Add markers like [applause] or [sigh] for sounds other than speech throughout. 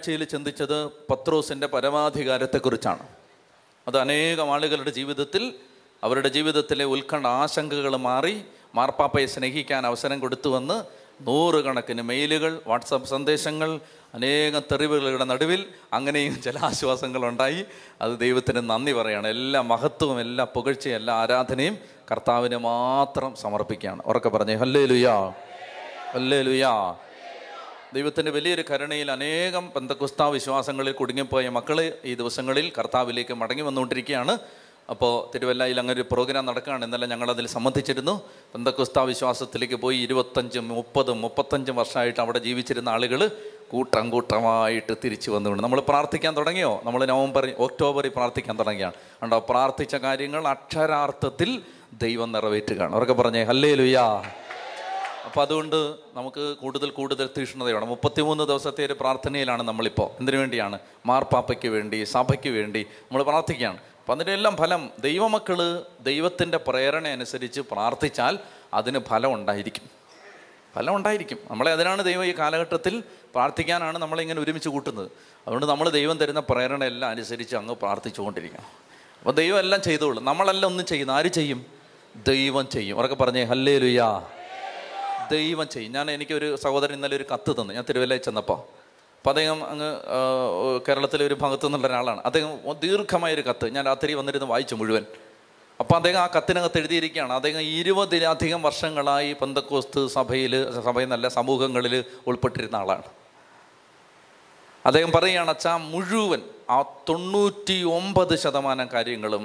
ആഴ്ചയിൽ ചിന്തിച്ചത് പത്രോസിന്റെ പരമാധികാരത്തെക്കുറിച്ചാണ്. അത് അനേകം ആളുകളുടെ ജീവിതത്തിൽ അവരുടെ ജീവിതത്തിലെ ഉത്കണ്ഠ ആശങ്കകൾ മാറി മാർപ്പാപ്പയെ സ്നേഹിക്കാൻ അവസരം കൊടുത്തുവന്ന് നൂറുകണക്കിന് മെയിലുകൾ വാട്സപ്പ് സന്ദേശങ്ങൾ അനേകം തെറിവുകളുടെ നടുവിൽ അങ്ങനെയും ചില ആശ്വാസങ്ങളുണ്ടായി അത് ദൈവത്തിന് നന്ദി പറയാണ്. എല്ലാ മഹത്വവും എല്ലാ പുകഴ്ചയും എല്ലാ ആരാധനയും കർത്താവിനെ മാത്രം സമർപ്പിക്കുകയാണ്. ഉറക്കെ പറഞ്ഞേ ഹല്ലേ ലുയാ ഹല്ലേ ലുയാ ദൈവത്തിന്റെ വലിയൊരു കരുണയിൽ അനേകം ബന്ധക്കുസ്ത വിശ്വാസങ്ങളിൽ കുടുങ്ങിപ്പോയ മക്കൾ ഈ ദിവസങ്ങളിൽ കർത്താവിലേക്ക് മടങ്ങി വന്നുകൊണ്ടിരിക്കുകയാണ്. അപ്പോൾ തിരുവല്ലയിൽ അങ്ങനെ ഒരു പ്രോഗ്രാം നടക്കുകയാണ്. ഇന്നലെ ഞങ്ങളതിൽ സംബന്ധിച്ചിരുന്നു. ബന്ധക്കുസ്ത വിശ്വാസത്തിലേക്ക് പോയി ഇരുപത്തഞ്ചും മുപ്പതും മുപ്പത്തഞ്ചും വർഷമായിട്ട് അവിടെ ജീവിച്ചിരുന്ന ആളുകൾ കൂട്ടം കൂട്ടമായിട്ട് തിരിച്ചു വന്നുകൊണ്ട് നമ്മൾ പ്രാർത്ഥിക്കാൻ തുടങ്ങിയോ? നമ്മൾ നവംബർ ഒക്ടോബറിൽ പ്രാർത്ഥിക്കാൻ തുടങ്ങിയാണ്. ഉണ്ടോ പ്രാർത്ഥിച്ച കാര്യങ്ങൾ അക്ഷരാർത്ഥത്തിൽ ദൈവം നിറവേറ്റുകയാണ്. അവരൊക്കെ പറഞ്ഞേ ഹല്ലേ ലുയാ അപ്പോൾ അതുകൊണ്ട് നമുക്ക് കൂടുതൽ കൂടുതൽ തീഷ്ണതയാണ് മുപ്പത്തിമൂന്ന് ദിവസത്തെ ഒരു പ്രാർത്ഥനയിലാണ് നമ്മളിപ്പോൾ എന്തിനു വേണ്ടിയാണ്? മാർപ്പാപ്പയ്ക്ക് വേണ്ടി സഭയ്ക്ക് വേണ്ടി നമ്മൾ പ്രാർത്ഥിക്കുകയാണ്. അപ്പം അതിന്റെ എല്ലാം ഫലം ദൈവമക്കൾ ദൈവത്തിന്റെ പ്രേരണ അനുസരിച്ച് പ്രാർത്ഥിച്ചാൽ അതിന് ഫലം ഉണ്ടായിരിക്കും. ഫലം ഉണ്ടായിരിക്കും. നമ്മളെ അതിനാണ് ദൈവം ഈ കാലഘട്ടത്തിൽ പ്രാർത്ഥിക്കാനാണ് നമ്മളിങ്ങനെ ഒരുമിച്ച് കൂട്ടുന്നത്. അതുകൊണ്ട് നമ്മൾ ദൈവം തരുന്ന പ്രേരണ എല്ലാം അനുസരിച്ച് അങ്ങ് പ്രാർത്ഥിച്ചുകൊണ്ടിരിക്കണം. അപ്പോൾ ദൈവം എല്ലാം ചെയ്തോളും. നമ്മളെല്ലാം ഒന്നും ചെയ്യുന്നു ആര് ചെയ്യും? ദൈവം ചെയ്യും. അവരൊക്കെ പറഞ്ഞേ ഹല്ലേ ലുയാ ദൈവം ചെയ്യും. ഞാൻ എനിക്കൊരു സഹോദരൻ ഇന്നലെ ഒരു കത്ത് തന്നു. ഞാൻ തിരുവല്ലയിൽ ചെന്നപ്പോൾ അപ്പോൾ അദ്ദേഹം അങ്ങ് കേരളത്തിലെ ഒരു ഭാഗത്തു നിന്നുള്ള ഒരാളാണ്. അദ്ദേഹം ദീർഘമായൊരു കത്ത്. ഞാൻ രാത്രി വന്നിരുന്ന് വായിച്ചു മുഴുവൻ. അപ്പോൾ അദ്ദേഹം ആ കത്തിനകത്ത് എഴുതിയിരിക്കുകയാണ്. അദ്ദേഹം ഇരുപതിലധികം വർഷങ്ങളായി പന്തക്കോസ്ത് സഭയിൽ സഭയിൽ നല്ല സമൂഹങ്ങളിൽ ഉൾപ്പെട്ടിരുന്ന ആളാണ്. അദ്ദേഹം പറയുകയാണ് അച്ഛാ മുഴുവൻ ആ തൊണ്ണൂറ്റി ഒമ്പത് ശതമാനം കാര്യങ്ങളും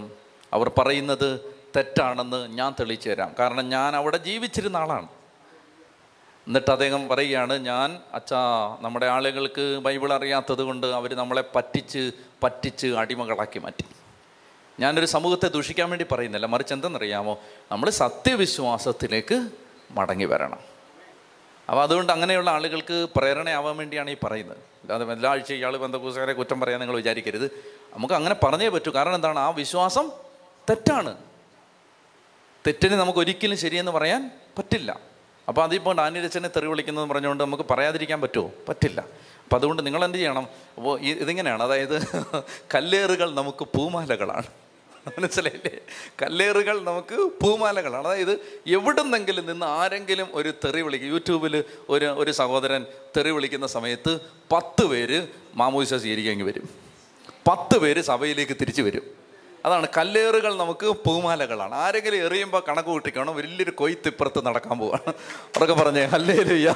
അവർ പറയുന്നത് തെറ്റാണെന്ന് ഞാൻ തെളിയിച്ചു തരാം. കാരണം ഞാൻ അവിടെ ജീവിച്ചിരുന്ന ആളാണ്. എന്നിട്ട് അദ്ദേഹം പറയുകയാണ് ഞാൻ അച്ഛാ നമ്മുടെ ആളുകൾക്ക് ബൈബിൾ അറിയാത്തത് കൊണ്ട് അവർ നമ്മളെ പറ്റിച്ച് പറ്റിച്ച് അടിമകളാക്കി മാറ്റി. ഞാനൊരു സമൂഹത്തെ ദൂഷിക്കാൻ വേണ്ടി പറയുന്നില്ല. മറിച്ച് എന്തെന്നറിയാമോ? നമ്മൾ സത്യവിശ്വാസത്തിലേക്ക് മടങ്ങി വരണം. അപ്പോൾ അതുകൊണ്ട് അങ്ങനെയുള്ള ആളുകൾക്ക് പ്രേരണയാവാൻ വേണ്ടിയാണ് ഈ പറയുന്നത്. അല്ലാതെ എല്ലാ ആഴ്ച ഇയാൾ ബന്ധക്കൂസുകാരെ കുറ്റം പറയാൻ നിങ്ങൾ വിചാരിക്കരുത്. നമുക്ക് അങ്ങനെ പറഞ്ഞേ പറ്റൂ. കാരണം എന്താണ്? ആ വിശ്വാസം തെറ്റാണ്. തെറ്റിന് നമുക്ക് ഒരിക്കലും ശരിയെന്ന് പറയാൻ പറ്റില്ല. അപ്പോൾ അതിപ്പോൾ ഡാനിരച്ചനെ തെറി വിളിക്കുന്നതെന്ന് പറഞ്ഞുകൊണ്ട് നമുക്ക് പറയാതിരിക്കാൻ പറ്റുമോ? പറ്റില്ല. അപ്പോൾ അതുകൊണ്ട് നിങ്ങൾ എന്ത് ചെയ്യണം? അപ്പോൾ ഇതിങ്ങനെയാണ്. അതായത് [laughs] കല്ലേറുകൾ നമുക്ക് പൂമാലകളാണ്. [laughs] മനസ്സിലായില്ലേ? കല്ലേറുകൾ നമുക്ക് പൂമാലകളാണ്. അതായത് എവിടുന്നെങ്കിലും നിന്ന് ആരെങ്കിലും ഒരു തെറി വിളിക്കും. യൂട്യൂബിൽ ഒരു ഒരു സഹോദരൻ തെറി വിളിക്കുന്ന സമയത്ത് പത്ത് പേര് മാമൂസ സ്വീകരിക്കാൻ വരും. പത്ത് പേര് സഭയിലേക്ക് തിരിച്ചു വരും. അതാണ് കല്ലേറുകൾ നമുക്ക് പൂമാലകളാണ്. ആരെങ്കിലും എറിയുമ്പോൾ കണക്ക് കൂട്ടിക്കണം. വലിയൊരു കൊയ്ത്തിപ്പുറത്ത് നടക്കാൻ പോവാണ്. അവരൊക്കെ പറഞ്ഞേ ഹല്ലേലുയ്യാ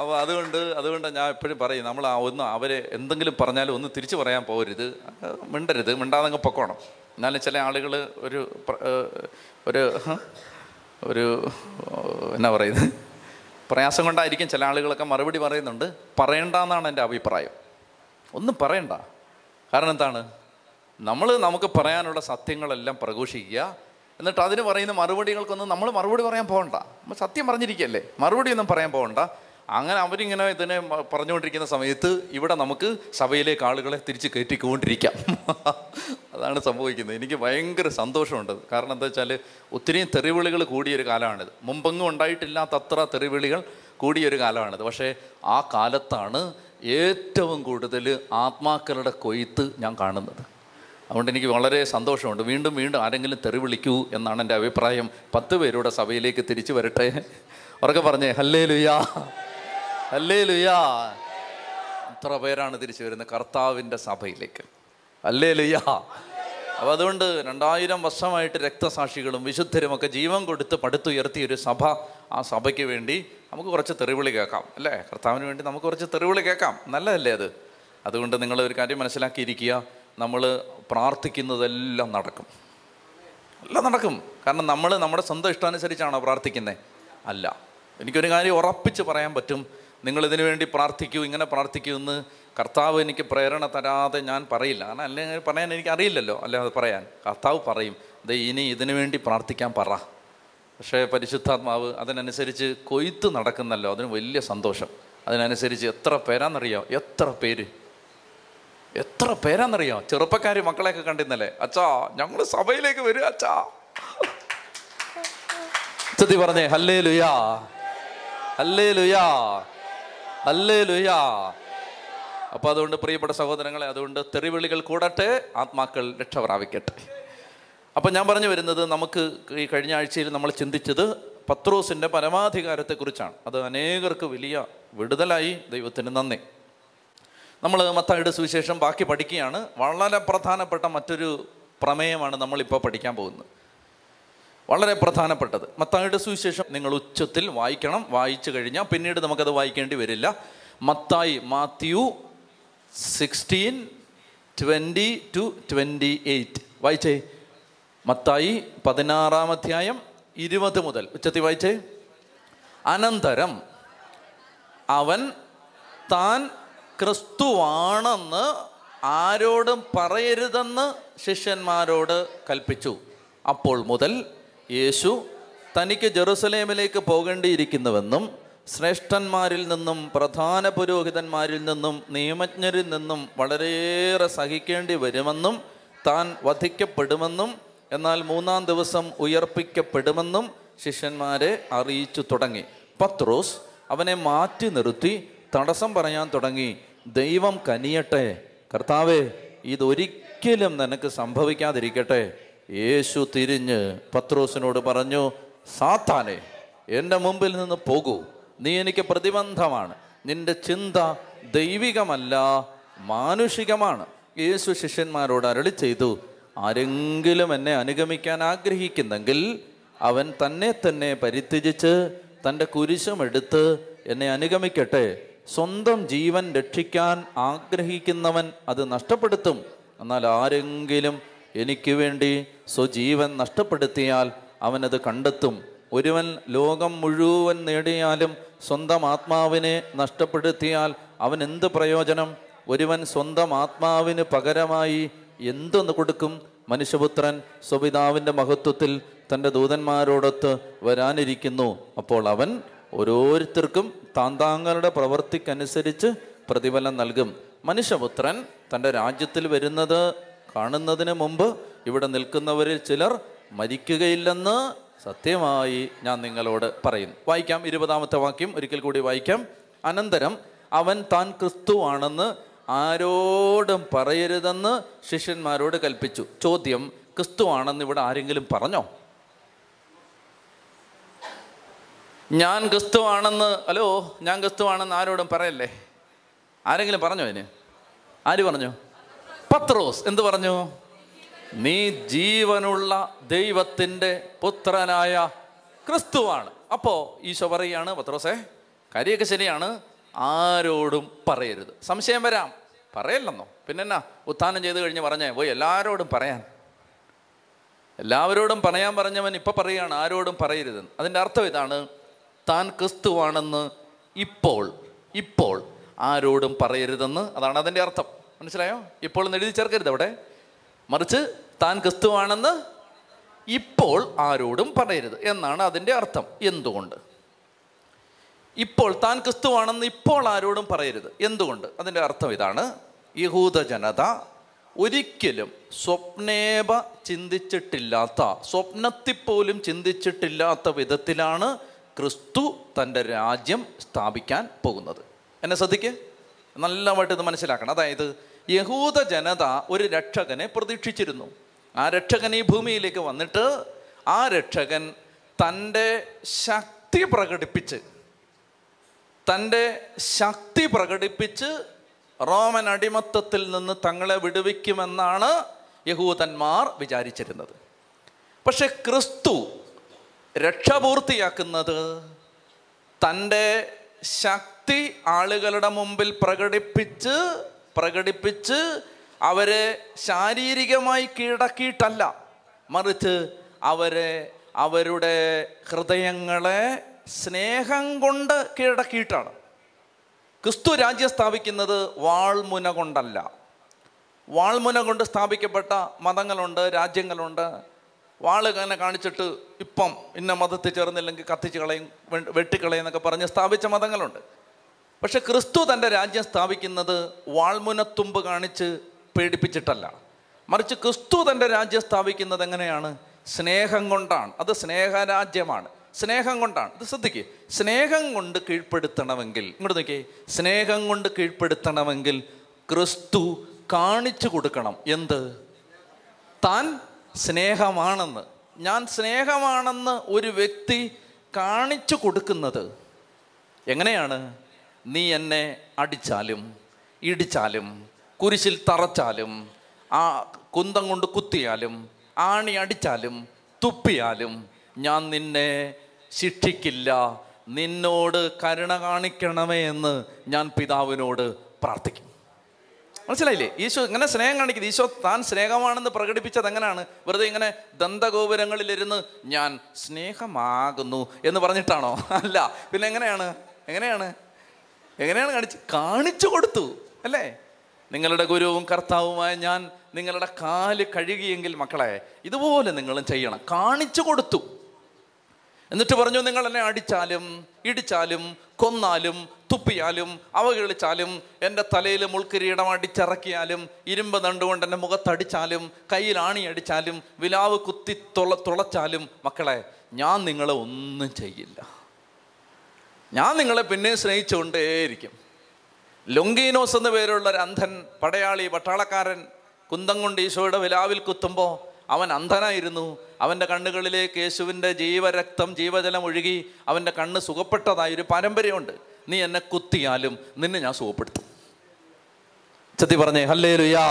അപ്പോൾ അതുകൊണ്ട് അതുകൊണ്ട് ഞാൻ എപ്പോഴും പറയും നമ്മൾ ആ ഒന്ന് അവരെ എന്തെങ്കിലും പറഞ്ഞാലും ഒന്ന് തിരിച്ചു പറയാൻ പോകരുത് മിണ്ടരുത്. മിണ്ടാതങ്ങ് പൊക്കോണം. എന്നാലും ചില ആളുകൾ ഒരു ഒരു ഒരു എന്നാ പറയുന്നത്? പ്രയാസം കൊണ്ടായിരിക്കും ചില ആളുകളൊക്കെ മറുപടി പറയുന്നുണ്ട്. പറയണ്ടെന്നാണ് എന്റെ അഭിപ്രായം. ഒന്നും പറയണ്ട. കാരണം എന്താണ്? നമ്മൾ നമുക്ക് പറയാനുള്ള സത്യങ്ങളെല്ലാം പ്രഘോഷിക്കുക. എന്നിട്ട് അതിന് പറയുന്ന മറുപടികൾക്കൊന്നും നമ്മൾ മറുപടി പറയാൻ പോകണ്ട. നമ്മൾ സത്യം പറഞ്ഞിരിക്കുകയല്ലേ. മറുപടി ഒന്നും പറയാൻ പോകണ്ട. അങ്ങനെ അവരിങ്ങനെ ഇതിനെ പറഞ്ഞുകൊണ്ടിരിക്കുന്ന സമയത്ത് ഇവിടെ നമുക്ക് സഭയിലേക്ക് ആളുകളെ തിരിച്ച് കയറ്റിക്കൊണ്ടിരിക്കാം. [laughs] അതാണ് സംഭവിക്കുന്നത്. എനിക്ക് ഭയങ്കര സന്തോഷമുണ്ട്. കാരണം എന്താ വെച്ചാൽ ഒത്തിരിയും തെറിവിളികൾ കൂടിയൊരു കാലമാണിത്. മുമ്പെങ്ങും ഉണ്ടായിട്ടില്ലാത്തത്ര തെറിവിളികൾ കൂടിയൊരു കാലമാണിത്. പക്ഷേ ആ കാലത്താണ് ഏറ്റവും കൂടുതൽ ആത്മാക്കളുടെ കൊയ്ത്ത് ഞാൻ കാണുന്നത്. അതുകൊണ്ട് എനിക്ക് വളരെ സന്തോഷമുണ്ട്. വീണ്ടും വീണ്ടും ആരെങ്കിലും തെറി വിളിക്കൂ എന്നാണ് എന്റെ അഭിപ്രായം. പത്ത് പേരുടെ സഭയിലേക്ക് തിരിച്ചു വരട്ടെ. ഉറക്കെ പറഞ്ഞേ ഹല്ലേ ലുയാ ഹല്ലേ ലുയാ ഇത്ര പേരാണ് തിരിച്ചു വരുന്നത് കർത്താവിന്റെ സഭയിലേക്ക്. അല്ലേ ലുയാ അപ്പോൾ അതുകൊണ്ട് രണ്ടായിരം വർഷമായിട്ട് രക്തസാക്ഷികളും വിശുദ്ധരും ഒക്കെ ജീവൻ കൊടുത്ത് പടുത്തുയർത്തിയ ഒരു സഭ ആ സഭയ്ക്ക് വേണ്ടി നമുക്ക് കുറച്ച് തെറിവിളി കേൾക്കാം അല്ലേ? കർത്താവിന് വേണ്ടി നമുക്ക് കുറച്ച് തെറിവിളി കേൾക്കാം. നല്ലതല്ലേ അത്? അതുകൊണ്ട് നിങ്ങൾ ഒരു കാര്യം മനസ്സിലാക്കിയിരിക്കുക. നമ്മൾ പ്രാർത്ഥിക്കുന്നതെല്ലാം നടക്കും. എല്ലാം നടക്കും. കാരണം നമ്മൾ നമ്മുടെ സ്വന്തം ഇഷ്ടാനുസരിച്ചാണോ പ്രാർത്ഥിക്കുന്നത് അല്ല. എനിക്കൊരു കാര്യം ഉറപ്പിച്ച് പറയാൻ പറ്റും. നിങ്ങൾ ഇതിനു വേണ്ടി പ്രാർത്ഥിക്കൂ ഇങ്ങനെ പ്രാർത്ഥിക്കൂ എന്ന് കർത്താവ് എനിക്ക് പ്രേരണ തരാതെ ഞാൻ പറയില്ല. കാരണം അല്ലെങ്കിൽ പറയാൻ എനിക്ക് അറിയില്ലല്ലോ അല്ലാതെ പറയാൻ. കർത്താവ് പറയും ദേ ഇനി ഇതിനു വേണ്ടി പ്രാർത്ഥിക്കാൻ പറ. പക്ഷേ പരിശുദ്ധാത്മാവ് അതിനനുസരിച്ച് കൊയ്ത്ത് നടക്കുന്നല്ലോ. അതിന് വലിയ സന്തോഷം. അതിനനുസരിച്ച് എത്ര പേരാണെന്നറിയാം എത്ര പേര്? എത്ര പേരാന്നറിയോ? ചെറുപ്പക്കാർ മക്കളെയൊക്കെ കണ്ടിരുന്നല്ലേ? അച്ഛാ ഞങ്ങൾ സഭയിലേക്ക് വരും അച്ഛാ. ചെത്തി പറഞ്ഞേ ഹല്ലേ ലുയാ ഹല്ലേ ലുയാ ഹല്ലേ ലുയാ അപ്പോൾ അതുകൊണ്ട് പ്രിയപ്പെട്ട സഹോദരങ്ങളെ അതുകൊണ്ട് തെറിവിളികൾ കൂടട്ടെ ആത്മാക്കൾ രക്ഷ പ്രാപിക്കട്ടെ അപ്പം ഞാൻ പറഞ്ഞു വരുന്നത് നമുക്ക് ഈ കഴിഞ്ഞ ആഴ്ചയിൽ നമ്മൾ ചിന്തിച്ചത് പത്രോസിന്റെ പരമാധികാരത്തെക്കുറിച്ചാണ്. അത് അനേകർക്ക് വലിയ വിടുതലായി ദൈവത്തിന് നന്ദി. നമ്മൾ മത്തായുടെ സുവിശേഷം ബാക്കി പഠിക്കുകയാണ്. വളരെ പ്രധാനപ്പെട്ട മറ്റൊരു പ്രമേയമാണ് നമ്മളിപ്പോൾ പഠിക്കാൻ പോകുന്നത്. വളരെ പ്രധാനപ്പെട്ടത്. മത്തായുടെ സുവിശേഷം നിങ്ങൾ ഉച്ചത്തിൽ വായിക്കണം. വായിച്ചു കഴിഞ്ഞാൽ പിന്നീട് നമുക്കത് വായിക്കേണ്ടി വരില്ല. Mathai Matthew sixteen twenty two twenty eight വായിച്ചേ. മത്തായി പതിനാറാം അധ്യായം ഇരുപത് മുതൽ. ഉച്ചത്തിൽ വായിച്ചേ. അനന്തരം അവൻ താൻ ക്രിസ്തുവാണെന്ന് ആരോടും പറയരുതെന്ന് ശിഷ്യന്മാരോട് കൽപ്പിച്ചു. അപ്പോൾ മുതൽ യേശു തനിക്ക് ജെറുസലേമിലേക്ക് പോകേണ്ടിയിരിക്കുന്നുവെന്നും ശ്രേഷ്ഠന്മാരിൽ നിന്നും പ്രധാന പുരോഹിതന്മാരിൽ നിന്നും നിയമജ്ഞരിൽ നിന്നും വളരെയേറെ സഹിക്കേണ്ടി വരുമെന്നും താൻ വധിക്കപ്പെടുമെന്നും എന്നാൽ മൂന്നാം ദിവസം ഉയർപ്പിക്കപ്പെടുമെന്നും ശിഷ്യന്മാരെ അറിയിച്ചു തുടങ്ങി. പത്രോസ് അവനെ മാറ്റി നിർത്തി തടസ്സം പറയാൻ തുടങ്ങി ദൈവം കനിയട്ടെ കർത്താവേ ഇതൊരിക്കലും നിനക്ക് സംഭവിക്കാതിരിക്കട്ടെ. യേശു തിരിഞ്ഞ് പത്രോസിനോട് പറഞ്ഞു സാത്താനെ എന്റെ മുമ്പിൽ നിന്ന് പോകൂ. നീ എനിക്ക് പ്രതിബന്ധമാണ്. നിന്റെ ചിന്ത ദൈവികമല്ല മാനുഷികമാണ്. യേശു ശിഷ്യന്മാരോട് അരളി ചെയ്തു ആരെങ്കിലും എന്നെ അനുഗമിക്കാൻ ആഗ്രഹിക്കുന്നെങ്കിൽ അവൻ തന്നെ തന്നെ പരിത്യജിച്ച് തന്റെ കുരിശുമെടുത്ത് എന്നെ അനുഗമിക്കട്ടെ. സ്വന്തം ജീവൻ രക്ഷിക്കാൻ ആഗ്രഹിക്കുന്നവൻ അത് നഷ്ടപ്പെടുത്തും. എന്നാൽ ആരെങ്കിലും എനിക്ക് വേണ്ടി സ്വജീവൻ നഷ്ടപ്പെടുത്തിയാൽ അവനത് കണ്ടെത്തും. ഒരുവൻ ലോകം മുഴുവൻ നേടിയാലും സ്വന്തം ആത്മാവിനെ നഷ്ടപ്പെടുത്തിയാൽ അവൻ എന്ത് പ്രയോജനം? ഒരുവൻ സ്വന്തം ആത്മാവിന് പകരമായി എന്തൊന്ന് കൊടുക്കും? മനുഷ്യപുത്രൻ സ്വപിതാവിന്റെ മഹത്വത്തിൽ തന്റെ ദൂതന്മാരോടൊത്ത് വരാനിരിക്കുന്നു. അപ്പോൾ അവൻ ഓരോരുത്തർക്കും താന്താങ്ങളുടെ പ്രവൃത്തിക്കനുസരിച്ച് പ്രതിഫലം നൽകും. മനുഷ്യപുത്രൻ തന്റെ രാജ്യത്തിൽ വരുന്നത് കാണുന്നതിന് മുമ്പ് ഇവിടെ നിൽക്കുന്നവരിൽ ചിലർ മരിക്കുകയില്ലെന്ന് സത്യമായി ഞാൻ നിങ്ങളോട് പറയുന്നു വായിക്കാം ഇരുപതാമത്തെ വാക്യം ഒരിക്കൽ കൂടി വായിക്കാം. അനന്തരം അവൻ താൻ ക്രിസ്തുവാണെന്ന് ആരോടും പറയരുതെന്ന് ശിഷ്യന്മാരോട് കൽപ്പിച്ചു. ചോദ്യം ക്രിസ്തുവാണെന്ന് ഇവിടെ ആരെങ്കിലും പറഞ്ഞോ? ഞാൻ ക്രിസ്തുവാണെന്ന് ഹലോ ഞാൻ ക്രിസ്തുവാണെന്ന് ആരോടും പറയല്ലേ? ആരെങ്കിലും പറഞ്ഞോ അതിന്? ആര് പറഞ്ഞു? പത്രോസ്. എന്ത് പറഞ്ഞു? നീ ജീവനുള്ള ദൈവത്തിന്റെ പുത്രനായ ക്രിസ്തുവാണ്. അപ്പോൾ ഈശോ പറയുകയാണ് പത്രോസേ കാര്യമൊക്കെ ശരിയാണ്. ആരോടും പറയരുത്. സംശയം വരാം. പറയല്ലെന്നോ? പിന്നെന്നാ ഉത്ഥാനം ചെയ്ത് കഴിഞ്ഞ് പറഞ്ഞേ പോയി എല്ലാവരോടും പറയാൻ. എല്ലാവരോടും പറയാൻ പറഞ്ഞവൻ ഇപ്പം പറയുകയാണ് ആരോടും പറയരുതെന്ന്. അതിന്റെ അർത്ഥം ഇതാണ് താൻ ക്രിസ്തുവാണെന്ന് ഇപ്പോൾ ഇപ്പോൾ ആരോടും പറയരുതെന്ന് അതാണ് അതിന്റെ അർത്ഥം. മനസ്സിലായോ? ഇപ്പോൾ എന്ന് എഴുതി ചേർക്കരുത് അവിടെ. മറിച്ച് താൻ ക്രിസ്തുവാണെന്ന് ഇപ്പോൾ ആരോടും പറയരുത് എന്നാണ് അതിന്റെ അർത്ഥം. എന്തുകൊണ്ട്? ഇപ്പോൾ താൻ ക്രിസ്തുവാണെന്ന് ഇപ്പോൾ ആരോടും പറയരുത്. എന്തുകൊണ്ട്? അതിന്റെ അർത്ഥം ഇതാണ്. യഹൂദ ജനത ഒരിക്കലും സ്വപ്നേപ ചിന്തിച്ചിട്ടില്ലാത്ത സ്വപ്നത്തിൽ പോലും ചിന്തിച്ചിട്ടില്ലാത്ത വിധത്തിലാണ് ക്രിസ്തു തന്റെ രാജ്യം സ്ഥാപിക്കാൻ പോകുന്നത്. എന്നെ ശ്രദ്ധിക്കുക നല്ലതായിട്ട് ഇത് മനസ്സിലാക്കണം. അതായത് യഹൂദ ജനത ഒരു രക്ഷകനെ പ്രതീക്ഷിച്ചിരുന്നു. ആ രക്ഷകൻ ഈ ഭൂമിയിലേക്ക് വന്നിട്ട് ആ രക്ഷകൻ തന്റെ ശക്തി പ്രകടിപ്പിച്ച് തന്റെ ശക്തി പ്രകടിപ്പിച്ച് റോമൻ അടിമത്തത്തിൽ നിന്ന് തങ്ങളെ വിടുവിക്കുമെന്നാണ് യഹൂദന്മാർ വിചാരിച്ചിരുന്നത്. പക്ഷെ ക്രിസ്തു രക്ഷപൂർത്തിയാക്കുന്നത് തന്റെ ശക്തി ആളുകളുടെ മുമ്പിൽ പ്രകടിപ്പിച്ച് പ്രകടിപ്പിച്ച് അവരെ ശാരീരികമായി കീഴടക്കിയിട്ടല്ല. മറിച്ച് അവരെ അവരുടെ ഹൃദയങ്ങളെ സ്നേഹം കൊണ്ട് കീഴടക്കിയിട്ടാണ്. ക്രിസ്തു രാജ്യം സ്ഥാപിക്കുന്നത് വാൾമുന കൊണ്ടല്ല. വാൾമുന കൊണ്ട് സ്ഥാപിക്കപ്പെട്ട മതങ്ങളുണ്ട് രാജ്യങ്ങളുണ്ട്. വാൾ അങ്ങനെ കാണിച്ചിട്ട് ഇപ്പം ഇന്ന മതത്തിൽ ചേർന്നില്ലെങ്കിൽ കത്തിച്ച് കളയും വെ- വെട്ടിക്കളയും എന്നൊക്കെ പറഞ്ഞ് സ്ഥാപിച്ച മതങ്ങളുണ്ട്. പക്ഷെ ക്രിസ്തു തന്റെ രാജ്യം സ്ഥാപിക്കുന്നത് വാൾമുനത്തുമ്പ് കാണിച്ച് പേടിപ്പിച്ചിട്ടല്ല. മറിച്ച് ക്രിസ്തു തന്റെ രാജ്യം സ്ഥാപിക്കുന്നത് എങ്ങനെയാണ്? സ്നേഹം കൊണ്ടാണ്. അത് സ്നേഹരാജ്യമാണ്. സ്നേഹം കൊണ്ടാണ്. ഇത് ശ്രദ്ധിക്കുക സ്നേഹം കൊണ്ട് കീഴ്പ്പെടുത്തണമെങ്കിൽ ഇങ്ങോട്ട് നോക്കിയേ. സ്നേഹം കൊണ്ട് കീഴ്പ്പെടുത്തണമെങ്കിൽ ക്രിസ്തു കാണിച്ചു കൊടുക്കണം. എന്ത്? താൻ സ്നേഹമാണെന്ന്. ഞാൻ സ്നേഹമാണെന്ന് ഒരു വ്യക്തി കാണിച്ചു കൊടുക്കുന്നത് എങ്ങനെയാണ്? നീ എന്നെ അടിച്ചാലും ഇടിച്ചാലും കുരിശിൽ തറച്ചാലും ആ കുന്തം കൊണ്ട് കുത്തിയാലും ആണി അടിച്ചാലും തുപ്പിയാലും ഞാൻ നിന്നെ ശിക്ഷിക്കില്ല. നിന്നോട് കരുണ കാണിക്കണമേ എന്ന് ഞാൻ പിതാവിനോട് പ്രാർത്ഥിക്കും മനസ്സിലായില്ലേ? ഈശോ ഇങ്ങനെ സ്നേഹം കാണിക്കുന്നത് ഈശോ താൻ സ്നേഹമാണെന്ന് പ്രകടിപ്പിച്ചത് എങ്ങനെയാണ്? വെറുതെ ഇങ്ങനെ ദന്തഗോപുരങ്ങളിലിരുന്ന് ഞാൻ സ്നേഹമാകുന്നു എന്ന് പറഞ്ഞിട്ടാണോ? അല്ല പിന്നെ എങ്ങനെയാണ്? എങ്ങനെയാണ്? എങ്ങനെയാണ് കാണിച്ച് കാണിച്ചു കൊടുത്തു അല്ലേ? നിങ്ങളുടെ ഗുരുവും കർത്താവുമായ ഞാൻ നിങ്ങളുടെ കാൽ കഴുകിയെങ്കിൽ മക്കളെ ഇതുപോലെ നിങ്ങളും ചെയ്യണം. കാണിച്ചു കൊടുത്തു. എന്നിട്ട് പറഞ്ഞു നിങ്ങൾ എന്നെ അടിച്ചാലും ഇടിച്ചാലും കൊന്നാലും തുപ്പിയാലും അവഗണിച്ചാലും എന്റെ തലയിൽ മുൾക്കിരീടം അടിച്ചിറക്കിയാലും ഇരുമ്പ് നണ്ടുകൊണ്ട് എന്റെ മുഖത്തടിച്ചാലും കയ്യിൽ ആണി അടിച്ചാലും വിലാവ് കുത്തി തുള തുളച്ചാലും മക്കളെ ഞാൻ നിങ്ങളെ ഒന്നും ചെയ്യില്ല. ഞാൻ നിങ്ങളെ പിന്നെ സ്നേഹിച്ചുകൊണ്ടേയിരിക്കും. ലൊങ്കീനോസ് എന്ന പേരുള്ള ഒരു അന്ധൻ പടയാളി പട്ടാളക്കാരൻ കുന്തം കൊണ്ട് ഈശോയുടെ വിലാവിൽ കുത്തുമ്പോൾ അവൻ അന്ധനായിരുന്നു. അവന്റെ കണ്ണുകളിലേക്ക് യേശുവിന്റെ ജീവരക്തം ജീവജലം ഒഴുകി അവന്റെ കണ്ണ് സുഖപ്പെട്ടതായ ഒരു പാരമ്പര്യമുണ്ട് നീ എന്നെ കുത്തിയാലും നിന്നെ ഞാൻ സുഖപ്പെടുത്തും. ചെത്തി പറഞ്ഞേ ഹല്ലേ ലുയാ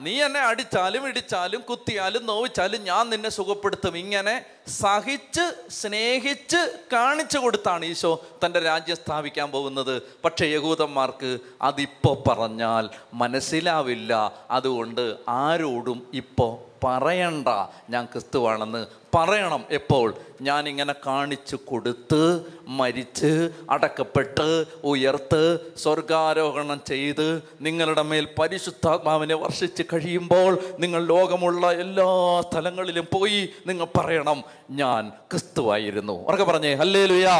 നീ എന്നെ അടിച്ചാലും ഇടിച്ചാലും കുത്തിയാലും നോവിച്ചാലും ഞാൻ നിന്നെ സുഖപ്പെടുത്തും. ഇങ്ങനെ സഹിച്ച് സ്നേഹിച്ച് കാണിച്ചു കൊടുത്താണ് ഈശോ തന്റെ രാജ്യം സ്ഥാപിക്കാൻ പോകുന്നത്. പക്ഷേ യഹൂദന്മാർക്ക് അതിപ്പോൾ പറഞ്ഞാൽ മനസ്സിലാവില്ല. അതുകൊണ്ട് ആരോടും ഇപ്പോൾ പറയണ്ട. ഞാൻ ക്രിസ്തുവാണെന്ന് പറയണം എപ്പോൾ? ഞാൻ ഇങ്ങനെ കാണിച്ചു കൊടുത്ത് മരിച്ച് അടക്കപ്പെട്ട് ഉയർത്ത് സ്വർഗാരോഹണം ചെയ്ത് നിങ്ങളുടെ മേൽ പരിശുദ്ധാത്മാവിനെ വർഷിച്ച് കഴിയുമ്പോൾ നിങ്ങൾ ലോകമുള്ള എല്ലാ സ്ഥലങ്ങളിലും പോയി നിങ്ങൾ പറയണം ഞാൻ ക്രിസ്തുവായിരുന്നു. ഉറക്കെ പറഞ്ഞേ ഹല്ലേ ലുയാ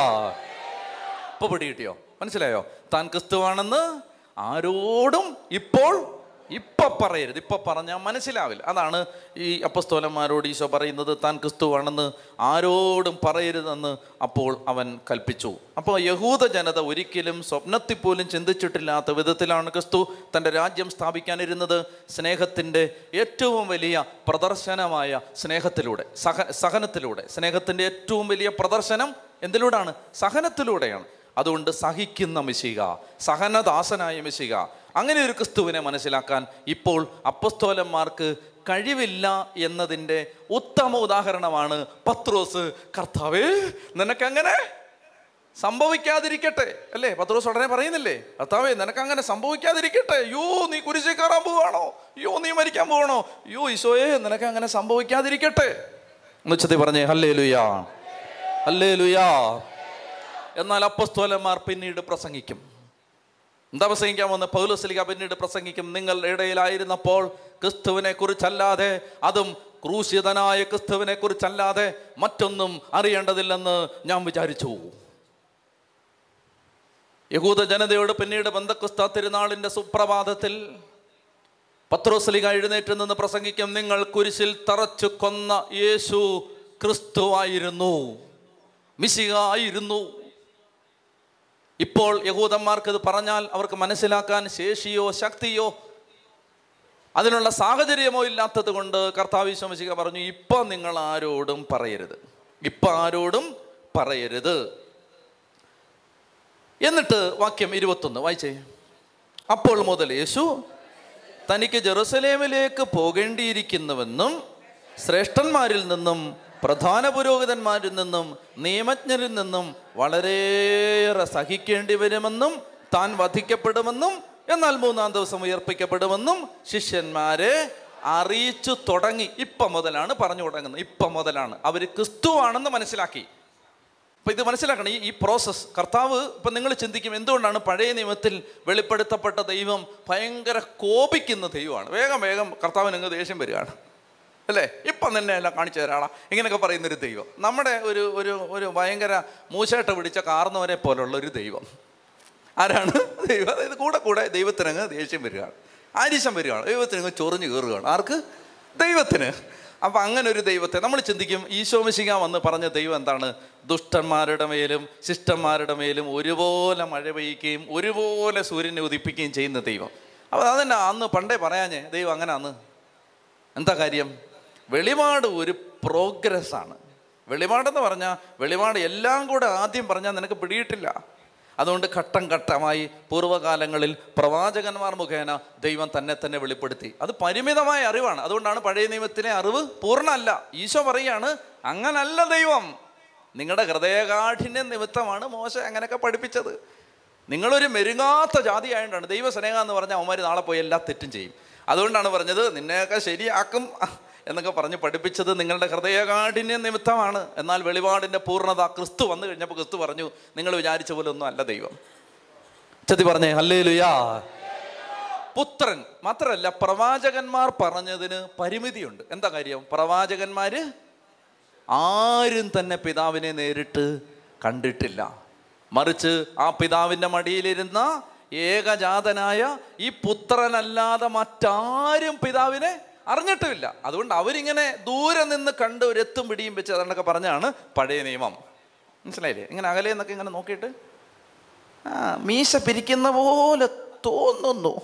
ഇപ്പൊ പിടി കിട്ടിയോ? മനസ്സിലായോ? താൻ ക്രിസ്തുവാണെന്ന് ആരോടും ഇപ്പോൾ ഇപ്പൊ പറയരുത്. ഇപ്പൊ പറഞ്ഞാൽ മനസ്സിലാവില്ല. അതാണ് ഈ അപ്പസ്തോലന്മാരോട് ഈശോ പറയുന്നത് താൻ ക്രിസ്തുവാണെന്ന് ആരോടും പറയരുതെന്ന് അപ്പോൾ അവൻ കൽപ്പിച്ചു. അപ്പോൾ യഹൂദ ജനത ഒരിക്കലും സ്വപ്നത്തിൽ പോലും ചിന്തിച്ചിട്ടില്ലാത്ത വിധത്തിലാണ് ക്രിസ്തു തന്റെ രാജ്യം സ്ഥാപിക്കാനിരുന്നത്. സ്നേഹത്തിന്റെ ഏറ്റവും വലിയ പ്രദർശനമായ സ്നേഹത്തിലൂടെ സഹ സഹനത്തിലൂടെ. സ്നേഹത്തിന്റെ ഏറ്റവും വലിയ പ്രദർശനം എന്തിലൂടെയാണ്? സഹനത്തിലൂടെയാണ്. അതുകൊണ്ട് സഹിക്കുന്ന മിശിക സഹനദാസനായ മിശിക അങ്ങനെ ഒരു ക്രിസ്തുവിനെ മനസ്സിലാക്കാൻ ഇപ്പോൾ അപ്പസ്തോലന്മാർക്ക് കഴിവില്ല എന്നതിന്റെ ഉത്തമ ഉദാഹരണമാണ് പത്രോസ് കർത്താവേ നിനക്കങ്ങനെ സംഭവിക്കാതിരിക്കട്ടെ. അല്ലേ? പത്രോസ് ഉടനെ പറയുന്നില്ലേ? കർത്താവേ നിനക്കങ്ങനെ സംഭവിക്കാതിരിക്കട്ടെ. യോ നീ കുരിശി കയറാൻ പോവാണോ? യോ നീ മരിക്കാൻ പോവാണോ? യോ ഈശോയെ നിനക്കങ്ങനെ സംഭവിക്കാതിരിക്കട്ടെ. എന്നുവെച്ചത് പറഞ്ഞേ ഹല്ലേ ലുയാ ഹല്ലേ ലുയാ എന്നാൽ അപ്പസ്തോലന്മാർ പിന്നീട് പ്രസംഗിക്കും. എന്താ പ്രസംഗിക്കാൻ വന്ന് പൗലോസ്ലിക പിന്നീട് പ്രസംഗിക്കും. നിങ്ങൾ ഇടയിലായിരുന്നപ്പോൾ ക്രിസ്തുവിനെ കുറിച്ചല്ലാതെ അതും ക്രൂശിതനായ ക്രിസ്തുവിനെ കുറിച്ചല്ലാതെ മറ്റൊന്നും അറിയേണ്ടതില്ലെന്ന് ഞാൻ വിചാരിച്ചു. യഹൂദ ജനതയോട് പിന്നീട് ബന്ധക്രിസ്ത തിരുനാളിന്റെ സുപ്രഭാതത്തിൽ പത്രോസ്ലിക എഴുന്നേറ്റ് നിന്ന് പ്രസംഗിക്കും. നിങ്ങൾ കുരിശിൽ തറച്ചു കൊന്ന യേശു ക്രിസ്തുവായിരുന്നു മിശിക ആയിരുന്നു. ഇപ്പോൾ യഹൂദന്മാർക്ക് ഇത് പറഞ്ഞാൽ അവർക്ക് മനസ്സിലാക്കാൻ ശേഷിയോ ശക്തിയോ അതിനുള്ള സാഹചര്യമോ ഇല്ലാത്തത് കൊണ്ട് കർത്താവ് പറഞ്ഞു ഇപ്പൊ നിങ്ങൾ ആരോടും പറയരുത്. ഇപ്പൊ ആരോടും പറയരുത്. എന്നിട്ട് വാക്യം ഇരുപത്തൊന്ന് വായിച്ചേ. അപ്പോൾ മുതൽ യേശു തനിക്ക് ജെറുസലേമിലേക്ക് പോകേണ്ടിയിരിക്കുന്നുവെന്നും ശ്രേഷ്ഠന്മാരിൽ നിന്നും പ്രധാന പുരോഹിതന്മാരിൽ നിന്നും നിയമജ്ഞരിൽ നിന്നും വളരെയേറെ സഹിക്കേണ്ടി വരുമെന്നും താൻ വധിക്കപ്പെടുമെന്നും എന്നാൽ മൂന്നാം ദിവസം ഉയർപ്പിക്കപ്പെടുമെന്നും ശിഷ്യന്മാരെ അറിയിച്ചു തുടങ്ങി. ഇപ്പം മുതലാണ് പറഞ്ഞു തുടങ്ങുന്നത്. ഇപ്പം മുതലാണ്. അവർ ക്രിസ്തുവാണെന്ന് മനസ്സിലാക്കി. അപ്പം ഇത് മനസ്സിലാക്കണം. ഈ ഈ പ്രോസസ്സ് കർത്താവ് ഇപ്പം നിങ്ങൾ ചിന്തിക്കും എന്തുകൊണ്ടാണ് പഴയ നിയമത്തിൽ വെളിപ്പെടുത്തപ്പെട്ട ദൈവം ഭയങ്കര കോപിക്കുന്ന ദൈവമാണ്. വേഗം വേഗം കർത്താവിന് അങ്ങ് ദേഷ്യം വരികയാണ്. അല്ലേ? ഇപ്പം തന്നെ എല്ലാം കാണിച്ചു തരാളാ ഇങ്ങനെയൊക്കെ പറയുന്നൊരു ദൈവം. നമ്മുടെ ഒരു ഒരു ഒരു ഭയങ്കര മൂശേട്ട പിടിച്ച കാർന്നവരെ പോലുള്ള ഒരു ദൈവം. ആരാണ്? ദൈവം. അതായത് കൂടെ കൂടെ ദൈവത്തിനങ്ങ് ദേഷ്യം വരികയാണ്. ആരിശം വരികയാണ്. ദൈവത്തിനങ്ങ് ചൊറിഞ്ഞു കയറുകയാണ്. ആർക്ക്? ദൈവത്തിന്. അപ്പം അങ്ങനെ ഒരു ദൈവത്തെ നമ്മൾ ചിന്തിക്കും ഈശോമിശിക വന്ന് പറഞ്ഞ ദൈവം എന്താണ്? ദുഷ്ടന്മാരുടെ മേലും ശിഷ്ടന്മാരുടെ മേലും ഒരുപോലെ മഴ പെയ്യുകയും ഒരുപോലെ സൂര്യനെ ഉദിപ്പിക്കുകയും ചെയ്യുന്ന ദൈവം. അപ്പോൾ അതന്നെ? അന്ന് പണ്ടേ പറയാഞ്ഞേ ദൈവം അങ്ങനെ അന്ന് എന്താ കാര്യം? വെളിപാട് ഒരു പ്രോഗ്രസ്സാണ്. വെളിപാടെന്ന് പറഞ്ഞാൽ വെളിപാട് എല്ലാം കൂടെ ആദ്യം പറഞ്ഞാൽ നിനക്ക് പിടിയിട്ടില്ല. അതുകൊണ്ട് ഘട്ടം ഘട്ടമായി പൂർവകാലങ്ങളിൽ പ്രവാചകന്മാർ മുഖേന ദൈവം തന്നെ തന്നെ വെളിപ്പെടുത്തി. അത് പരിമിതമായ അറിവാണ്. അതുകൊണ്ടാണ് പഴയ നിയമത്തിലെ അറിവ് പൂർണമല്ല. ഈശോ പറയാണ് അങ്ങനല്ല ദൈവം. നിങ്ങളുടെ ഹൃദയകാഠിന്യ നിമിത്തമാണ് മോശ അങ്ങനെയൊക്കെ പഠിപ്പിച്ചത്. നിങ്ങളൊരു മെരുങ്ങാത്ത ജാതി ആയതുകൊണ്ടാണ് ദൈവ സ്നേഹം എന്ന് പറഞ്ഞാൽ അവന്മാർ നാളെ പോയി എല്ലാ തെറ്റും ചെയ്യും. അതുകൊണ്ടാണ് പറഞ്ഞത് നിന്നെയൊക്കെ ശരിയാക്കും. എന്നൊക്കെ പറഞ്ഞ് പഠിപ്പിച്ചത് നിങ്ങളുടെ ഹൃദയകാഠിന്യ നിമിത്തമാണ്. എന്നാൽ വെളിപാടിന്റെ പൂർണത ക്രിസ്തു വന്നു കഴിഞ്ഞപ്പോൾ ക്രിസ്തു പറഞ്ഞു നിങ്ങൾ വിചാരിച്ച പോലെ ഒന്നും അല്ല ദൈവം. ചതി പറഞ്ഞേ അല്ലേ ലുയാ പുത്രൻ മാത്രമല്ല പ്രവാചകന്മാർ പറഞ്ഞതിന് പരിമിതിയുണ്ട്. എന്താ കാര്യം? പ്രവാചകന്മാർ ആരും തന്നെ പിതാവിനെ നേരിട്ട് കണ്ടിട്ടില്ല. മറിച്ച് ആ പിതാവിന്റെ മടിയിലിരുന്ന ഏകജാതനായ ഈ പുത്രനല്ലാതെ മറ്റാരും പിതാവിനെ അറിഞ്ഞിട്ടുമില്ല. അതുകൊണ്ട് അവരിങ്ങനെ ദൂരെ നിന്ന് കണ്ട് ഒരു എത്തും പിടിയും വെച്ച് അതുകൊണ്ടൊക്കെ പറഞ്ഞാണ് പഴയ നിയമം. മനസ്സിലായില്ലേ? ഇങ്ങനെ അകലെ എന്നൊക്കെ ഇങ്ങനെ നോക്കിയിട്ട് ആ മീശ പിരിക്കുന്ന പോലെ തോന്നുന്നു.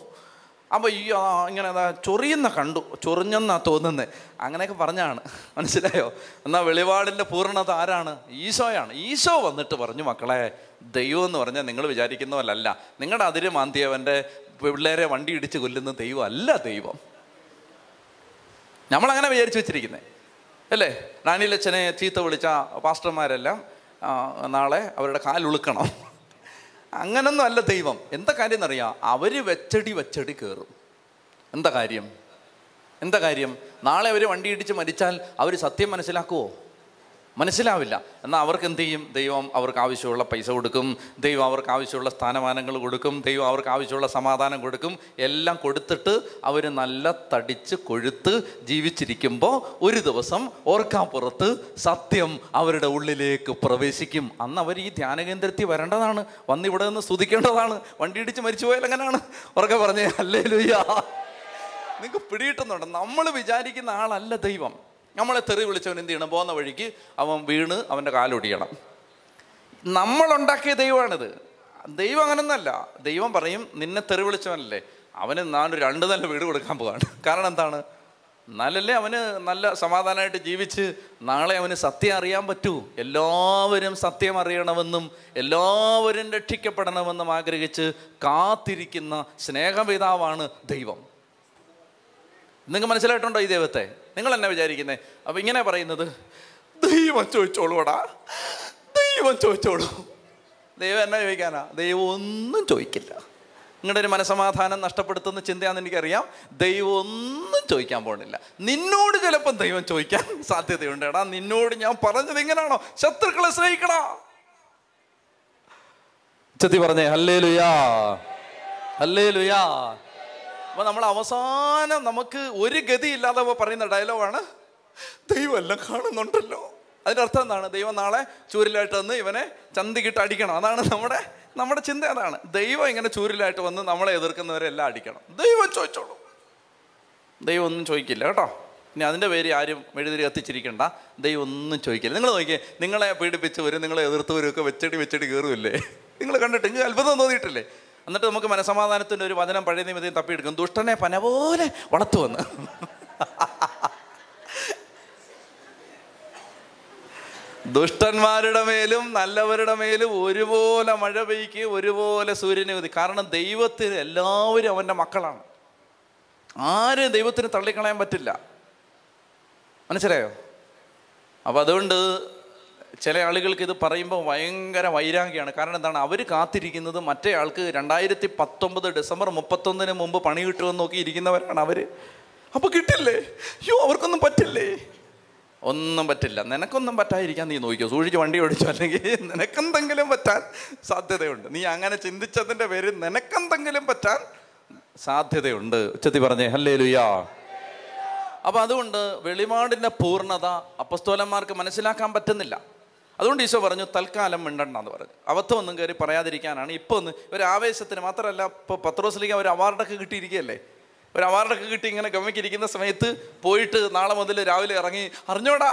അപ്പോൾ ഈ ഇങ്ങനെ ചൊറിയുന്ന കണ്ടു. ചൊറിഞ്ഞെന്നാ തോന്നുന്നത് അങ്ങനെയൊക്കെ പറഞ്ഞാണ്. മനസ്സിലായോ? എന്നാൽ വെളിപാടിന്റെ പൂർണത ആരാണ്? ഈശോയാണ്. ഈശോ വന്നിട്ട് പറഞ്ഞു മക്കളെ ദൈവം എന്ന് പറഞ്ഞാൽ നിങ്ങൾ വിചാരിക്കുന്നവല്ല നിങ്ങളുടെ അതിര് മാന്തിയവന്റെ പിള്ളേരെ വണ്ടി ഇടിച്ച് കൊല്ലുന്ന ദൈവം അല്ല ദൈവം. നമ്മളങ്ങനെ വിചാരിച്ചു വെച്ചിരിക്കുന്നത് അല്ലേ? റാണിയിലച്ഛനെ ചീത്ത വിളിച്ച പാസ്റ്റർമാരെല്ലാം നാളെ അവരുടെ കാലുളുക്കണം അങ്ങനൊന്നും അല്ല ദൈവം. എന്താ കാര്യം എന്നറിയാം അവർ വെച്ചടി വെച്ചടി കയറും എന്താ കാര്യം? എന്താ കാര്യം? നാളെ അവർ വണ്ടി ഇടിച്ച് മരിച്ചാൽ അവർ സത്യം മനസ്സിലാക്കുമോ മനസ്സിലാവില്ല. എന്നാൽ അവർക്ക് എന്ത് ചെയ്യും? ദൈവം അവർക്ക് ആവശ്യമുള്ള പൈസ കൊടുക്കും. ദൈവം അവർക്ക് ആവശ്യമുള്ള സ്ഥാനമാനങ്ങൾ കൊടുക്കും. ദൈവം അവർക്ക് ആവശ്യമുള്ള സമാധാനം കൊടുക്കും. എല്ലാം കൊടുത്തിട്ട് അവർ നല്ല തടിച്ച് കൊഴുത്ത് ജീവിച്ചിരിക്കുമ്പോൾ ഒരു ദിവസം ഓർക്കാപ്പുറത്ത് സത്യം അവരുടെ ഉള്ളിലേക്ക് പ്രവേശിക്കും. അന്ന് അവർ ഈ ധ്യാനകേന്ദ്രത്തിൽ വരേണ്ടതാണ്. വന്ന് ഇവിടെ നിന്ന് സ്തുതിക്കേണ്ടതാണ്. വണ്ടി ഇടിച്ച് മരിച്ചു പോയാൽ എങ്ങനെയാണ്? ഉറക്കെ പറഞ്ഞേ അല്ലേ ലുയ്യാ നിങ്ങൾക്ക് പിടിയിട്ടുന്നുണ്ട് നമ്മൾ വിചാരിക്കുന്ന ആളല്ല ദൈവം. നമ്മളെ തെറി വിളിച്ചവൻ എന്ത് ചെയ്യണം? പോകുന്ന വഴിക്ക് അവൻ വീണ് അവന്റെ കാലൊടിയണം. നമ്മളുണ്ടാക്കിയ ദൈവമാണിത്. ദൈവം അങ്ങനൊന്നല്ല. ദൈവം പറയും നിന്നെ തെറി വിളിച്ചവനല്ലേ. അവന് നാനൊരു രണ്ട് നല്ല വീട് കൊടുക്കാൻ പോവാണ്. കാരണം എന്താണ്? നല്ലല്ലേ അവന് നല്ല സമാധാനമായിട്ട് ജീവിച്ച് നാളെ അവന് സത്യം അറിയാൻ പറ്റൂ. എല്ലാവരും സത്യം അറിയണമെന്നും എല്ലാവരും രക്ഷിക്കപ്പെടണമെന്നും ആഗ്രഹിച്ച് കാത്തിരിക്കുന്ന സ്നേഹപിതാവാണ് ദൈവം. നിങ്ങൾക്ക് മനസ്സിലായിട്ടുണ്ടോ ഈ ദൈവത്തെ? നിങ്ങൾ എന്നെ വിചാരിക്കുന്നത് അപ്പോൾ ഇങ്ങനെ പറയുന്നത് ദൈവം ചോദിച്ചോളൂടാ ദൈവം ചോദിച്ചോളൂ. ദൈവം എന്നെ ചോദിക്കാനാ? ദൈവം ഒന്നും ചോദിക്കില്ല. നിങ്ങളുടെ ഒരു മനസമാധാനം നഷ്ടപ്പെടുത്തുന്ന ചിന്തയാണെന്ന് എനിക്കറിയാം. ദൈവം ഒന്നും ചോദിക്കാൻ പോകുന്നില്ല. നിന്നോട് ചിലപ്പം ദൈവം ചോദിക്കാൻ സാധ്യതയുണ്ട് എടാ നിന്നോട് ഞാൻ പറഞ്ഞത് ഇങ്ങനെയാണോ ശത്രുക്കളെ സ്നേഹിക്കണോ ചെത്തി പറഞ്ഞേ ഹല്ലേ ലുയാ ഹല്ലേ ലുയാ അപ്പൊ നമ്മൾ അവസാനം നമുക്ക് ഒരു ഗതി ഇല്ലാതെ പറയുന്ന ഡയലോഗാണ് ദൈവം എല്ലാം കാണുന്നുണ്ടല്ലോ. അതിന്റെ അർത്ഥം എന്താണ്? ദൈവം നാളെ ചൂരിലായിട്ട് വന്ന് ഇവനെ ചന്തിക്കിട്ട് അടിക്കണം. അതാണ് നമ്മുടെ നമ്മുടെ ചിന്ത അതാണ്. ദൈവം ഇങ്ങനെ ചൂരിലായിട്ട് വന്ന് നമ്മളെ എതിർക്കുന്നവരെ എല്ലാം അടിക്കണം. ദൈവം ചോദിച്ചോളൂ. ദൈവം ഒന്നും ചോദിക്കില്ല കേട്ടോ. ഇനി അതിന്റെ പേര് ആരും മെഴുതിരി കത്തിച്ചിരിക്കണ്ട. ദൈവം ഒന്നും ചോദിക്കില്ല. നിങ്ങൾ നോക്കിയേ നിങ്ങളെ പീഡിപ്പിച്ചവരും നിങ്ങളെ എതിർത്തവരും ഒക്കെ വെച്ചടി വെച്ചടി കയറുമില്ലേ നിങ്ങൾ കണ്ടിട്ട് നിങ്ങൾക്ക് അത്ഭുതം തോന്നിയിട്ടില്ലേ? എന്നിട്ട് നമുക്ക് മനസമാധാനത്തിന്റെ ഒരു വചനം പഴയ നിമിതം തപ്പിയെടുക്കും. ദുഷ്ടനെ പന പോലെ വളർത്തുവന്ന്. ദുഷ്ടന്മാരുടെ മേലും നല്ലവരുടെ മേലും ഒരുപോലെ മഴ പെയ്ക്ക് ഒരുപോലെ സൂര്യനെ ഉതി കാരണം ദൈവത്തിന് എല്ലാവരും അവന്റെ മക്കളാണ്. ആരും ദൈവത്തിന് തള്ളിക്കളയാൻ പറ്റില്ല. മനസ്സിലായോ? അപ്പം അതുകൊണ്ട് ചില ആളുകൾക്ക് ഇത് പറയുമ്പോൾ ഭയങ്കര വൈരാഗ്യമാണ്. കാരണം എന്താണ്? അവർ കാത്തിരിക്കുന്നത് മറ്റേ ആൾക്ക് രണ്ടായിരത്തി പത്തൊമ്പത് ഡിസംബർ മുപ്പത്തൊന്നിന് മുമ്പ് പണി കിട്ടുമെന്ന് നോക്കി ഇരിക്കുന്നവരാണ് അവർ അപ്പോൾ കിട്ടില്ലേ? അയ്യോ അവർക്കൊന്നും പറ്റില്ലേ? ഒന്നും പറ്റില്ല. നിനക്കൊന്നും പറ്റാതിരിക്കാൻ നീ നോക്കിയോ സൂക്ഷിച്ച് വണ്ടി ഓടിച്ചോ. അല്ലെങ്കിൽ നിനക്കെന്തെങ്കിലും പറ്റാൻ സാധ്യതയുണ്ട്. നീ അങ്ങനെ ചിന്തിച്ചതിന്റെ പേര് നിനക്കെന്തെങ്കിലും പറ്റാൻ സാധ്യതയുണ്ട്. ഉച്ചത്തി പറഞ്ഞേ ഹല്ലേ ലുയാ അപ്പൊ അതുകൊണ്ട് വെളിപാടിന്റെ പൂർണത അപ്പസ്തോലന്മാർക്ക് മനസ്സിലാക്കാൻ പറ്റുന്നില്ല. അതുകൊണ്ട് ഈശോ പറഞ്ഞു തൽക്കാലം മിണ്ടണ്ട എന്ന് പറഞ്ഞു. അബദ്ധം ഒന്നും കയറി പറയാതിരിക്കാനാണ്. ഇപ്പോൾ ഒന്ന് ഒരു ആവേശത്തിന് മാത്രമല്ല ഇപ്പോൾ പത്രോസിലേക്ക് ഒരു അവാർഡൊക്കെ കിട്ടിയിരിക്കുകയല്ലേ? ഒരു അവാർഡൊക്കെ കിട്ടി ഇങ്ങനെ ഗമ്മയ്ക്കിരിക്കുന്ന സമയത്ത് പോയിട്ട് നാളെ മുതൽ രാവിലെ ഇറങ്ങി അറിഞ്ഞോടാ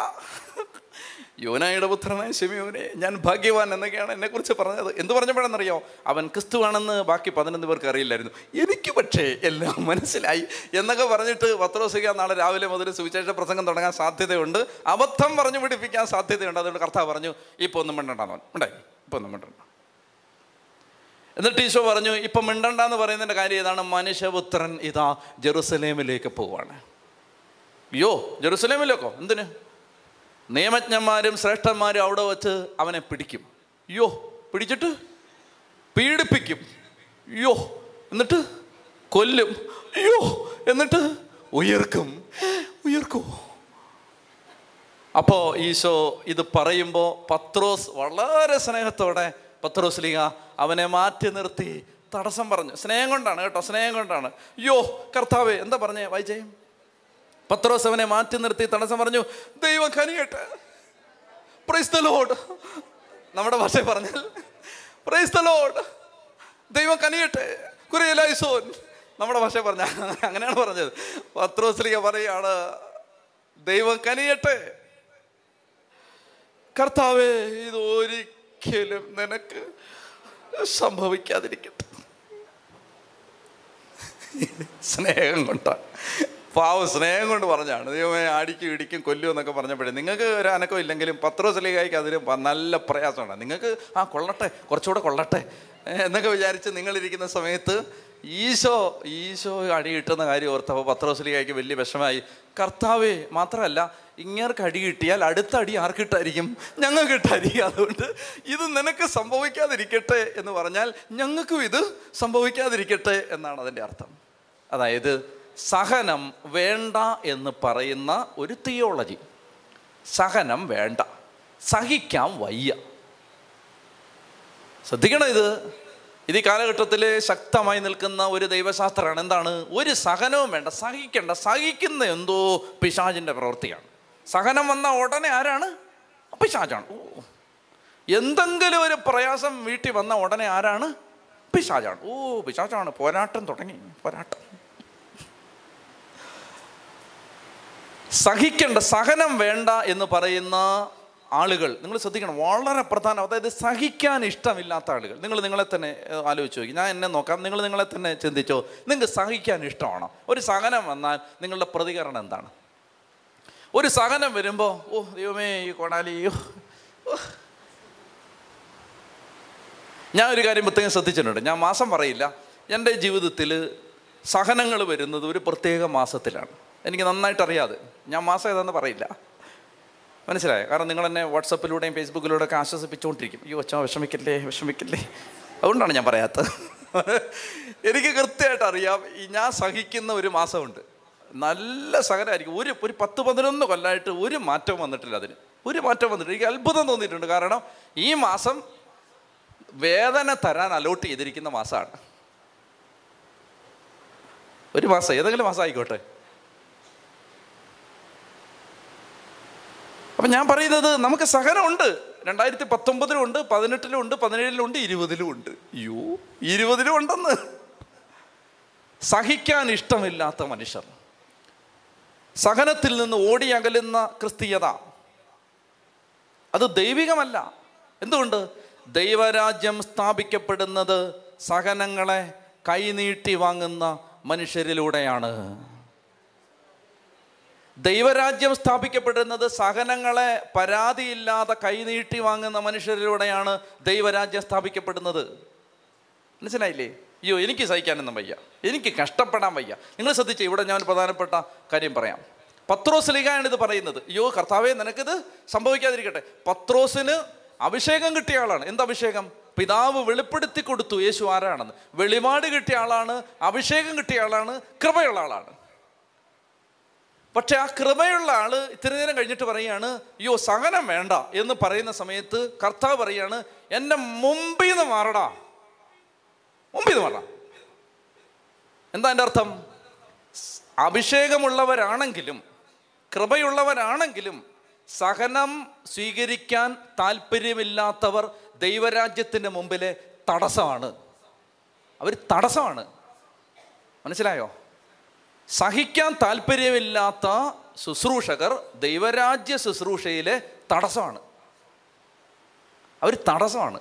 യോനായുടെ പുത്രനായ ഷെമിയോനെ ഞാൻ ഭാഗ്യവാൻ എന്നൊക്കെയാണ് എന്നെക്കുറിച്ച് പറഞ്ഞത്. എന്ത് പറഞ്ഞപ്പോഴെന്നറിയോ അവൻ ക്രിസ്തുവാണെന്ന് ബാക്കി പതിനൊന്ന് പേർക്ക് അറിയില്ലായിരുന്നു. എനിക്ക് പക്ഷേ എല്ലാം മനസ്സിലായി എന്നൊക്കെ പറഞ്ഞിട്ട് പത്രോസിക നാളെ രാവിലെ മുതൽ സുവിശേഷ പ്രസംഗം തുടങ്ങാൻ സാധ്യതയുണ്ട്. അബദ്ധം പറഞ്ഞു പിടിപ്പിക്കാൻ സാധ്യതയുണ്ട്. അതുകൊണ്ട് കർത്താവ് പറഞ്ഞു ഇപ്പോൾ ഒന്നും മിണ്ടണ്ടെന്ന് ഉണ്ടായി. ഇപ്പോൾ ഒന്നും മിണ്ടണ്ട. എന്നിട്ട് ഈശോ പറഞ്ഞു ഇപ്പം മിണ്ടണ്ട എന്ന് പറയുന്നതിന്റെ കാര്യം ഏതാണ് മനുഷ്യപുത്രൻ ഇതാ ജെറുസലേമിലേക്ക് പോവാണ്. യോ ജെറുസലേമിലേക്കോ? എന്തിന്? നിയമജ്ഞന്മാരും ശ്രേഷ്ഠന്മാരും അവിടെ വച്ച് അവനെ പിടിക്കും. യോ പിടിച്ചിട്ട് പീഡിപ്പിക്കും. യോ എന്നിട്ട് കൊല്ലും. യോ എന്നിട്ട് ഉയർക്കും. ഉയർക്കൂ. അപ്പോൾ ഈശോ ഇത് പറയുമ്പോൾ പത്രോസ് വളരെ സ്നേഹത്തോടെ പത്രോസ് ലീഗ അവനെ മാറ്റി നിർത്തി തടസ്സം പറഞ്ഞു. സ്നേഹം കൊണ്ടാണ് കേട്ടോ സ്നേഹം കൊണ്ടാണ്. യോ കർത്താവേ എന്താ പറഞ്ഞേ വായിച്ചേ പത്രോസ് അവനെ മാറ്റി നിർത്തി തടസ്സം പറഞ്ഞു ദൈവം കനിയട്ടെ. പ്രൈസ് ദ ലോഡ് നമ്മുടെ ഭാഷ പറഞ്ഞാൽ പ്രൈസ് ദ ലോഡ് ദൈവം കനിയട്ടെ. കുറിയലൈസോൻ നമ്മുടെ ഭാഷ പറഞ്ഞ അങ്ങനെയാണ് പറഞ്ഞത്. പത്രോസ്ലിക പറയാണ് ദൈവം കനിയട്ടെ. കർത്താവേ ഇത് ഒരിക്കലും നിനക്ക് സംഭവിക്കാതിരിക്കട്ടെ. സ്നേഹം കൊണ്ടാണ് പാവ സ്നേഹം കൊണ്ട് പറഞ്ഞാണ് ദൈവമേ അടിക്കും ഇടിക്കും കൊല്ലും എന്നൊക്കെ പറഞ്ഞപ്പോഴേ നിങ്ങൾക്ക് ഒരു അനക്കം ഇല്ലെങ്കിലും പത്രോസ്ലികായിക്ക് അതിന് പ- നല്ല പ്രയാസമാണ്. നിങ്ങൾക്ക് ആ കൊള്ളട്ടെ കുറച്ചുകൂടെ കൊള്ളട്ടെ എന്നൊക്കെ വിചാരിച്ച് നിങ്ങളിരിക്കുന്ന സമയത്ത് ഈശോ ഈശോ അടി കിട്ടുന്ന കാര്യം ഓർത്തപ്പോൾ പത്രോസ്ലികായിക്ക് വലിയ വിഷമായി കർത്താവേ മാത്രമല്ല ഇങ്ങേർക്ക് അടി കിട്ടിയാൽ അടുത്ത അടി ആർക്കിട്ടായിരിക്കും? ഞങ്ങൾക്ക് ഇട്ടായിരിക്കും അതുകൊണ്ട് ഇത് നിനക്ക് സംഭവിക്കാതിരിക്കട്ടെ എന്ന് പറഞ്ഞാൽ ഞങ്ങൾക്കും ഇത് സംഭവിക്കാതിരിക്കട്ടെ എന്നാണ് അതിന്റെ അർത്ഥം. അതായത് സഹനം വേണ്ട എന്ന് പറയുന്ന ഒരു തിയോളജി സഹനം വേണ്ട. സഹിക്കാൻ വയ്യ. ശ്രദ്ധിക്കണം ഇത്? ഇത് ഈ കാലഘട്ടത്തിൽ ശക്തമായി നിൽക്കുന്ന ഒരു ദൈവശാസ്ത്രമാണ് എന്താണ്? ഒരു സഹനവും വേണ്ട സഹിക്കേണ്ട സഹിക്കുന്ന എന്തോ പിശാചിന്റെ പ്രവൃത്തിയാണ്. സഹനം വന്ന ഉടനെ ആരാണ്? പിശാചാണ്. ഓ. എന്തെങ്കിലും ഒരു പ്രയാസം വീട്ടിൽ വന്ന ഉടനെ ആരാണ്? പിശാചാണ്. ഓ പിശാചാണ്. പോരാട്ടം തുടങ്ങി. പോരാട്ടം. സഹിക്കേണ്ട സഹനം വേണ്ട എന്ന് പറയുന്ന ആളുകൾ നിങ്ങൾ ശ്രദ്ധിക്കണം വളരെ പ്രധാനം അതായത് സഹിക്കാൻ ഇഷ്ടമില്ലാത്ത ആളുകൾ. നിങ്ങൾ നിങ്ങളെ തന്നെ ആലോചിച്ച് നോക്കി. ഞാൻ എന്നെ നോക്കാം നിങ്ങൾ നിങ്ങളെ തന്നെ ചിന്തിച്ചോ. നിങ്ങൾക്ക് സഹിക്കാൻ ഇഷ്ടമാണോ? ഒരു സഹനം വന്നാൽ നിങ്ങളുടെ പ്രതികരണം എന്താണ്? ഒരു സഹനം വരുമ്പോൾ ഓ ദൈവമേ ഈ കൊണാലി. ഞാൻ ഒരു കാര്യം പ്രത്യേകം ശ്രദ്ധിച്ചിട്ടുണ്ട്. ഞാൻ മാസം പറയില്ല. എന്റെ ജീവിതത്തിൽ സഹനങ്ങൾ വരുന്നത് ഒരു പ്രത്യേക മാസത്തിലാണ്. എനിക്ക് നന്നായിട്ട് അറിയാതെ ഞാൻ മാസം ഏതാണെന്ന് പറയില്ല. മനസ്സിലായോ? കാരണം നിങ്ങൾ എന്നെ വാട്സപ്പിലൂടെയും ഫേസ്ബുക്കിലൂടെ ഒക്കെ ആശ്വസിപ്പിച്ചുകൊണ്ടിരിക്കും. അയ്യോ അച്ഛൻ വിഷമിക്കല്ലേ വിഷമിക്കല്ലേ. അതുകൊണ്ടാണ് ഞാൻ പറയാത്തത്. എനിക്ക് കൃത്യമായിട്ട് അറിയാം ഈ ഞാൻ സഹിക്കുന്ന ഒരു മാസമുണ്ട്. നല്ല സഹനമായിരിക്കും. ഒരു ഒരു പത്ത് പതിനൊന്ന് കൊല്ലമായിട്ട് ഒരു മാറ്റം വന്നിട്ടില്ല അതിന്. ഒരു മാറ്റം വന്നിട്ടില്ല. എനിക്ക് അത്ഭുതം തോന്നിയിട്ടുണ്ട്. കാരണം ഈ മാസം വേദന തരാൻ അലോട്ട് ചെയ്തിരിക്കുന്ന മാസമാണ്. ഒരു മാസം ഏതെങ്കിലും മാസം ആയിക്കോട്ടെ. അപ്പം ഞാൻ പറയുന്നത് നമുക്ക് സഹനമുണ്ട് രണ്ടായിരത്തി പത്തൊമ്പതിലും ഉണ്ട് പതിനെട്ടിലും ഉണ്ട് പതിനേഴിലും ഉണ്ട് ഇരുപതിലും ഉണ്ട്. അയ്യോ ഇരുപതിലും ഉണ്ടെന്ന്. സഹിക്കാൻ ഇഷ്ടമില്ലാത്ത മനുഷ്യർ. സഹനത്തിൽ നിന്ന് ഓടി അകലുന്ന ക്രിസ്തീയത. അത് ദൈവികമല്ല. എന്തുകൊണ്ട്? ദൈവരാജ്യം സ്ഥാപിക്കപ്പെടുന്നത് സഹനങ്ങളെ കൈനീട്ടി വാങ്ങുന്ന മനുഷ്യരിലൂടെയാണ്. ദൈവരാജ്യം സ്ഥാപിക്കപ്പെടുന്നത് സഹനങ്ങളെ പരാതിയില്ലാതെ കൈനീട്ടി വാങ്ങുന്ന മനുഷ്യരിലൂടെയാണ് ദൈവരാജ്യം സ്ഥാപിക്കപ്പെടുന്നത്. മനസ്സിലായില്ലേ? അയ്യോ എനിക്ക് സഹിക്കാനൊന്നും വയ്യ. എനിക്ക് കഷ്ടപ്പെടാൻ വയ്യ. നിങ്ങൾ ശ്രദ്ധിച്ചേ ഇവിടെ ഞാൻ പ്രധാനപ്പെട്ട കാര്യം പറയാം. പത്രോസ് ലീഗാണ് ഇത് പറയുന്നത്. അയ്യോ കർത്താവേ നിനക്കിത് സംഭവിക്കാതിരിക്കട്ടെ. പത്രോസിന് അഭിഷേകം കിട്ടിയ ആളാണ്. എന്ത് അഭിഷേകം? പിതാവ് വെളിപ്പെടുത്തി കൊടുത്തു. യേശു ആരാണെന്ന്. വെളിപാട് കിട്ടിയ ആളാണ് അഭിഷേകം കിട്ടിയ ആളാണ് കൃപയുള്ള ആളാണ്. പക്ഷെ ആ കൃപയുള്ള ആൾ ഇത്തിരി നേരം കഴിഞ്ഞിട്ട് പറയാണ് അയ്യോ സഹനം വേണ്ട എന്ന് പറയുന്ന സമയത്ത് കർത്താവ് പറയാണ് എന്റെ മുമ്പിൽ നിന്ന് മാറടാ. മുമ്പിൽ നിന്ന് മാറടാ എന്താ എന്റെ അർത്ഥം? അഭിഷേകമുള്ളവരാണെങ്കിലും കൃപയുള്ളവരാണെങ്കിലും സഹനം സ്വീകരിക്കാൻ താല്പര്യമില്ലാത്തവർ ദൈവരാജ്യത്തിന്റെ മുമ്പിലെ തടസ്സമാണ്. അവർ തടസ്സമാണ്. മനസ്സിലായോ? സഹിക്കാൻ താല്പര്യമില്ലാത്ത ശുശ്രൂഷകർ ദൈവരാജ്യ ശുശ്രൂഷയിലെ തടസ്സമാണ്. അവർ തടസ്സമാണ്.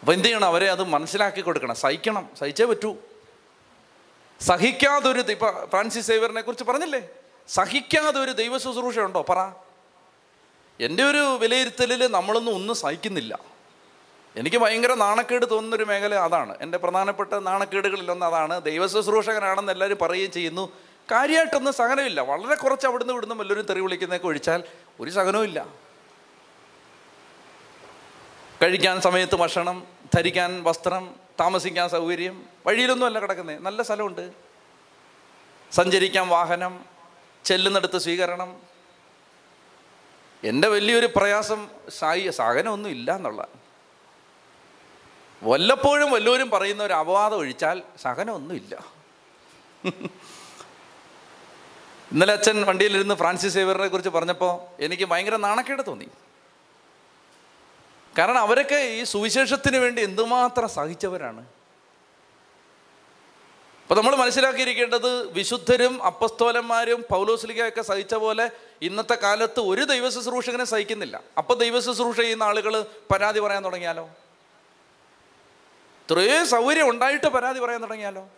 അപ്പം എന്ത് ചെയ്യണം? അവരെ അത് മനസ്സിലാക്കി കൊടുക്കണം. സഹിക്കണം. സഹിച്ചേ പറ്റൂ. സഹിക്കാതൊരു ഇപ്പം ഫ്രാൻസിസ് സേവറിനെ കുറിച്ച് പറഞ്ഞില്ലേ? സഹിക്കാതെ ഒരു ദൈവ ശുശ്രൂഷ ഉണ്ടോ പറ. എന്റെ ഒരു വിലയിരുത്തലിൽ നമ്മളൊന്നും ഒന്നും സഹിക്കുന്നില്ല. എനിക്ക് ഭയങ്കര നാണക്കേട് തോന്നുന്നൊരു മേഖല അതാണ്. എന്റെ പ്രധാനപ്പെട്ട നാണക്കേടുകളിലൊന്ന് അതാണ്. ദൈവ ശുശ്രൂഷകനാണെന്ന് എല്ലാവരും പറയുകയും ചെയ്യുന്നു. കാര്യമായിട്ടൊന്നും സഹനമില്ല. വളരെ കുറച്ച് അവിടുന്ന് ഇവിടുന്ന് വല്ലവരും തെറി വിളിക്കുന്നതൊക്കെ ഒഴിച്ചാൽ ഒരു സഹനവും ഇല്ല. കഴിക്കാൻ സമയത്ത് ഭക്ഷണം ധരിക്കാൻ വസ്ത്രം താമസിക്കാൻ സൗകര്യം വഴിയിലൊന്നും അല്ല കിടക്കുന്നത് നല്ല സ്ഥലമുണ്ട്. സഞ്ചരിക്കാൻ വാഹനം ചെല്ലുന്നിടത്ത് സ്വീകരണം. എന്റെ വലിയൊരു പ്രയാസം സായി സഹനമൊന്നും ഇല്ല എന്നുള്ള വല്ലപ്പോഴും വല്ലവരും പറയുന്ന ഒരു അപവാദം ഒഴിച്ചാൽ സഹനമൊന്നുമില്ല. ഇന്നലെ അച്ഛൻ വണ്ടിയിലിരുന്ന് ഫ്രാൻസിസ് സേവറിനെ കുറിച്ച് പറഞ്ഞപ്പോൾ എനിക്ക് ഭയങ്കര നാണക്കേട് തോന്നി. കാരണം അവരൊക്കെ ഈ സുവിശേഷത്തിന് വേണ്ടി എന്തുമാത്രം സഹിച്ചവരാണ്. അപ്പോൾ നമ്മൾ മനസ്സിലാക്കിയിരിക്കേണ്ടത് വിശുദ്ധരും അപ്പസ്തോലന്മാരും പൗലോസ്ലികയൊക്കെ സഹിച്ച പോലെ ഇന്നത്തെ കാലത്ത് ഒരു ദൈവ ശുശ്രൂഷകനെ സഹിക്കുന്നില്ല. അപ്പോൾ ദൈവ ശുശ്രൂഷ ചെയ്യുന്ന ആളുകൾ പരാതി പറയാൻ തുടങ്ങിയാലോ? ഇത്രയും സൗകര്യം ഉണ്ടായിട്ട് പരാതി പറയാൻ തുടങ്ങിയാലോ?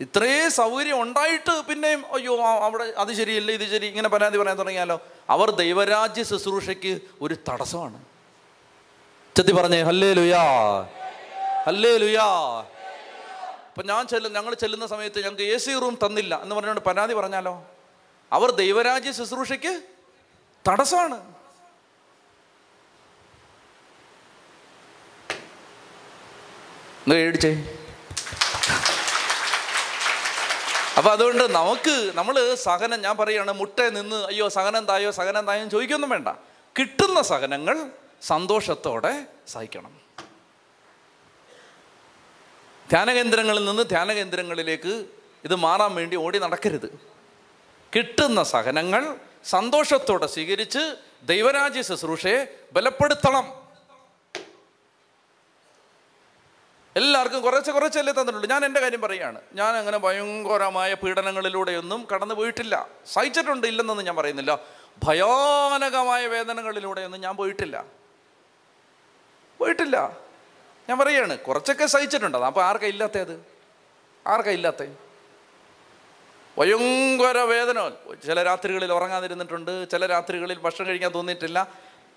ഇത്രയും സൗകര്യം ഉണ്ടായിട്ട് പിന്നെയും അയ്യോ അവിടെ അത് ശരിയല്ല ഇത് ശരി ഇങ്ങനെ പരാതി പറയാൻ തുടങ്ങിയാലോ? അവർ ദൈവരാജ്യ ശുശ്രൂഷയ്ക്ക് ഒരു തടസ്സമാണ്. ചെത്തി പറഞ്ഞേ ഹല്ലേ ലുയാ ഹല്ലേ ലുയാ അപ്പൊ ഞാൻ ചെല്ലും ഞങ്ങൾ ചെല്ലുന്ന സമയത്ത് ഞങ്ങൾക്ക് എ സി റൂം തന്നില്ല എന്ന് പറഞ്ഞുകൊണ്ട് പരാതി പറഞ്ഞാലോ? അവർ ദൈവരാജ്യ ശുശ്രൂഷയ്ക്ക് തടസ്സമാണ്. മേടിച്ചേ അപ്പൊ അതുകൊണ്ട് നമുക്ക് നമ്മൾ സഹനം ഞാൻ പറയുകയാണ് മുട്ട നിന്ന് അയ്യോ സഹനം തായോ സഹനം തായോ ചോദിക്കൊന്നും വേണ്ട. കിട്ടുന്ന സഹനങ്ങൾ സന്തോഷത്തോടെ സഹിക്കണം. ധ്യാനകേന്ദ്രങ്ങളിൽ നിന്ന് ധ്യാനകേന്ദ്രങ്ങളിലേക്ക് ഇത് മാറാൻ വേണ്ടി ഓടി നടക്കരുത്. കിട്ടുന്ന സഹനങ്ങൾ സന്തോഷത്തോടെ സ്വീകരിച്ച് ദൈവരാജ്യ ശുശ്രൂഷയെ ബലപ്പെടുത്തണം. എല്ലാവർക്കും കുറച്ച് കുറച്ചല്ലേ തന്നിട്ടുള്ളൂ. ഞാൻ എന്റെ കാര്യം പറയുകയാണ് ഞാൻ അങ്ങനെ ഭയങ്കരമായ പീഡനങ്ങളിലൂടെയൊന്നും കടന്നു പോയിട്ടില്ല. സഹിച്ചിട്ടുണ്ട് ഇല്ലെന്നൊന്നും ഞാൻ പറയുന്നില്ല. ഭയാനകമായ വേദനകളിലൂടെയൊന്നും ഞാൻ പോയിട്ടില്ല. പോയിട്ടില്ല. ഞാൻ പറയുകയാണ് കുറച്ചൊക്കെ സഹിച്ചിട്ടുണ്ട്. അപ്പോൾ ആർക്കാ ഇല്ലാത്തത് ആർക്കാ ഇല്ലാത്ത? ഭയങ്കര വേദന. ചില രാത്രികളിൽ ഉറങ്ങാതിരുന്നിട്ടുണ്ട് ചില രാത്രികളിൽ ഭക്ഷണം കഴിക്കാൻ തോന്നിയിട്ടില്ല.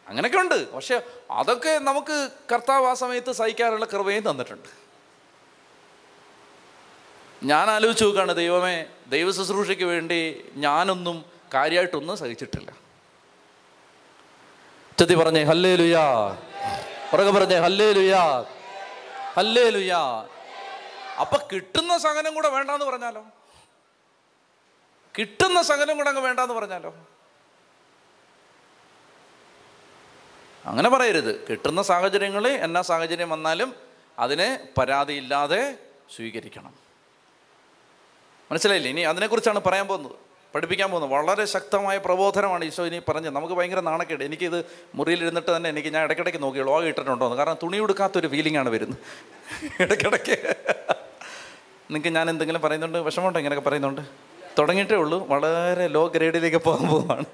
അങ്ങനെയൊക്കെ ഉണ്ട് പക്ഷെ അതൊക്കെ നമുക്ക് കർത്താവ് ആ സമയത്ത് സഹിക്കാനുള്ള കൃപയും തന്നിട്ടുണ്ട്. ഞാൻ ആലോചിച്ച് നോക്കുകയാണ് ദൈവമേ ദൈവ ശുശ്രൂഷയ്ക്ക് വേണ്ടി ഞാനൊന്നും കാര്യമായിട്ടൊന്നും സഹിച്ചിട്ടില്ല. ചെത്തി പറഞ്ഞേ ഹല്ലേ ലുയാ പുറകെ പറഞ്ഞേ ഹല്ലേ ലുയാ ഹല്ലേ ലുയാ അപ്പൊ കിട്ടുന്ന സഹനം കൂടെ വേണ്ടാന്ന് പറഞ്ഞാലോ? കിട്ടുന്ന സഹനം കൂടെ അങ്ങ് വേണ്ടാന്ന് പറഞ്ഞാലോ? അങ്ങനെ പറയരുത്. കിട്ടുന്ന സാഹചര്യങ്ങളിൽ എന്നാ സാഹചര്യം വന്നാലും അതിനെ പരാതിയില്ലാതെ സ്വീകരിക്കണം. മനസ്സിലായില്ലേ? ഇനി അതിനെക്കുറിച്ചാണ് പറയാൻ പോകുന്നത്. പഠിപ്പിക്കാൻ പോകുന്നത്. വളരെ ശക്തമായ പ്രബോധനമാണ് ഈശോ ഇനി പറഞ്ഞത്. നമുക്ക് ഭയങ്കര നാണക്കേട്. എനിക്കിത് മുറിയിലിരുന്നിട്ട് തന്നെ എനിക്ക് ഞാൻ ഇടയ്ക്കിടയ്ക്ക് നോക്കി ലോഗ് ഇട്ടിട്ടുണ്ടോ എന്ന്. കാരണം തുണി ഉടുക്കാത്തൊരു ഫീലിംഗ് ആണ് വരുന്നത്. ഇടയ്ക്കിടയ്ക്ക്. നിങ്ങൾക്ക് ഞാൻ എന്തെങ്കിലും പറയുന്നുണ്ട്? വിഷമമുണ്ടോ? ഇങ്ങനെയൊക്കെ പറയുന്നുണ്ട്? തുടങ്ങിയിട്ടേ ഉള്ളൂ. വളരെ ലോ ഗ്രേഡിലേക്ക് പോകാൻ പോവാണ്.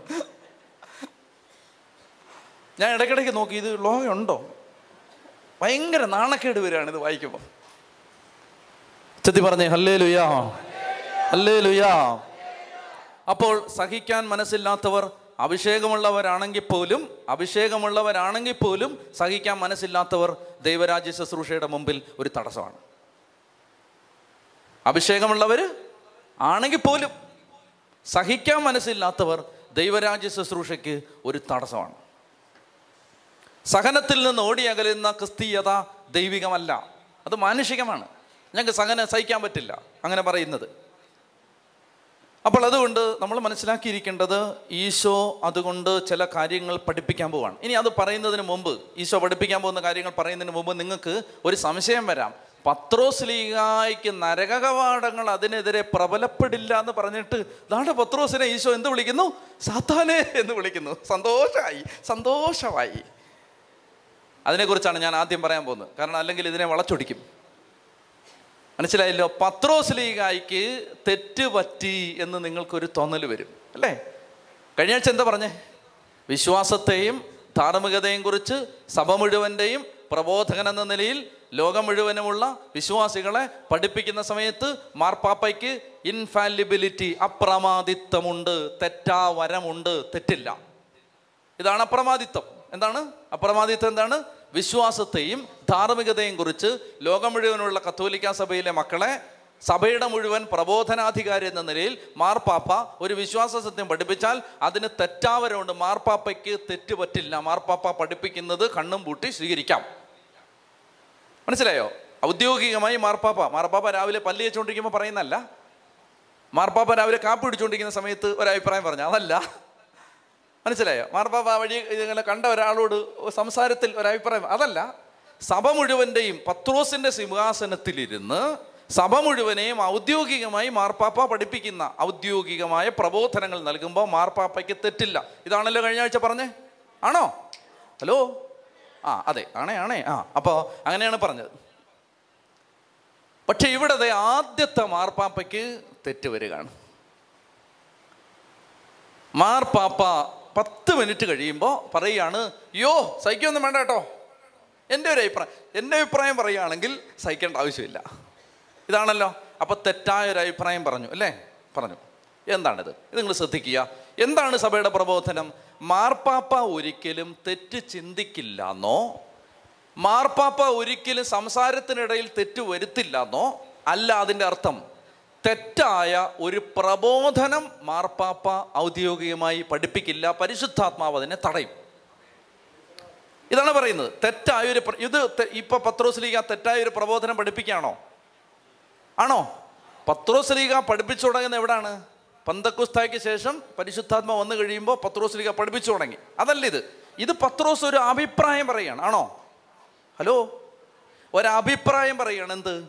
ഞാൻ ഇടയ്ക്കിടയ്ക്ക് നോക്കി ഇത് ലോ ഭയങ്കര നാണക്കേട് വരികയാണ് ഇത് വായിക്കുമ്പോൾ ചെത്തി പറഞ്ഞേ ഹല്ലേ ലുയാ ഹല്ലേ ലുയാ അപ്പോൾ സഹിക്കാൻ മനസ്സില്ലാത്തവർ അഭിഷേകമുള്ളവരാണെങ്കിൽ പോലും അഭിഷേകമുള്ളവരാണെങ്കിൽ പോലും സഹിക്കാൻ മനസ്സില്ലാത്തവർ ദൈവരാജ്യ ശുശ്രൂഷയുടെ മുമ്പിൽ ഒരു തടസ്സമാണ്. അഭിഷേകമുള്ളവർ ആണെങ്കിൽ പോലും സഹിക്കാൻ മനസ്സില്ലാത്തവർ ദൈവരാജ്യ ശുശ്രൂഷയ്ക്ക് ഒരു തടസ്സമാണ്. സഹനത്തിൽ നിന്ന് ഓടിയകലുന്ന ക്രിസ്തീയത ദൈവികമല്ല. അത് മാനുഷികമാണ്. ഞങ്ങൾക്ക് സഹനം സഹിക്കാൻ പറ്റില്ല. അങ്ങനെ പറയുന്നത്. അപ്പോൾ അതുകൊണ്ട് നമ്മൾ മനസ്സിലാക്കിയിരിക്കേണ്ടത് ഈശോ അതുകൊണ്ട് ചില കാര്യങ്ങൾ പഠിപ്പിക്കാൻ പോവാണ്. ഇനി അത് പറയുന്നതിന് മുമ്പ് ഈശോ പഠിപ്പിക്കാൻ പോകുന്ന കാര്യങ്ങൾ പറയുന്നതിന് മുമ്പ് നിങ്ങൾക്ക് ഒരു സംശയം വരാം. പത്രോസ് ലീഗായ്ക്ക് നരക കവാടങ്ങൾ അതിനെതിരെ പ്രബലപ്പെടില്ല എന്ന് പറഞ്ഞിട്ട് ഇതാണ് പത്രോസിനെ ഈശോ എന്ത് വിളിക്കുന്നു? സാത്താനെ എന്ന് വിളിക്കുന്നു. സന്തോഷമായി സന്തോഷമായി. അതിനെക്കുറിച്ചാണ് ഞാൻ ആദ്യം പറയാൻ പോകുന്നത്. കാരണം അല്ലെങ്കിൽ ഇതിനെ വളച്ചൊടിക്കും. മനസ്സിലായല്ലോ? പത്രോസ് ലീഗായിക്ക് തെറ്റ് പറ്റി എന്ന് നിങ്ങൾക്കൊരു തോന്നൽ വരും. അല്ലേ? കഴിഞ്ഞ ആഴ്ച എന്താ പറഞ്ഞേ? വിശ്വാസത്തെയും ധാർമ്മികതയും കുറിച്ച് സഭ മുഴുവന്റെയും പ്രബോധകൻ എന്ന നിലയിൽ ലോകം മുഴുവനുമുള്ള വിശ്വാസികളെ പഠിപ്പിക്കുന്ന സമയത്ത് മാർപ്പാപ്പയ്ക്ക് ഇൻഫാലിബിലിറ്റി അപ്രമാദിത്വമുണ്ട് തെറ്റാവരമുണ്ട് തെറ്റില്ല. ഇതാണ് അപ്രമാദിത്വം. എന്താണ്? അപ്രമാദിത്വം എന്താണ്? വിശ്വാസത്തെയും ധാർമ്മികതയും കുറിച്ച് ലോകം മുഴുവനുള്ള കത്തോലിക്ക സഭയിലെ മക്കളെ സഭയുടെ മുഴുവൻ പ്രബോധനാധികാരി എന്ന നിലയിൽ മാർപ്പാപ്പ ഒരു വിശ്വാസ സത്യം പഠിപ്പിച്ചാൽ അതിന് തെറ്റാവരമുണ്ട് മാർപ്പാപ്പയ്ക്ക് തെറ്റ് പറ്റില്ല. മാർപ്പാപ്പ പഠിപ്പിക്കുന്നത് കണ്ണും പൂട്ടി സ്വീകരിക്കാം. മനസ്സിലായോ? ഔദ്യോഗികമായി മാർപ്പാപ്പ. മാർപ്പാപ്പ രാവിലെ പല്ല് വെച്ചുകൊണ്ടിരിക്കുമ്പോൾ പറയുന്നല്ല മാർപ്പാപ്പ രാവിലെ കാപ്പി പിടിച്ചുകൊണ്ടിരിക്കുന്ന സമയത്ത് ഒരു അഭിപ്രായം പറഞ്ഞു അതല്ല. മനസ്സിലായോ? മാർപ്പാപ്പ വഴി ഇങ്ങനെ കണ്ട ഒരാളോട് സംസാരത്തിൽ ഒരഭിപ്രായം അതല്ല സഭ മുഴുവന്റെയും പത്രോസിന്റെ സിംഹാസനത്തിലിരുന്ന് സഭ മുഴുവനെയും ഔദ്യോഗികമായി മാർപ്പാപ്പ പഠിപ്പിക്കുന്ന ഔദ്യോഗികമായ പ്രബോധനങ്ങൾ നൽകുമ്പോൾ മാർപ്പാപ്പയ്ക്ക് തെറ്റില്ല. ഇതാണല്ലോ കഴിഞ്ഞ ആഴ്ച പറഞ്ഞേ? ആണോ? ഹലോ? ആ അതെ. ആണേ ആണേ. ആ അപ്പോൾ അങ്ങനെയാണ് പറഞ്ഞത്. പക്ഷെ ഇവിടത്തെ ആദ്യത്തെ മാർപ്പാപ്പയ്ക്ക് തെറ്റ് വരികയാണ്. മാർപ്പാപ്പ പത്ത് മിനിറ്റ് കഴിയുമ്പോൾ പറയുകയാണ് യോ സഹിക്കൊന്നും വേണ്ട കേട്ടോ. എന്റെ ഒരു അഭിപ്രായം എന്റെ അഭിപ്രായം പറയുകയാണെങ്കിൽ സഹിക്കേണ്ട ആവശ്യമില്ല. ഇതാണല്ലോ. അപ്പോൾ തെറ്റായ ഒരു അഭിപ്രായം പറഞ്ഞു അല്ലേ? പറഞ്ഞു. എന്താണിത്? ഇത് നിങ്ങൾ ശ്രദ്ധിക്കുക. എന്താണ് സഭയുടെ പ്രബോധനം? മാർപ്പാപ്പ ഒരിക്കലും തെറ്റ് ചിന്തിക്കില്ല എന്നോ മാർപ്പാപ്പ ഒരിക്കലും സംസാരത്തിനിടയിൽ തെറ്റ് വരുത്തില്ല എന്നോ അല്ല അതിന്റെ അർത്ഥം. തെറ്റായ ഒരു പ്രബോധനം മാർപ്പാപ്പ ഔദ്യോഗികമായി പഠിപ്പിക്കില്ല. പരിശുദ്ധാത്മാവ് അതിനെ തടയും. ഇതാണ് പറയുന്നത്. തെറ്റായ ഒരു ഇത് ഇപ്പൊ പത്രോസ് ലീഗ തെറ്റായ ഒരു പ്രബോധനം പഠിപ്പിക്കുകയാണോ? ആണോ? പത്രോസ് ലീഗ പഠിപ്പിച്ചു തുടങ്ങുന്നത് എവിടാണ്? പന്തക്കുസ്തായ്ക്ക് ശേഷം പരിശുദ്ധാത്മ വന്നു കഴിയുമ്പോൾ പത്രോസ് ലീഗ പഠിപ്പിച്ചു തുടങ്ങി. അതല്ല ഇത്. ഇത് പത്രോസ് ഒരു അഭിപ്രായം പറയുകയാണ്. ആണോ? ഹലോ? ഒരഭിപ്രായം പറയുകയാണ്. എന്ത്?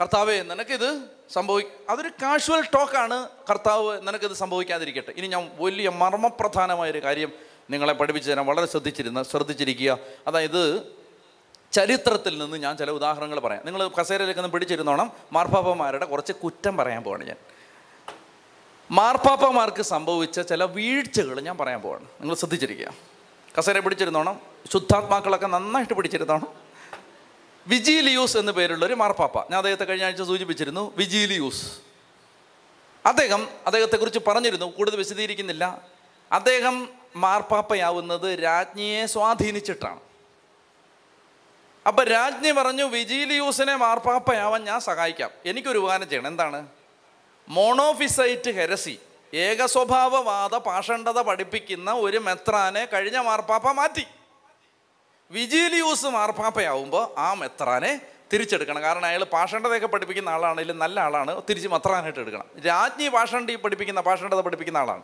കർത്താവേ നിനക്കിത് സംഭവി അതൊരു കാഷ്വൽ ടോക്കാണ് കർത്താവ് നിനക്കിത് സംഭവിക്കാതിരിക്കട്ടെ. ഇനി ഞാൻ വലിയ മർമ്മപ്രധാനമായൊരു കാര്യം നിങ്ങളെ പഠിപ്പിച്ചു തരാൻ വളരെ ശ്രദ്ധിച്ചിരുന്ന ശ്രദ്ധിച്ചിരിക്കുക. അതായത് ചരിത്രത്തിൽ നിന്ന് ഞാൻ ചില ഉദാഹരണങ്ങൾ പറയാം. നിങ്ങൾ കസേരയിലേക്ക് ഒന്ന് പിടിച്ചിരുന്നോണം. മാർപ്പാപ്പമാരുടെ കുറച്ച് കുറ്റം പറയാൻ പോവാണ് ഞാൻ. മാർപ്പാപ്പമാർക്ക് സംഭവിച്ച ചില വീഴ്ചകൾ ഞാൻ പറയാൻ പോവാണ്. നിങ്ങൾ ശ്രദ്ധിച്ചിരിക്കുക. കസേര പിടിച്ചിരുന്നോണം. ശുദ്ധാത്മാക്കളൊക്കെ നന്നായിട്ട് പിടിച്ചിരുന്നോണം. വിജീലിയൂസ് എന്ന് പേരുള്ള ഒരു മാർപ്പാപ്പ. ഞാൻ അദ്ദേഹത്തെ കഴിഞ്ഞ ആഴ്ച സൂചിപ്പിച്ചിരുന്നു വിജീലിയൂസ്. അദ്ദേഹം അദ്ദേഹത്തെക്കുറിച്ച് പറഞ്ഞിരുന്നു കൂടുതൽ വിശദീകരിക്കുന്നില്ല. അദ്ദേഹം മാർപ്പാപ്പയാവുന്നത് രാജ്ഞിയെ സ്വാധീനിച്ചിട്ടാണ്. അപ്പൊ രാജ്ഞി പറഞ്ഞു വിജീലിയൂസിനെ മാർപ്പാപ്പയാവാൻ ഞാൻ സഹായിക്കാം. എനിക്കൊരു ഉപകാരം ചെയ്യണം. എന്താണ്? മോണോഫിസൈറ്റ് ഹെരസി ഏകസ്വഭാവവാദ പാഷണ്ഡത പഠിപ്പിക്കുന്ന ഒരു മെത്രാനെ കഴിഞ്ഞ മാർപ്പാപ്പ മാറ്റി. വിജീലിയൂസ് മാർപ്പാപ്പയാവുമ്പോൾ ആ മെത്രാനെ തിരിച്ചെടുക്കണം. കാരണം അയാൾ പാഷണ്ഡതയൊക്കെ പഠിപ്പിക്കുന്ന ആളാണെങ്കിലും നല്ല ആളാണ്. തിരിച്ച് മെത്രാനായിട്ട് എടുക്കണം. രാജ്ഞി പാഷണ്ഡി പഠിപ്പിക്കുന്ന പാഷണ്ഡത പഠിപ്പിക്കുന്ന ആളാണ്.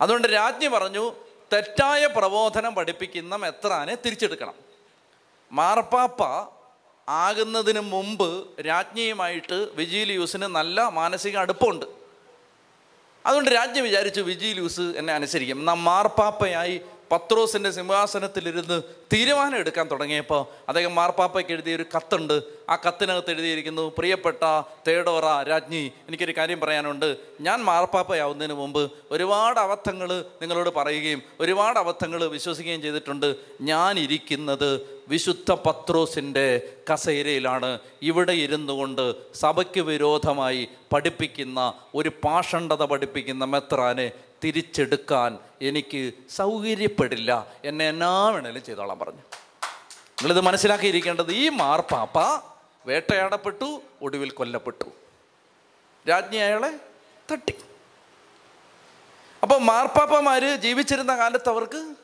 അതുകൊണ്ട് രാജ്ഞി പറഞ്ഞു തെറ്റായ പ്രബോധനം പഠിപ്പിക്കുന്ന മെത്രാനെ തിരിച്ചെടുക്കണം. മാർപ്പാപ്പ ആകുന്നതിന് മുമ്പ് രാജ്ഞിയുമായിട്ട് വിജിലിയൂസിന് നല്ല മാനസിക അടുപ്പമുണ്ട്. അതുകൊണ്ട് രാജ്ഞി വിചാരിച്ചു വിജിലിയൂസ് എന്നെ അനുസരിക്കും. എന്നാൽ മാർപ്പാപ്പയായി പത്രോസിന്റെ സിംഹാസനത്തിലിരുന്ന് തീരുമാനം എടുക്കാൻ തുടങ്ങിയപ്പോൾ അദ്ദേഹം മാർപ്പാപ്പയ്ക്ക് എഴുതിയ ഒരു കത്തുണ്ട്. ആ കത്തിനകത്ത് എഴുതിയിരിക്കുന്നു പ്രിയപ്പെട്ട തേടോറ രാജ്ഞി എനിക്കൊരു കാര്യം പറയാനുണ്ട്. ഞാൻ മാർപ്പാപ്പയാവുന്നതിന് മുമ്പ് ഒരുപാട് അബദ്ധങ്ങൾ നിങ്ങളോട് പറയുകയും ഒരുപാട് അബദ്ധങ്ങൾ വിശ്വസിക്കുകയും ചെയ്തിട്ടുണ്ട്. ഞാൻ ഇരിക്കുന്നത് വിശുദ്ധ പത്രോസിന്റെ കസേരയിലാണ്. ഇവിടെ ഇരുന്നു കൊണ്ട് സഭയ്ക്ക് വിരോധമായി പഠിപ്പിക്കുന്ന ഒരു പാഷണ്ഡത പഠിപ്പിക്കുന്ന മെത്രാനെ തിരിച്ചെടുക്കാൻ എനിക്ക് സൗകര്യപ്പെടില്ല. എന്നെ എന്നാ വേണേലും ചെയ്തോളാൻ പറഞ്ഞു. നിങ്ങളിത് മനസ്സിലാക്കിയിരിക്കേണ്ടത് ഈ മാർപ്പാപ്പ വേട്ടയാടപ്പെട്ടു ഒടുവിൽ കൊല്ലപ്പെട്ടു. രാജ്ഞി അയാളെ തട്ടി. അപ്പോൾ മാർപ്പാപ്പമാര് ജീവിച്ചിരുന്ന കാലത്ത് അവർക്ക്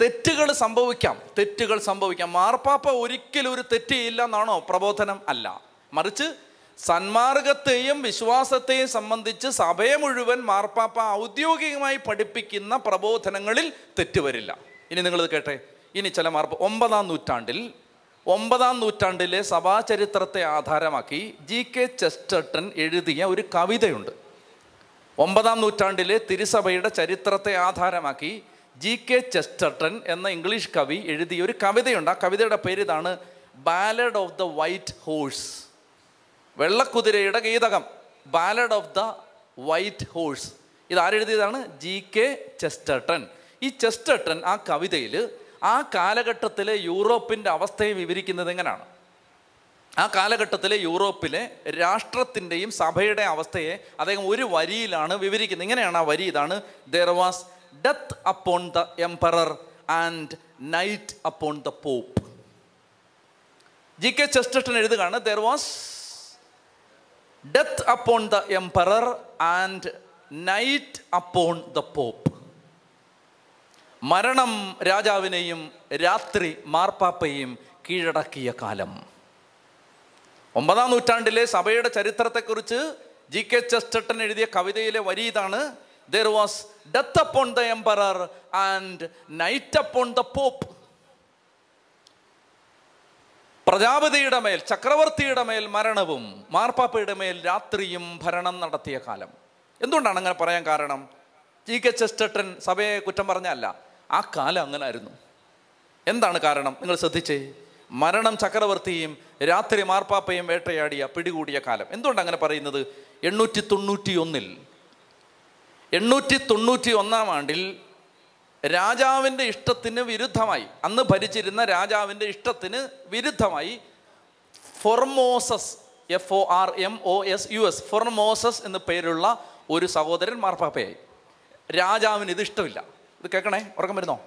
തെറ്റുകൾ സംഭവിക്കാം തെറ്റുകൾ സംഭവിക്കാം. മാർപ്പാപ്പ ഒരിക്കലും ഒരു തെറ്റ് ചെയ്യില്ല എന്നാണോ പ്രബോധനം? അല്ല. മറിച്ച് സന്മാർഗത്തെയും വിശ്വാസത്തെയും സംബന്ധിച്ച് സഭയെ മുഴുവൻ മാർപ്പാപ്പ ഔദ്യോഗികമായി പഠിപ്പിക്കുന്ന പ്രബോധനങ്ങളിൽ തെറ്റുവരില്ല. ഇനി നിങ്ങളിത് കേട്ടെ. ഇനി ചില മാർപ്പ ഒമ്പതാം നൂറ്റാണ്ടിൽ ഒമ്പതാം നൂറ്റാണ്ടിലെ സഭാചരിത്രത്തെ ആധാരമാക്കി ജി കെ ചെസ്റ്റർട്ടൻ എഴുതിയ ഒരു കവിതയുണ്ട്. ഒമ്പതാം നൂറ്റാണ്ടിലെ തിരുസഭയുടെ ചരിത്രത്തെ ആധാരമാക്കി ജി കെ ചെസ്റ്റർട്ടൻ എന്ന ഇംഗ്ലീഷ് കവി എഴുതിയ ഒരു കവിതയുണ്ട്. ആ കവിതയുടെ പേര് ഇതാണ് Ballad of the White Horse വെള്ളക്കുതിരയുടെ ഗീതകം Ballad of the White Horse ഇത് ആരെഴുതിയതാണ് ജി കെ ചെസ്റ്റർട്ടൺ ഈ ചെസ്റ്റർട്ടൺ ആ കവിതയിൽ ആ കാലഘട്ടത്തിലെ യൂറോപ്പിന്റെ അവസ്ഥയെ വിവരിക്കുന്നത് എങ്ങനെയാണ്? ആ കാലഘട്ടത്തിലെ യൂറോപ്പിലെ രാഷ്ട്രത്തിന്റെയും സഭയുടെ അവസ്ഥയെ അദ്ദേഹം ഒരു വരിയിലാണ് വിവരിക്കുന്നത്. ഇങ്ങനെയാണ് ആ വരി. ഇതാണ് there was death upon the emperor and night upon the pope G K Chesterton എഴുതുകയാണ് there was death upon the emperor and night upon the pope മരണം രാജാവിനെയും രാത്രി മാർപ്പാപ്പയും കീഴടക്കിയ കാലം. ഒമ്പതാം നൂറ്റാണ്ടിലെ സഭയുടെ ചരിത്രത്തെക്കുറിച്ച് ജി കെ ചെസ്റ്റട്ടൻ എഴുതിയ കവിതയിലെ വരി ഇതാണ്. There was death upon the emperor and night upon the pope പ്രജാപതിയുടെ മേൽ ചക്രവർത്തിയുടെ മേൽ മരണവും മാർപ്പാപ്പയുടെ മേൽ രാത്രിയും ഭരണം നടത്തിയ കാലം. എന്തുകൊണ്ടാണ് അങ്ങനെ പറയാൻ കാരണം? ജി കെ ചെസ്റ്റട്ടൻ സഭയെ കുറ്റം പറഞ്ഞല്ല. ആ കാലം അങ്ങനെ ആയിരുന്നു എന്താണ് കാരണം? നിങ്ങൾ ശ്രദ്ധിച്ചേ. മരണം ചക്രവർത്തിയും രാത്രി മാർപ്പാപ്പയും വേട്ടയാടിയ പിടികൂടിയ കാലം. എന്തുകൊണ്ട് അങ്ങനെ പറയുന്നത്? എണ്ണൂറ്റി തൊണ്ണൂറ്റി ഒന്നിൽ എണ്ണൂറ്റി തൊണ്ണൂറ്റി ഒന്നാം ആണ്ടിൽ രാജാവിന്റെ ഇഷ്ടത്തിന് വിരുദ്ധമായി. അന്ന് ഭരിച്ചിരുന്ന രാജാവിന്റെ ഇഷ്ടത്തിന് വിരുദ്ധമായി. Formosus F O R M O S U S Formosus എന്ന പേരുള്ള ഒരു സഹോദരൻ മാർപ്പാപ്പയായി. രാജാവിന് ഇത് ഇഷ്ടമില്ല. ഇത് കേൾക്കണേ? ഉറക്കം വരുന്നോ?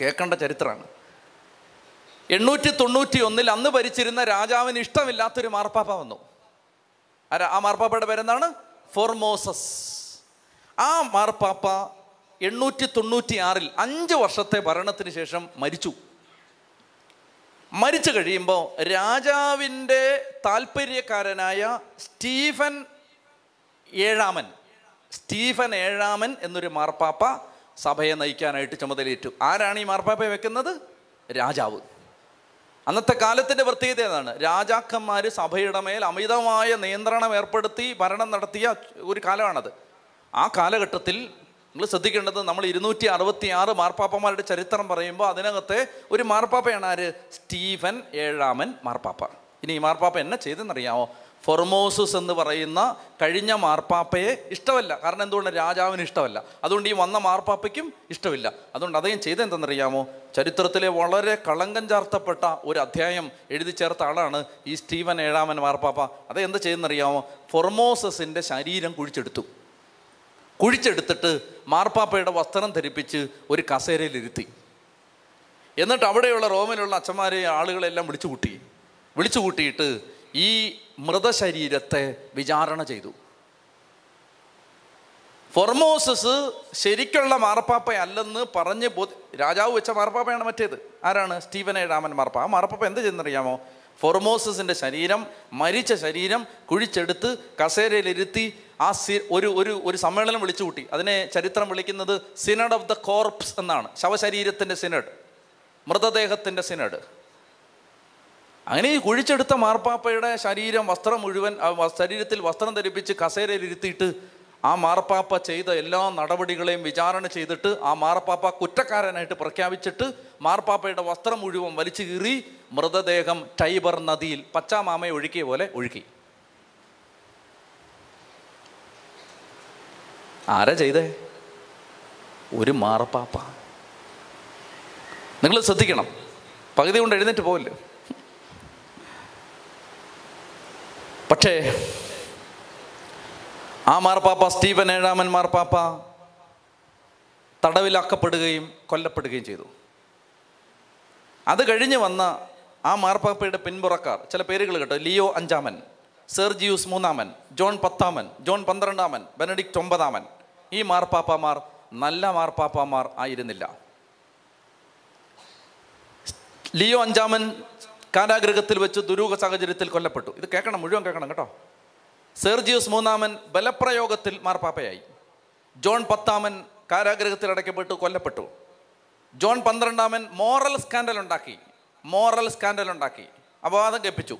കേൾക്കേണ്ട ചരിത്രമാണ്. എണ്ണൂറ്റി തൊണ്ണൂറ്റി ഒന്നിൽ അന്ന് ഭരിച്ചിരുന്ന രാജാവിന് ഇഷ്ടമില്ലാത്തൊരു മാർപ്പാപ്പ വന്നു. ആ മാർപ്പാപ്പയുടെ പേരെന്താണ്? ഫോർമോസസ്. ആ മാർപ്പാപ്പ എണ്ണൂറ്റി തൊണ്ണൂറ്റി ആറിൽ അഞ്ച് വർഷത്തെ ഭരണത്തിന് ശേഷം മരിച്ചു. മരിച്ചു കഴിയുമ്പോൾ രാജാവിന്റെ താല്പര്യക്കാരനായ സ്റ്റീഫൻ ഏഴാമൻ സ്റ്റീഫൻ ഏഴാമൻ എന്നൊരു മാർപ്പാപ്പ സഭയെ നയിക്കാനായിട്ട് ചുമതലയേറ്റു. ആരാണ് ഈ മാർപ്പാപ്പയെ വെക്കുന്നത്? രാജാവ്. അന്നത്തെ കാലത്തിന്റെ പ്രത്യേകത ഏതാണ്? രാജാക്കന്മാർ സഭയുടെ മേൽ അമിതമായ നിയന്ത്രണം ഏർപ്പെടുത്തി ഭരണം നടത്തിയ ഒരു കാലമാണത്. ആ കാലഘട്ടത്തിൽ നിങ്ങൾ ശ്രദ്ധിക്കേണ്ടത് നമ്മൾ ഇരുന്നൂറ്റി അറുപത്തി ആറ് മാർപ്പാപ്പമാരുടെ ചരിത്രം പറയുമ്പോൾ അതിനകത്തെ ഒരു മാർപ്പാപ്പയാണ് ആര്? സ്റ്റീഫൻ ഏഴാമൻ മാർപ്പാപ്പ. ഇനി ഈ മാർപ്പാപ്പ എന്നെ ചെയ്തെന്നറിയാമോ ഫൊർമോസസ് എന്ന് പറയുന്ന കഴിഞ്ഞ മാർപ്പാപ്പയെ ഇഷ്ടമല്ല. കാരണം എന്തുകൊണ്ട്? രാജാവിന് ഇഷ്ടമല്ല. അതുകൊണ്ട് ഈ വന്ന മാർപ്പാപ്പയ്ക്കും ഇഷ്ടമില്ല. അതുകൊണ്ട് അദ്ദേഹം ചെയ്തെന്തെന്നറിയാമോ? ചരിത്രത്തിലെ വളരെ കളങ്കം ചാർത്തപ്പെട്ട ഒരു അധ്യായം എഴുതി ചേർത്ത ആളാണ് ഈ സ്റ്റീവൻ ഏഴാമൻ മാർപ്പാപ്പ. അതെന്ത് ചെയ്തെന്നറിയാമോ ഫൊർമോസസിന്റെ ശരീരം കുഴിച്ചെടുത്തു. കുഴിച്ചെടുത്തിട്ട് മാർപ്പാപ്പയുടെ വസ്ത്രം ധരിപ്പിച്ച് ഒരു കസേരയിലിരുത്തി. എന്നിട്ട് അവിടെയുള്ള റോമിലുള്ള അച്ഛന്മാരെ ആളുകളെല്ലാം വിളിച്ചു കൂട്ടി വിളിച്ചു കൂട്ടിയിട്ട് ഈ മൃതശരീരത്തെ വിചാരണ ചെയ്തു. ഫൊർമോസസ് ശരിക്കുള്ള മാർപ്പാപ്പയല്ലെന്ന് പറഞ്ഞ് ബോധ രാജാവ് വെച്ച മാർപ്പാപ്പയാണ് മറ്റേത്. ആരാണ്? സ്റ്റീവൻ ഏഴാമൻ മാർപ്പാപ്പ. ആ മാർപ്പാപ്പ എന്ത് ചെയ്യുന്നറിയാമോ? ഫൊർമോസസിന്റെ ശരീരം മരിച്ച ശരീരം കുഴിച്ചെടുത്ത് കസേരയിലിരുത്തി ആ സി ഒരു ഒരു ഒരു സമ്മേളനം വിളിച്ചു കൂട്ടി. അതിനെ ചരിത്രം വിളിക്കുന്നത് സിനഡ് ഓഫ് ദ കോർപ്സ് എന്നാണ്. ശവശരീരത്തിന്റെ സിനഡ് മൃതദേഹത്തിന്റെ സിനഡ് അങ്ങനെ ഈ കുഴിച്ചെടുത്ത മാർപ്പാപ്പയുടെ ശരീരം വസ്ത്രം മുഴുവൻ ശരീരത്തിൽ വസ്ത്രം ധരിപ്പിച്ച് കസേരയിൽ ഇരുത്തിയിട്ട് ആ മാർപ്പാപ്പ ചെയ്ത എല്ലാ നടപടികളെയും വിചാരണ ചെയ്തിട്ട് ആ മാർപ്പാപ്പ കുറ്റക്കാരനായിട്ട് പ്രഖ്യാപിച്ചിട്ട് മാർപ്പാപ്പയുടെ വസ്ത്രം മുഴുവൻ വലിച്ചു കീറി മൃതദേഹം ടൈബർ നദിയിൽ പച്ചാമാമയെ ഒഴുക്കിയ പോലെ ഒഴുക്കി. ആരാ ചെയ്തേ? ഒരു മാറപ്പാപ്പ. നിങ്ങൾ ശ്രദ്ധിക്കണം. പകുതി കൊണ്ട് എഴുന്നേറ്റ് പോവില്ല? പക്ഷേ ആ മാർപ്പാപ്പ സ്റ്റീവൻ ഏഴാമൻ മാർപ്പാപ്പ തടവിലാക്കപ്പെടുകയും കൊല്ലപ്പെടുകയും ചെയ്തു. അത് കഴിഞ്ഞ് വന്ന ആ മാർപ്പാപ്പയുടെ പിൻപുറക്കാർ ചില പേരുകൾ കേട്ടോ ലിയോ അഞ്ചാമൻ സെർജിയൂസ് മൂന്നാമൻ ജോൺ പത്താമൻ ജോൺ പന്ത്രണ്ടാമൻ ബെനഡിക്റ്റ് ഒമ്പതാമൻ ഈ മാർപ്പാപ്പമാർ നല്ല മാർപ്പാപ്പമാർ ആയിരുന്നില്ല. ലിയോ അഞ്ചാമൻ കാരാഗ്രഹത്തിൽ വെച്ച് ദുരൂഹ സാഹചര്യത്തിൽ കൊല്ലപ്പെട്ടു. ഇത് കേൾക്കണം മുഴുവൻ കേൾക്കണം കേട്ടോ. സെർജിയസ് മൂന്നാമൻ ബലപ്രയോഗത്തിൽ മാർപ്പാപ്പയായി. ജോൺ പത്താമൻ കാരാഗ്രഹത്തിൽ അടയ്ക്കപ്പെട്ടു കൊല്ലപ്പെട്ടു. ജോൺ പന്ത്രണ്ടാമൻ മോറൽ സ്കാൻഡൽ ഉണ്ടാക്കി. മോറൽ സ്കാൻഡൽ ഉണ്ടാക്കി. അപവാദം കേൾപ്പിച്ചു.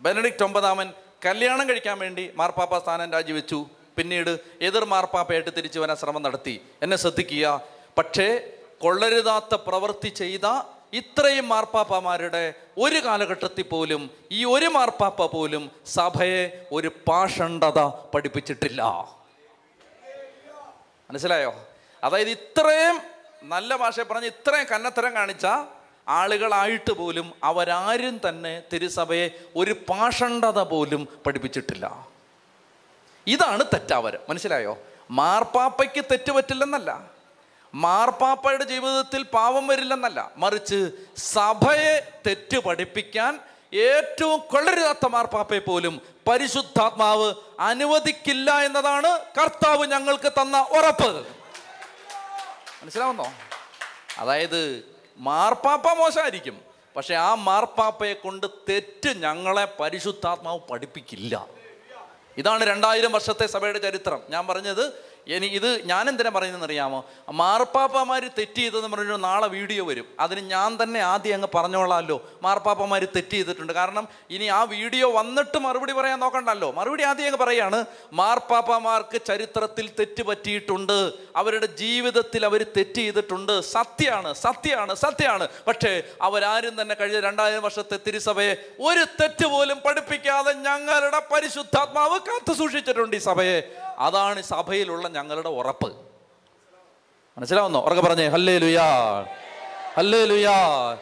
ബെനഡിക്റ്റ് ഒമ്പതാമൻ കല്യാണം കഴിക്കാൻ വേണ്ടി മാർപ്പാപ്പ സ്ഥാനം രാജിവെച്ചു. പിന്നീട് എതിർ മാർപ്പാപ്പയായിട്ട് തിരിച്ചു വരാൻ ശ്രമം നടത്തി. എന്നെ ശ്രദ്ധിക്കുക. പക്ഷേ കൊള്ളരുതാത്ത പ്രവൃത്തി ചെയ്ത ഇത്രയും മാർപ്പാപ്പമാരുടെ ഒരു കാലഘട്ടത്തിൽ പോലും ഈ ഒരു മാർപ്പാപ്പ പോലും സഭയെ ഒരു പാഷണ്ഡത പഠിപ്പിച്ചിട്ടില്ല. മനസ്സിലായോ? അതായത് ഇത്രയും നല്ല ഭാഷ പറഞ്ഞ് ഇത്രയും കന്നത്തരം കാണിച്ച ആളുകളായിട്ട് പോലും അവരാരും തന്നെ തിരുസഭയെ ഒരു പാഷണ്ഡത പോലും പഠിപ്പിച്ചിട്ടില്ല. ഇതാണ് തെറ്റാവരം. മനസ്സിലായോ? മാർപ്പാപ്പയ്ക്ക് തെറ്റ് പറ്റില്ലെന്നല്ല. മാർപ്പാപ്പയുടെ ജീവിതത്തിൽ പാവം വരില്ലെന്നല്ല. മറിച്ച് സഭയെ തെറ്റ് പഠിപ്പിക്കാൻ ഏറ്റവും കൊള്ളരുതാത്ത മാർപ്പാപ്പയെ പോലും പരിശുദ്ധാത്മാവ് അനുവദിക്കില്ല എന്നതാണ് കർത്താവ് ഞങ്ങൾക്ക് തന്ന ഉറപ്പ്. മനസ്സിലാവുന്നോ? അതായത് മാർപ്പാപ്പ മോശമായിരിക്കും പക്ഷെ ആ മാർപ്പാപ്പയെ കൊണ്ട് തെറ്റ് ഞങ്ങളെ പരിശുദ്ധാത്മാവ് പഠിപ്പിക്കില്ല. ഇതാണ് രണ്ടായിരം വർഷത്തെ സഭയുടെ ചരിത്രം. ഞാൻ പറഞ്ഞത് ഇനി ഇത് ഞാൻ പറയുന്നതെന്ന് അറിയാമോ മാർപ്പാപ്പമാർ തെറ്റ് ചെയ്തെന്ന് പറഞ്ഞു നാളെ വീഡിയോ വരും. അതിന് ഞാൻ തന്നെ ആദ്യം അങ്ങ് പറഞ്ഞോളാമല്ലോ മാർപ്പാപ്പമാർ തെറ്റ് ചെയ്തിട്ടുണ്ട്. കാരണം ഇനി ആ വീഡിയോ വന്നിട്ട് മറുപടി പറയാൻ നോക്കണ്ടല്ലോ. മറുപടി ആദ്യം അങ്ങ് പറയാണ് മാർപ്പാപ്പമാർക്ക് ചരിത്രത്തിൽ തെറ്റ് പറ്റിയിട്ടുണ്ട്. അവരുടെ ജീവിതത്തിൽ അവർ തെറ്റ് ചെയ്തിട്ടുണ്ട്. സത്യമാണ് സത്യമാണ് സത്യമാണ്. പക്ഷേ അവരാരും തന്നെ കഴിഞ്ഞ രണ്ടായിരം വർഷത്തെ തിരുസഭയെ ഒരു തെറ്റ് പോലും പഠിപ്പിക്കാതെ ഞങ്ങളുടെ പരിശുദ്ധാത്മാവ് കാത്തു സൂക്ഷിച്ചിട്ടുണ്ട് ഈ സഭയെ. അതാണ് സഭയിലുള്ള ഞങ്ങളുടെ ഉറപ്പ്. മനസ്സിലാവുന്നോ? ഉറക്കെ പറഞ്ഞേ ഹല്ലേ ലുയാ ഹല്ലേ ലുയാ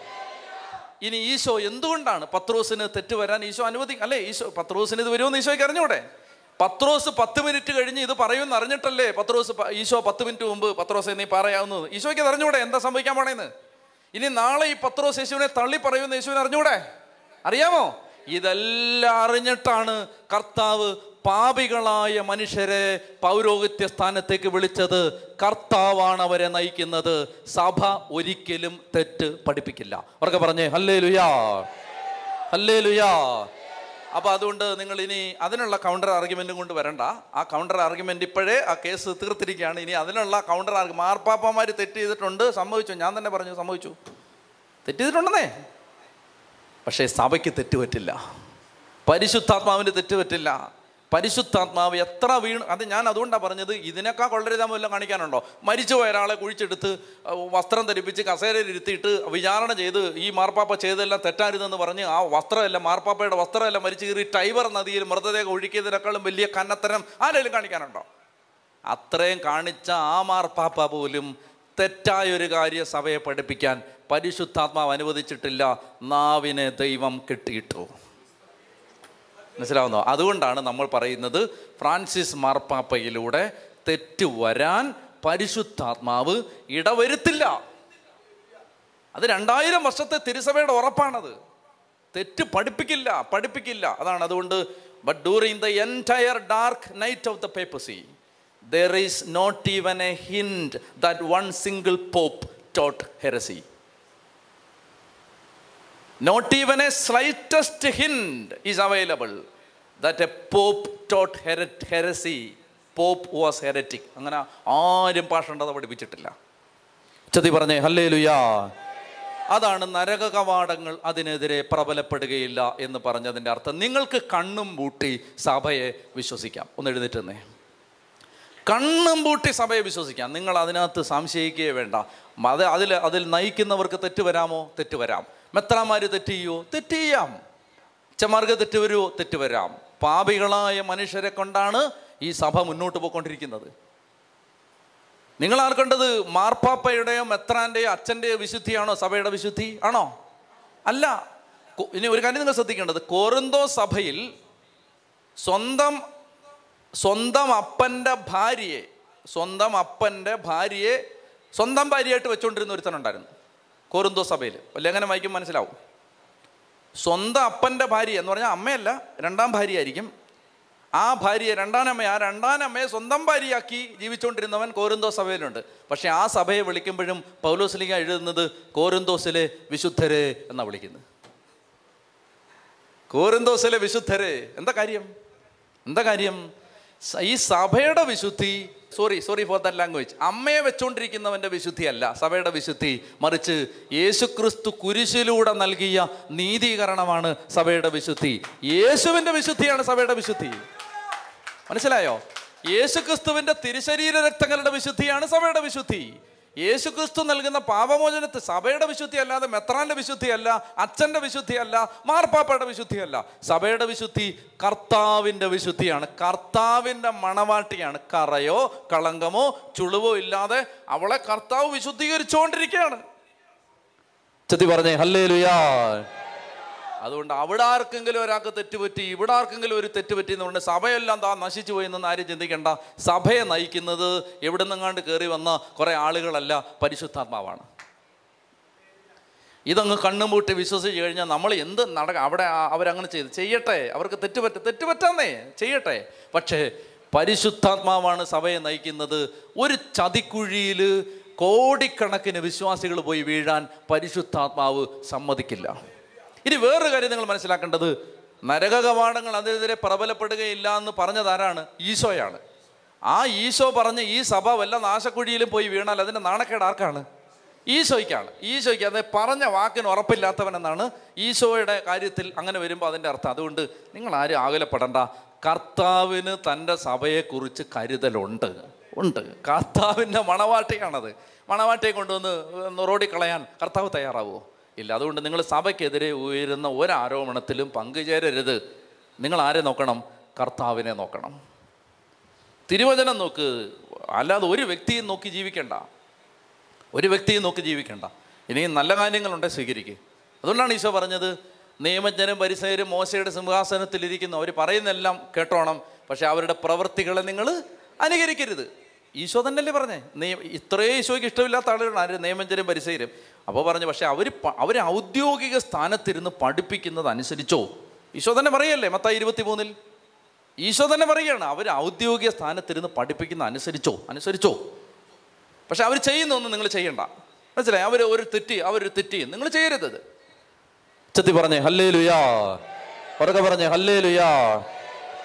ഇനി ഈശോ എന്തുകൊണ്ടാണ് പത്രോസിന് തെറ്റ് വരാൻ ഈശോ അനുവദി അല്ലേ ഈശോ പത്രോസിന് ഇത് വരുമെന്ന് ഈശോയ്ക്ക് അറിഞ്ഞൂടെ? പത്രോസ് പത്ത് മിനിറ്റ് കഴിഞ്ഞ് ഇത് പറയുമെന്ന് അറിഞ്ഞിട്ടല്ലേ പത്രോസ് ഈശോ പത്ത് മിനിറ്റ് മുമ്പ് പത്രോസ് നീ പറയാവുന്നത്? ഈശോയ്ക്ക് അറിഞ്ഞൂടെ? എന്താ സംഭവിക്കാൻ പോണേന്ന്? ഇനി നാളെ ഈ പത്രോസ് യേശുവിനെ തള്ളി പറയുമെന്ന് യേശുവിനെ അറിഞ്ഞൂടെ? അറിയാമോ? ഇതെല്ലാം അറിഞ്ഞിട്ടാണ് കർത്താവ് പാപികളായ മനുഷ്യരെ പൗരോഹിത്യ സ്ഥാനത്തേക്ക് വിളിച്ചത് കർത്താവാണ് അവരെ നയിക്കുന്നത്. സഭ ഒരിക്കലും തെറ്റ് പഠിപ്പിക്കില്ല. അവർക്ക് പറഞ്ഞേ ഹല്ലേ ലുയാ ഹല്ലേ ലുയാ അപ്പൊ അതുകൊണ്ട് നിങ്ങൾ ഇനി അതിനുള്ള കൗണ്ടർ ആർഗ്യുമെന്റും കൊണ്ട് വരണ്ട. ആ കൗണ്ടർ ആർഗ്യുമെന്റ് ഇപ്പോഴേ ആ കേസ് തീർത്തിരിക്കുകയാണ്. ഇനി അതിനുള്ള കൗണ്ടർ ആർഗ്യു മാർപ്പാപ്പമാര് തെറ്റ് ചെയ്തിട്ടുണ്ട്. സംഭവിച്ചു? ഞാൻ തന്നെ പറഞ്ഞു സംഭവിച്ചു. തെറ്റ് ചെയ്തിട്ടുണ്ടെന്നേ. പക്ഷേ സഭയ്ക്ക് തെറ്റ് പറ്റില്ല. പരിശുദ്ധാത്മാവിന് തെറ്റ് പറ്റില്ല. പരിശുദ്ധാത്മാവ് എത്ര വീണ് അത് ഞാൻ അതുകൊണ്ടാണ് പറഞ്ഞത് ഇതിനേക്കാൾ കൊള്ളരുതാൻ വല്ലതും കാണിക്കാനുണ്ടോ? മരിച്ചുപോയ ഒരാളെ കുഴിച്ചെടുത്ത് വസ്ത്രം ധരിപ്പിച്ച് കസേരയിൽ ഇരുത്തിയിട്ട് വിചാരണ ചെയ്ത് ഈ മാർപ്പാപ്പ ചെയ്തെല്ലാം തെറ്റാരുതെന്ന് പറഞ്ഞ് ആ വസ്ത്രമല്ല മാർപ്പാപ്പയുടെ വസ്ത്രമല്ല മരിച്ചു കയറി ടൈബർ നദിയിൽ മൃതദേഹം ഒഴുക്കിയതിനേക്കാളും വലിയ കന്നത്തരം ആരെങ്കിലും കാണിക്കാനുണ്ടോ? അത്രയും കാണിച്ച ആ മാർപ്പാപ്പ പോലും തെറ്റായ ഒരു കാര്യം സഭയെ പഠിപ്പിക്കാൻ പരിശുദ്ധാത്മാവ് അനുവദിച്ചിട്ടില്ല. നാവിനെ ദൈവം കെട്ടിയിട്ടു. മനസ്സിലാവുന്നോ? അതുകൊണ്ടാണ് നമ്മൾ പറയുന്നത് ഫ്രാൻസിസ് മാർപ്പാപ്പയിലൂടെ തെറ്റ് വരാൻ പരിശുദ്ധാത്മാവ് ഇടവരുത്തില്ല. അത് രണ്ടായിരം വർഷത്തെ തിരുസഭയുടെ ഉറപ്പാണത്. തെറ്റ് പഠിപ്പിക്കില്ല പഠിപ്പിക്കില്ല. അതാണ് അതുകൊണ്ട് but during the entire dark night of the papacy there is not even a hint that one single pope taught heresy not even a slightest hint is available that a pope taught heresy heresy pope was heretic അങ്ങനെ ആരും പാഷണ്ടത പഠിപ്പിച്ചിട്ടില്ല. ചതി പറഞ്ഞേ ഹല്ലേ ലുയാ അതാണ് നരക കവാടങ്ങൾ അതിനെതിരെ പ്രബലപ്പെടുകയില്ല എന്ന് പറഞ്ഞതിന്റെ അർത്ഥം. നിങ്ങൾക്ക് കണ്ണും പൂട്ടി സഭയെ വിശ്വസിക്കാം. ഒന്ന് എഴുന്നേറ്റുന്നേ കണ്ണും പൂട്ടി സഭയെ വിശ്വസിക്കാം. നിങ്ങൾ അതിനകത്ത് സംശയിക്കുകയേ വേണ്ട. അത് അതിൽ അതിൽ നയിക്കുന്നവർക്ക് തെറ്റ് വരാമോ? തെറ്റ് വരാം. മെത്രാമാർ തെറ്റ് ചെയ്യുമോ തെറ്റ് ചെയ്യാം. അച്ഛന്മാർക്ക് തെറ്റ് വരുമോ തെറ്റ് വരാം. പാപികളായ മനുഷ്യരെ കൊണ്ടാണ് ഈ സഭ മുന്നോട്ട് പോയിക്കൊണ്ടിരിക്കുന്നത്. നിങ്ങൾ ആർക്കേണ്ടത് മാർപ്പാപ്പയുടെയോ മെത്രാന്റെയോ അച്ഛന്റെയോ വിശുദ്ധിയാണോ സഭയുടെ വിശുദ്ധി? ആണോ? അല്ല. ഇനി ഒരു കാര്യം നിങ്ങൾ ശ്രദ്ധിക്കേണ്ടത്. കോരന്തോ സഭയിൽ സ്വന്തം സ്വന്തം അപ്പന്റെ ഭാര്യയെ സ്വന്തം അപ്പന്റെ ഭാര്യയെ സ്വന്തം ഭാര്യയായിട്ട് വെച്ചുകൊണ്ടിരുന്ന ഒരുത്തനുണ്ടായിരുന്നു. കോറിന്തോ സഭയിൽ ലേഖനം വായിക്കും മനസ്സിലാവും. സ്വന്തം അപ്പന്റെ ഭാര്യ എന്ന് പറഞ്ഞാൽ അമ്മയല്ല രണ്ടാം ഭാര്യയായിരിക്കും. ആ ഭാര്യയെ രണ്ടാനമ്മ ആ രണ്ടാനമ്മയെ സ്വന്തം ഭാര്യയാക്കി ജീവിച്ചുകൊണ്ടിരുന്നവൻ കോരുന്തോ സഭയിലുണ്ട്. പക്ഷേ ആ സഭയെ വിളിക്കുമ്പോഴും പൗലോസ്ലിംഗ എഴുതുന്നത് കോരുന്തോസിലെ വിശുദ്ധരെ എന്നാണ് വിളിക്കുന്നത്? കോരുന്തോസിലെ വിശുദ്ധരെ. എന്താ കാര്യം? എന്താ കാര്യം? ഈ സഭയുടെ വിശുദ്ധി sorry sorry for that language അമ്മയെ വെച്ചുകൊണ്ടിരിക്കുന്നവന്റെ വിശുദ്ധിയല്ല സഭയുടെ വിശുദ്ധി. മറിച്ച് യേശുക്രിസ്തു കുരിശിലൂടെ നൽകിയ നീതീകരണമാണ് സഭയുടെ വിശുദ്ധി. യേശുവിന്റെ വിശുദ്ധിയാണ് സഭയുടെ വിശുദ്ധി. മനസ്സിലായോ? യേശുക്രിസ്തുവിന്റെ തിരുശരീര രക്തങ്ങളുടെ വിശുദ്ധിയാണ് സഭയുടെ വിശുദ്ധി. യേശുക്രിസ്തു നൽകുന്ന പാപമോചനത്തെ സഭയുടെ വിശുദ്ധി അല്ലാതെ മെത്രാന്റെ വിശുദ്ധിയല്ല അച്ഛന്റെ വിശുദ്ധിയല്ല മാർപ്പാപ്പയുടെ വിശുദ്ധിയല്ല. സഭയുടെ വിശുദ്ധി കർത്താവിന്റെ വിശുദ്ധിയാണ്. കർത്താവിന്റെ മണവാട്ടിയാണ്. കറയോ കളങ്കമോ ചുളിവോ ഇല്ലാതെ അവളെ കർത്താവ് വിശുദ്ധീകരിച്ചുകൊണ്ടിരിക്കുകയാണ്. ചെത്തി പറഞ്ഞേ ഹല്ലേ ലുയാ അതുകൊണ്ട് അവിടെ ആർക്കെങ്കിലും ഒരാൾക്ക് തെറ്റുപറ്റി ഇവിടെ ആർക്കെങ്കിലും ഒരു തെറ്റുപറ്റി എന്ന് പറഞ്ഞാൽ സഭയെല്ലാം താ നശിച്ചു പോയി എന്നൊന്നും ആരും ചിന്തിക്കേണ്ട. സഭയെ നയിക്കുന്നത് എവിടെ നിന്നങ്ങാണ്ട് കയറി വന്ന കുറേ ആളുകളല്ല പരിശുദ്ധാത്മാവാണ്. ഇതങ്ങ് കണ്ണും കണ്ണുമൂട്ടി വിശ്വസിച്ച് കഴിഞ്ഞാൽ നമ്മൾ എന്ത് നടക്ക അവിടെ അവരങ്ങനെ ചെയ്ത് ചെയ്യട്ടെ അവർക്ക് തെറ്റുപറ്റ തെറ്റുപറ്റാന്നേ ചെയ്യട്ടെ. പക്ഷേ പരിശുദ്ധാത്മാവാണ് സഭയെ നയിക്കുന്നത്. ഒരു ചതിക്കുഴിയിൽ കോടിക്കണക്കിന് വിശ്വാസികൾ പോയി വീഴാൻ പരിശുദ്ധാത്മാവ് സമ്മതിക്കില്ല. ഇനി വേറൊരു കാര്യം നിങ്ങൾ മനസ്സിലാക്കേണ്ടത് നരക കവാടങ്ങൾ അതിനെതിരെ പ്രബലപ്പെടുകയില്ല എന്ന് പറഞ്ഞതാരാണ് ഈശോയാണ്. ആ ഈശോ പറഞ്ഞ് ഈ സഭ വല്ല നാശക്കുഴിയിലും പോയി വീണാൽ അതിന്റെ നാണക്കേട് ആർക്കാണ്? ഈശോയ്ക്കാണ്. ഈശോയ്ക്ക് അത് പറഞ്ഞ വാക്കിന് ഉറപ്പില്ലാത്തവനെന്നാണ് ഈശോയുടെ കാര്യത്തിൽ അങ്ങനെ വരുമ്പോൾ അതിന്റെ അർത്ഥം. അതുകൊണ്ട് നിങ്ങൾ ആരും ആകുലപ്പെടണ്ട. കർത്താവിന് തന്റെ സഭയെക്കുറിച്ച് കരുതലുണ്ട്. ഉണ്ട്. കർത്താവിന്റെ മണവാട്ടിയാണത്. മണവാട്ടിയെ കൊണ്ടുവന്ന് റോഡിൽ കളയാൻ കർത്താവ് തയ്യാറാവുമോ ഇല്ല. അതുകൊണ്ട് നിങ്ങൾ സഭയ്ക്കെതിരെ ഉയരുന്ന ഒരാരോപണത്തിലും പങ്കുചേരരുത്. നിങ്ങൾ ആരെ നോക്കണം? കർത്താവിനെ നോക്കണം. തിരുവചനം നോക്ക്. അല്ലാതെ ഒരു വ്യക്തിയും നോക്കി ജീവിക്കണ്ട. ഒരു വ്യക്തിയും നോക്കി ജീവിക്കണ്ട. ഇനിയും നല്ല കാര്യങ്ങളുണ്ടെ സ്വീകരിക്കുക അതുകൊണ്ടാണ് ഈശോ പറഞ്ഞത് നിയമജ്ഞരും പരിസരും മോശയുടെ സിംഹാസനത്തിലിരിക്കുന്നു അവർ പറയുന്നെല്ലാം കേട്ടോണം പക്ഷേ അവരുടെ പ്രവൃത്തികളെ നിങ്ങൾ അനുകരിക്കരുത്. ഈശോ തന്നെയല്ലേ പറഞ്ഞേ നിയ ഇത്രയും ഈശോയ്ക്ക് ഇഷ്ടമില്ലാത്ത ആളുകളാണ് ആര്? നിയമജ്ഞരും പരിസരും അപ്പോൾ പറഞ്ഞു പക്ഷേ അവർ അവർ ഔദ്യോഗിക സ്ഥാനത്തിരുന്ന് പഠിപ്പിക്കുന്നത് അനുസരിച്ചോ ഈശോ തന്നെ പറയല്ലേ മത്തായി ഇരുപത്തി മൂന്നിൽ ഈശോ തന്നെ പറയുകയാണ് അവർ ഔദ്യോഗിക സ്ഥാനത്തിരുന്ന് പഠിപ്പിക്കുന്ന അനുസരിച്ചോ? അനുസരിച്ചോ പക്ഷെ അവർ ചെയ്യുന്നൊന്നും നിങ്ങൾ ചെയ്യണ്ട. മനസ്സിലായി? അവർ ഒരു തെറ്റി അവരൊരു തെറ്റി. നിങ്ങൾ ചെയ്യരുത് ചെത്തി പറഞ്ഞേ ഹല്ലേ ലുയാ പറഞ്ഞേ ഹല്ലേ ലുയാ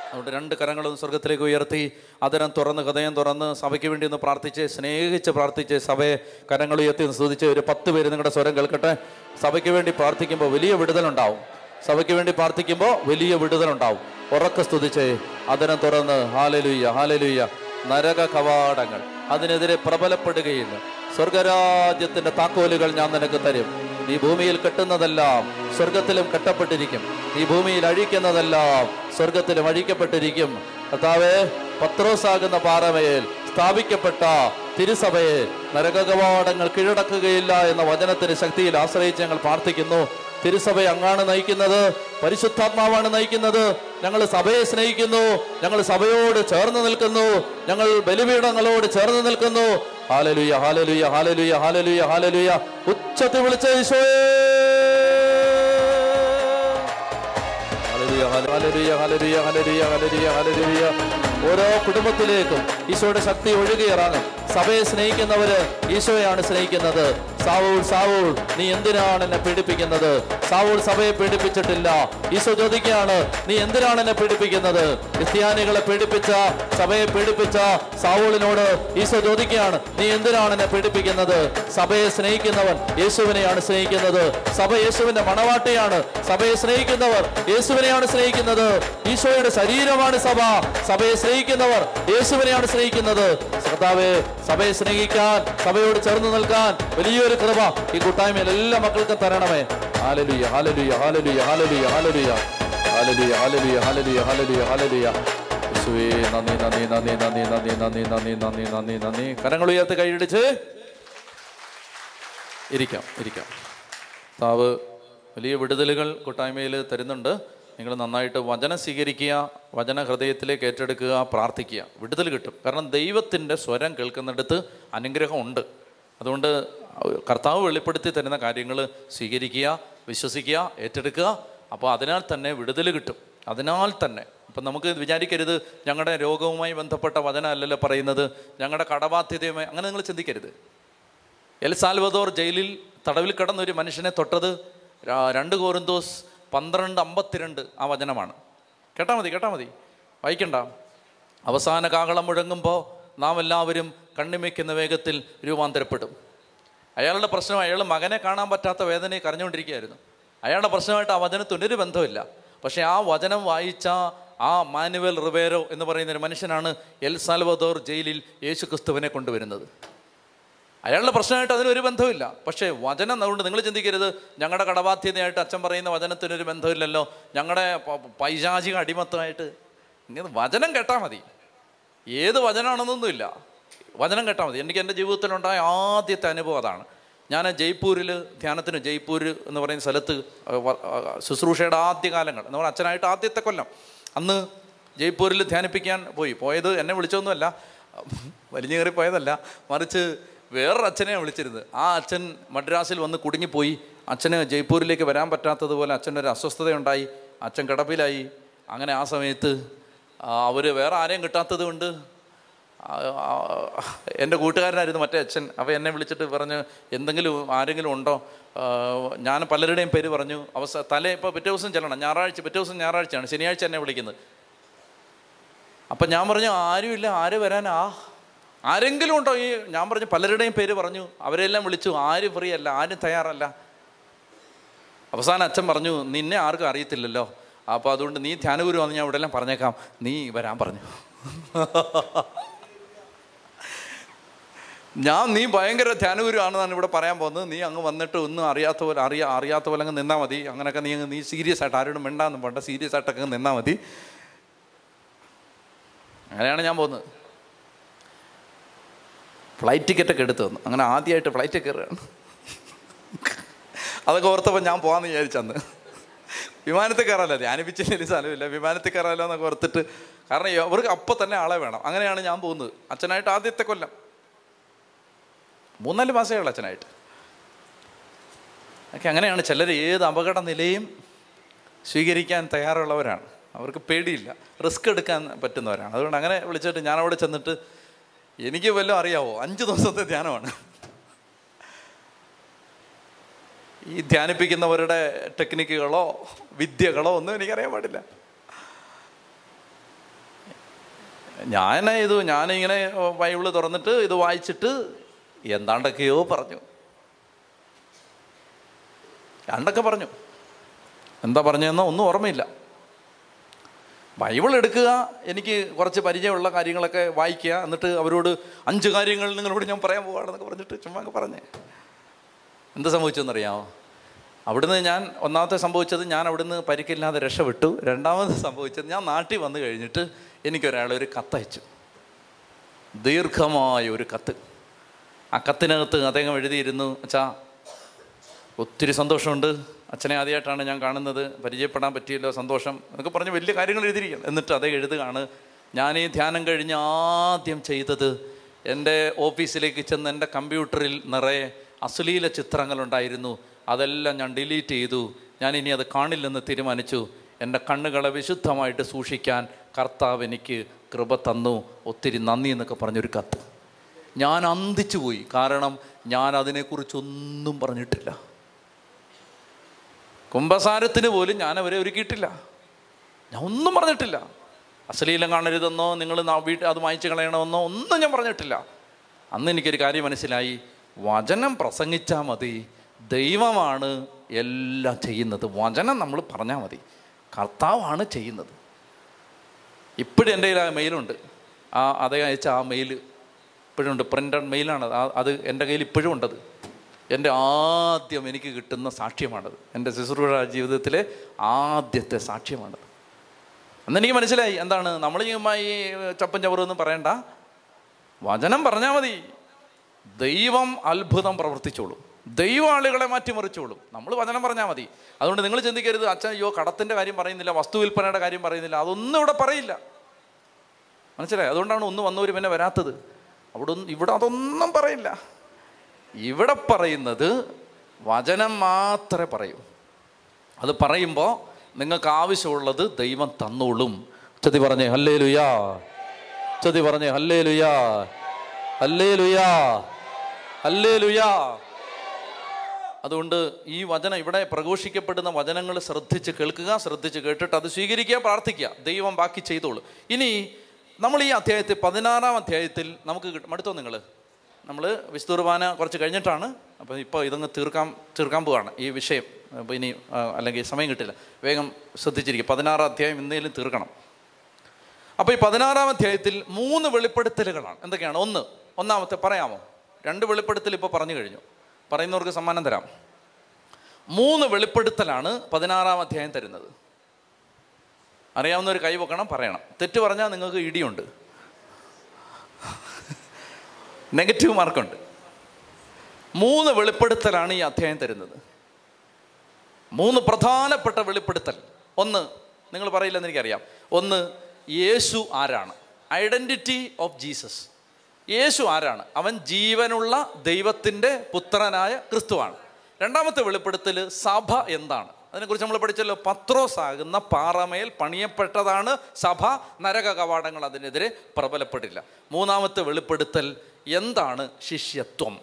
അതുകൊണ്ട് രണ്ട് കരങ്ങളും സ്വർഗത്തിലേക്ക് ഉയർത്തി അതരം തുറന്ന് ഹൃദയം തുറന്ന് സഭയ്ക്ക് വേണ്ടി ഒന്ന് പ്രാർത്ഥിച്ച് സ്നേഹിച്ച് പ്രാർത്ഥിച്ച് സഭയെ കരങ്ങൾ ഉയർത്തി സ്തുതിച്ച് ഒരു പത്ത് പേര് നിങ്ങളുടെ സ്വരം കേൾക്കട്ടെ. സഭയ്ക്ക് വേണ്ടി പ്രാർത്ഥിക്കുമ്പോൾ വലിയ വിടുതലുണ്ടാവും. സഭയ്ക്ക് വേണ്ടി പ്രാർത്ഥിക്കുമ്പോൾ വലിയ വിടുതലുണ്ടാവും. ഉറക്കെ സ്തുതിച്ച് അതരം തുറന്ന് ഹാലലുയ്യ ഹാലലുയ്യ നരക കവാടങ്ങൾ. അതിനെതിരെ പ്രബലപ്പെടുകയില്ല. സ്വർഗരാജ്യത്തിന്റെ താക്കോലുകൾ ഞാൻ നിനക്ക് തരും. നീ ഭൂമിയിൽ കെട്ടുന്നതെല്ലാം സ്വർഗത്തിലും കെട്ടപ്പെട്ടിരിക്കും. ഈ ഭൂമിയിൽ അഴിക്കുന്നതെല്ലാം സ്വർഗത്തിലും അഴിക്കപ്പെട്ടിരിക്കും. കർത്താവേ പത്രോസാകുന്ന പാറമയിൽ സ്ഥാപിക്കപ്പെട്ട തിരുസഭയെ നരകകവാടങ്ങൾ കീഴടക്കുകയില്ല എന്ന വചനത്തിന് ശക്തിയിൽ ആശ്രയിച്ച് ഞങ്ങൾ പ്രാർത്ഥിക്കുന്നു. തിരുസഭയെ അങ്ങാണ് നയിക്കുന്നത് പരിശുദ്ധാത്മാവാണ് നയിക്കുന്നത്. ഞങ്ങൾ സഭയെ സ്നേഹിക്കുന്നു ഞങ്ങൾ സഭയോട് ചേർന്ന് നിൽക്കുന്നു ഞങ്ങൾ ബലിപീഠങ്ങളോട് ചേർന്ന് നിൽക്കുന്നു. ഹാലലുയ ഹാലലുയ ഹാലലുയ ഹാലലുയ ഹാലലുയ. ഉച്ചത്തിൽ വിളിച്ച ഈശോയേ. ഓരോ കുടുംബത്തിലേക്കും ഈശോയുടെ ശക്തി ഒഴുകിയിറങ്ങും. സഭയെ സ്നേഹിക്കുന്നവര് ഈശോയാണ് സ്നേഹിക്കുന്നത്. സാവൂൾ സാവൂൾ നീ എന്തിനാണ് എന്നെ പീഡിപ്പിക്കുന്നത്? സാവൂൾ സഭയെ പീഡിപ്പിച്ചിട്ടില്ല. ഈശോ ചോദിക്കുകയാണ് നീ എന്തിനാണ് എന്നെ പീഡിപ്പിക്കുന്നത്? ക്രിസ്ത്യാനികളെ പീഡിപ്പിച്ച സഭയെ പീഡിപ്പിച്ച സാവൂളിനോട് ഈശോ ചോദിക്കുകയാണ് നീ എന്തിനാണ് എന്നെ പീഡിപ്പിക്കുന്നത്? സഭയെ സ്നേഹിക്കുന്നവൻ യേശുവിനെയാണ് സ്നേഹിക്കുന്നത്. സഭ യേശുവിന്റെ മണവാട്ടിയാണ്. സഭയെ സ്നേഹിക്കുന്നവർ യേശുവിനെയാണ് സ്നേഹിക്കുന്നത്. ഈശോയുടെ ശരീരമാണ് സഭ. സഭയെ സ്നേഹിക്കുന്നവർ യേശുവിനെയാണ് സ്നേഹിക്കുന്നത്. കർത്താവേ സഭയെ സ്നേഹിക്കാൻ സഭയോട് ചേർന്ന് നിൽക്കാൻ വലിയൊരു കൃപ ഈ കൂട്ടായ്മയിൽ എല്ലാ മക്കൾക്കും തരണമേ. ഹാലലുയ ഹാലലുയ ഹാലലുയ ഹാലലുയ ഹാലലുയ ഹാലലുയ ഹാലലുയ ഹാലലുയ ഹാലലുയ ഹാലലുയ യേശുവേ നന്ദി നന്ദി നന്ദി നന്ദി നന്ദി നന്ദി നന്ദി നന്ദി നന്ദി നന്ദി. കരങ്ങൾ ഉയർത്ത് കൈയടിച്ച്. ഇരിക്കാം ഇരിക്കാം. താവ് വലിയ വിടുതലുകൾ കൂട്ടായ്മയിൽ തരുന്നുണ്ട്. നിങ്ങൾ നന്നായിട്ട് വചനം സ്വീകരിക്കുക വചന ഹൃദയത്തിലേക്ക് ഏറ്റെടുക്കുക പ്രാർത്ഥിക്കുക. വിടുതൽ കിട്ടും. കാരണം ദൈവത്തിന്റെ സ്വരം കേൾക്കുന്നിടത്ത് അനുഗ്രഹമുണ്ട്. അതുകൊണ്ട് കർത്താവ് വെളിപ്പെടുത്തി തരുന്ന കാര്യങ്ങൾ സ്വീകരിക്കുക വിശ്വസിക്കുക ഏറ്റെടുക്കുക. അപ്പോൾ അതിനാൽ തന്നെ വിടുതൽ കിട്ടും. അതിനാൽ തന്നെ. അപ്പം നമുക്ക് വിചാരിക്കരുത് ഞങ്ങളുടെ രോഗവുമായി ബന്ധപ്പെട്ട വചനമല്ലല്ലോ പറയുന്നത്. ഞങ്ങളുടെ കടബാധ്യതയുമായി അങ്ങനെ നിങ്ങൾ ചിന്തിക്കരുത്. എൽ സാൽവദോർ ജയിലിൽ തടവിൽ കിടന്ന ഒരു മനുഷ്യനെ തൊട്ടത് രണ്ട് കോറിന്തോസ് പന്ത്രണ്ട് അമ്പത്തിരണ്ട് ആ വചനമാണ്. കേട്ടാൽ മതി കേട്ടാൽ മതി. വായിക്കണ്ട. അവസാന കാഹളം മുഴങ്ങുമ്പോൾ നാം എല്ലാവരും കണ്ണിമയ്ക്കുന്ന വേഗത്തിൽ രൂപാന്തരപ്പെടും. അയാളുടെ പ്രശ്നം അയാൾ മകനെ കാണാൻ പറ്റാത്ത വേദനയെ കരഞ്ഞുകൊണ്ടിരിക്കുകയായിരുന്നു. അയാളുടെ പ്രശ്നമായിട്ട് ആ വചനത്തിന് ഒരു ബന്ധമില്ല പക്ഷേ ആ വചനം വായിച്ച ആ മാനുവൽ റിവേരോ എന്ന് പറയുന്ന ഒരു മനുഷ്യനാണ് എൽ സാൽവദോർ ജയിലിൽ യേശു ക്രിസ്തുവിനെ കൊണ്ടുവരുന്നത്. അയാളുടെ പ്രശ്നമായിട്ട് അതിനൊരു ബന്ധമില്ല പക്ഷേ വചനം അതുകൊണ്ട് നിങ്ങൾ ചിന്തിക്കരുത്. ഞങ്ങളുടെ കടബാധ്യതയായിട്ട് അച്ഛൻ പറയുന്ന വചനത്തിനൊരു ബന്ധമില്ലല്ലോ ഞങ്ങളുടെ പൈശാചിക അടിമത്തമായിട്ട്. ഇങ്ങനെ വചനം കേട്ടാൽ മതി. ഏത് വചനമാണെന്നൊന്നുമില്ല വചനം കേട്ടാൽ മതി. എനിക്ക് എന്റെ ജീവിതത്തിലുണ്ടായ ആദ്യത്തെ അനുഭവം അതാണ്. ഞാൻ ജയ്പൂരിൽ ധ്യാനത്തിന് ജയ്പൂർ എന്ന് പറയുന്ന സ്ഥലത്ത് ശുശ്രൂഷയുടെ ആദ്യ കാലങ്ങൾ എന്ന് പറഞ്ഞാൽ അച്ഛനായിട്ട് ആദ്യത്തെ കൊല്ലം. അന്ന് ജയ്പൂരിൽ ധ്യാനിപ്പിക്കാൻ പോയി. പോയത് എന്നെ വിളിച്ചൊന്നുമല്ല. വലിഞ്ഞു കയറി പോയതല്ല. മറിച്ച് വേറൊരു അച്ഛനെ വിളിച്ചിരുന്നത്. ആ അച്ഛൻ മദ്രാസിൽ വന്ന് കുടുങ്ങിപ്പോയി. അച്ഛന് ജയ്പൂരിലേക്ക് വരാൻ പറ്റാത്തതുപോലെ അച്ഛനൊരു അസ്വസ്ഥതയുണ്ടായി. അച്ഛൻ കിടപ്പിലായി. അങ്ങനെ ആ സമയത്ത് അവർ വേറെ ആരെയും കിട്ടാത്തത് കൊണ്ട് എന്റെ കൂട്ടുകാരനായിരുന്നു മറ്റേ അച്ഛൻ. അപ്പോൾ എന്നെ വിളിച്ചിട്ട് പറഞ്ഞു എന്തെങ്കിലും ആരെങ്കിലും ഉണ്ടോ? ഞാൻ പലരുടെയും പേര് പറഞ്ഞു. അവസ തലേ ഇപ്പോൾ പിറ്റേ ദിവസം ചെല്ലണം. ഞായറാഴ്ച പിറ്റേ ദിവസം ഞായറാഴ്ചയാണ്. ശനിയാഴ്ച എന്നെ വിളിക്കുന്നത്. അപ്പം ഞാൻ പറഞ്ഞു ആരുമില്ല. ആര് വരാനാ? ആരെങ്കിലും ഉണ്ടോ ഈ ഞാൻ പറഞ്ഞു പലരുടെയും പേര് പറഞ്ഞു അവരെല്ലാം വിളിച്ചു ആരും ഫ്രീ അല്ല ആരും തയ്യാറല്ല. അവസാനം അച്ഛൻ പറഞ്ഞു നിന്നെ ആർക്കും അറിയത്തില്ലല്ലോ. അപ്പോൾ അതുകൊണ്ട് നീ ധ്യാനഗുരു വന്ന് ഞാൻ ഇവിടെ എല്ലാം പറഞ്ഞേക്കാം. നീ വരാൻ പറഞ്ഞു. [laughs] ഞാൻ നീ ഭയങ്കര ധ്യാനഗുരു ആണെന്നാണ് ഇവിടെ പറയാൻ പോകുന്നത്. നീ അങ്ങ് വന്നിട്ട് ഒന്നും അറിയാത്ത പോലെ അറിയാ അറിയാത്ത പോലെ അങ്ങ് നിന്നാൽ മതി. അങ്ങനെയൊക്കെ നീ നീ സീരിയസ് ആയിട്ട് ആരോടും മിണ്ടാന്ന് പണ്ട സീരിയസ് ആയിട്ടൊക്കെ നിന്നാൽ മതി. അങ്ങനെയാണ് ഞാൻ പോകുന്നത്. ഫ്ലൈറ്റ് ടിക്കറ്റൊക്കെ എടുത്തു തന്നു. അങ്ങനെ ആദ്യമായിട്ട് ഫ്ലൈറ്റ് കയറുകയാണ്. അതൊക്കെ ഓർത്തപ്പോൾ ഞാൻ പോകാമെന്ന് വിചാരിച്ചന്ന് വിമാനത്തിൽ കയറാമല്ലോ ധ്യാനിപ്പിച്ചില്ല സ്ഥലമില്ല. വിമാനത്തിൽ കയറാമല്ലോ എന്നൊക്കെ ഓർത്തിട്ട്. കാരണം അവർക്ക് അപ്പം തന്നെ ആളെ വേണം. അങ്ങനെയാണ് ഞാൻ പോകുന്നത്. അച്ഛനായിട്ട് ആദ്യത്തെ കൊല്ലം. മൂന്നാൽ മാസമേ ഉള്ളൂ അച്ഛനായിട്ട്. ഒക്കെ അങ്ങനെയാണ്. ചിലർ ഏത് അപകട നിലയും സ്വീകരിക്കാൻ തയ്യാറുള്ളവരാണ്. അവർക്ക് പേടിയില്ല. റിസ്ക് എടുക്കാൻ പറ്റുന്നവരാണ്. അതുകൊണ്ട് അങ്ങനെ വിളിച്ചിട്ട് ഞാൻ അവിടെ ചെന്നിട്ട് എനിക്ക് വല്ലതും അറിയാവോ? അഞ്ച് ദിവസത്തെ ധ്യാനമാണ്. ഈ ധ്യാനിപ്പിക്കുന്നവരുടെ ടെക്നിക്കുകളോ വിദ്യകളോ ഒന്നും എനിക്കറിയാൻ പാടില്ല. ഞാൻ ഇത് ഞാനിങ്ങനെ ബൈബിൾ തുറന്നിട്ട് ഇത് വായിച്ചിട്ട് എന്താണ്ടൊക്കെയോ പറഞ്ഞു. രണ്ടൊക്കെ പറഞ്ഞു. എന്താ പറഞ്ഞതെന്നോ ഒന്നും ഓർമ്മയില്ല. ബൈബിൾ എടുക്കുക എനിക്ക് കുറച്ച് പരിചയമുള്ള കാര്യങ്ങളൊക്കെ വായിക്കുക എന്നിട്ട് അവരോട് അഞ്ച് കാര്യങ്ങൾ നിങ്ങളോട് ഞാൻ പറയാൻ പോവാണെന്നൊക്കെ പറഞ്ഞിട്ട് ചുമ്മാ പറഞ്ഞേ. എന്ത് സംഭവിച്ചെന്നറിയാമോ അവിടുന്ന് ഞാൻ ഒന്നാമത്തെ സംഭവിച്ചത് ഞാൻ അവിടുന്ന് പരിക്കില്ലാതെ രക്ഷപ്പെട്ടു. രണ്ടാമത് സംഭവിച്ചത് ഞാൻ നാട്ടിൽ വന്നു കഴിഞ്ഞിട്ട് എനിക്കൊരാൾ ഒരു കത്തയച്ചു ദീർഘമായ ഒരു കത്ത്. ആ കത്തിനകത്ത് അദ്ദേഹം എഴുതിയിരുന്നു അച്ഛാ ഒത്തിരി സന്തോഷമുണ്ട്. അച്ഛനെ ആദ്യമായിട്ടാണ് ഞാൻ കാണുന്നത്. പരിചയപ്പെടാൻ പറ്റിയല്ലോ സന്തോഷം. എന്നൊക്കെ പറഞ്ഞ് വലിയ കാര്യങ്ങൾ എഴുതിയിരിക്കും എന്നിട്ട് അതേ എഴുതുകയാണ്. ഞാൻ ഈ ധ്യാനം കഴിഞ്ഞ് ആദ്യം ചെയ്തത് എന്റെ ഓഫീസിലേക്ക് ചെന്ന് എന്റെ കമ്പ്യൂട്ടറിൽ നിറയെ അശ്ലീല ചിത്രങ്ങളുണ്ടായിരുന്നു. അതെല്ലാം ഞാൻ ഡിലീറ്റ് ചെയ്തു. ഞാൻ ഇനി അത് കാണില്ലെന്ന് തീരുമാനിച്ചു. എന്റെ കണ്ണുകളെ വിശുദ്ധമായിട്ട് സൂക്ഷിക്കാൻ കർത്താവ് എനിക്ക് കൃപ തന്നു. ഒത്തിരി നന്ദി എന്നൊക്കെ പറഞ്ഞൊരു കത്ത്. ഞാൻ അന്തിച്ചു പോയി. കാരണം ഞാൻ അതിനെക്കുറിച്ചൊന്നും പറഞ്ഞിട്ടില്ല. കുംഭസാരത്തിന് പോലും ഞാൻ അവരെ ഒരുക്കിയിട്ടില്ല. ഞാൻ ഒന്നും പറഞ്ഞിട്ടില്ല. അശ്ലീലം കാണരുതെന്നോ നിങ്ങൾ വീട്ടിൽ അത് വായിച്ചു കളയണമെന്നോ ഒന്നും ഞാൻ പറഞ്ഞിട്ടില്ല. അന്ന് എനിക്കൊരു കാര്യം മനസ്സിലായി. വചനം പ്രസംഗിച്ചാൽ മതി. ദൈവമാണ് എല്ലാം ചെയ്യുന്നത്. വചനം നമ്മൾ പറഞ്ഞാൽ മതി. കർത്താവാണ് ചെയ്യുന്നത്. ഇപ്പോഴും എന്റെ കയ്യിൽ ആ മെയിലുണ്ട്. ആ അതേ അയച്ച ആ മെയിൽ ഇപ്പോഴും ഉണ്ട്. പ്രിന്റഡ് മെയിലാണ്. അത് എന്റെ കയ്യിൽ ഇപ്പോഴും ഉണ്ടത്. എന്റെ ആദ്യം എനിക്ക് കിട്ടുന്ന സാക്ഷ്യമാണത്. എന്റെ ശുശ്രൂഷ ജീവിതത്തിലെ ആദ്യത്തെ സാക്ഷ്യമാണത്. അന്നെനിക്ക് മനസ്സിലായി എന്താണ് നമ്മൾ ഈ ചപ്പൻ ചവറൊന്നും പറയണ്ട. വചനം പറഞ്ഞാൽ മതി. ദൈവം അത്ഭുതം പ്രവർത്തിച്ചോളും. ദൈവം ആളുകളെ മാറ്റിമറിച്ചോളും. നമ്മൾ വചനം പറഞ്ഞാൽ മതി. അതുകൊണ്ട് നിങ്ങൾ ചിന്തിക്കരുത് അച്ഛൻ അയ്യോ കടത്തിന്റെ കാര്യം പറയുന്നില്ല വസ്തു വിൽപ്പനയുടെ കാര്യം പറയുന്നില്ല അതൊന്നും ഇവിടെ പറയില്ല. മനസ്സിലായി? അതുകൊണ്ടാണ് ഒന്ന് വന്നവർ പിന്നെ വരാത്തത്. അവിടെ ഇവിടെ അതൊന്നും പറയില്ല. ഇവിടെ പറയുന്നത് വചനം മാത്രമേ പറയൂ. അത് പറയുമ്പോൾ നിങ്ങൾക്ക് ആവശ്യമുള്ളത് ദൈവം തന്നോളും. ചതി പറഞ്ഞേ ഹല്ലേ ലുയാ ചതി പറഞ്ഞേ ഹല്ലേ ലുയാ ഹല്ലേ ലുയാ ഹല്ലേ ലുയാ അതുകൊണ്ട് ഈ വചനം ഇവിടെ പ്രഘോഷിക്കപ്പെടുന്ന വചനങ്ങൾ ശ്രദ്ധിച്ച് കേൾക്കുക ശ്രദ്ധിച്ച് കേട്ടിട്ട് അത് സ്വീകരിക്കുക പ്രാർത്ഥിക്കുക. ദൈവം ബാക്കി ചെയ്തോളൂ. ഇനി നമ്മൾ ഈ അധ്യായത്തിൽ പതിനാറാം അധ്യായത്തിൽ നമുക്ക് കിട്ടും. അടുത്തോ നിങ്ങൾ നമ്മൾ വിസ്തുർബാന കുറച്ച് കഴിഞ്ഞിട്ടാണ്. അപ്പോൾ ഇപ്പോൾ ഇതങ്ങ് തീർക്കാൻ തീർക്കാൻ പോവാണ് ഈ വിഷയം. അപ്പോൾ ഇനി അല്ലെങ്കിൽ സമയം കിട്ടില്ല. വേഗം ശ്രദ്ധിച്ചിരിക്കും പതിനാറാം അധ്യായം എന്തെങ്കിലും തീർക്കണം. അപ്പോൾ ഈ പതിനാറാം അധ്യായത്തിൽ മൂന്ന് വെളിപ്പെടുത്തലുകളാണ്. എന്തൊക്കെയാണ്? ഒന്ന് ഒന്നാമത്തെ പറയാമോ? രണ്ട് വെളിപ്പെടുത്തൽ ഇപ്പോൾ പറഞ്ഞു കഴിഞ്ഞു. പറയുന്നവർക്ക് സമ്മാനം തരാം. മൂന്ന് വെളിപ്പെടുത്തലാണ് പതിനാറാം അധ്യായം തരുന്നത്. അറിയാവുന്ന ഒരു കൈ വെക്കണം പറയണം. തെറ്റ് പറഞ്ഞാൽ നിങ്ങൾക്ക് ഇടിയുണ്ട്. നെഗറ്റീവ് മാർക്കുണ്ട് മൂന്ന് വെളിപ്പെടുത്തലാണ് ഈ അധ്യായം തരുന്നത്. മൂന്ന് പ്രധാനപ്പെട്ട വെളിപ്പെടുത്തൽ. ഒന്ന് നിങ്ങൾ പറയില്ലെന്ന് എനിക്കറിയാം. ഒന്ന് യേശു ആരാണ്? ഐഡന്റിറ്റി ഓഫ് ജീസസ് യേശു ആരാണ്? അവൻ ജീവനുള്ള ദൈവത്തിന്റെ പുത്രനായ ക്രിസ്തുവാണ്. രണ്ടാമത്തെ വെളിപ്പെടുത്തൽ സഭ എന്താണ്? അതിനെക്കുറിച്ച് നമ്മൾ പഠിച്ചല്ലോ. പത്രോസ് ആകുന്ന പാറമേൽ പണിയപ്പെട്ടതാണ് സഭ. നരക കവാടങ്ങൾ അതിനെതിരെ പ്രബലപ്പെട്ടില്ല. മൂന്നാമത്തെ വെളിപ്പെടുത്തൽ എന്താണ് ശിഷ്യത്വം?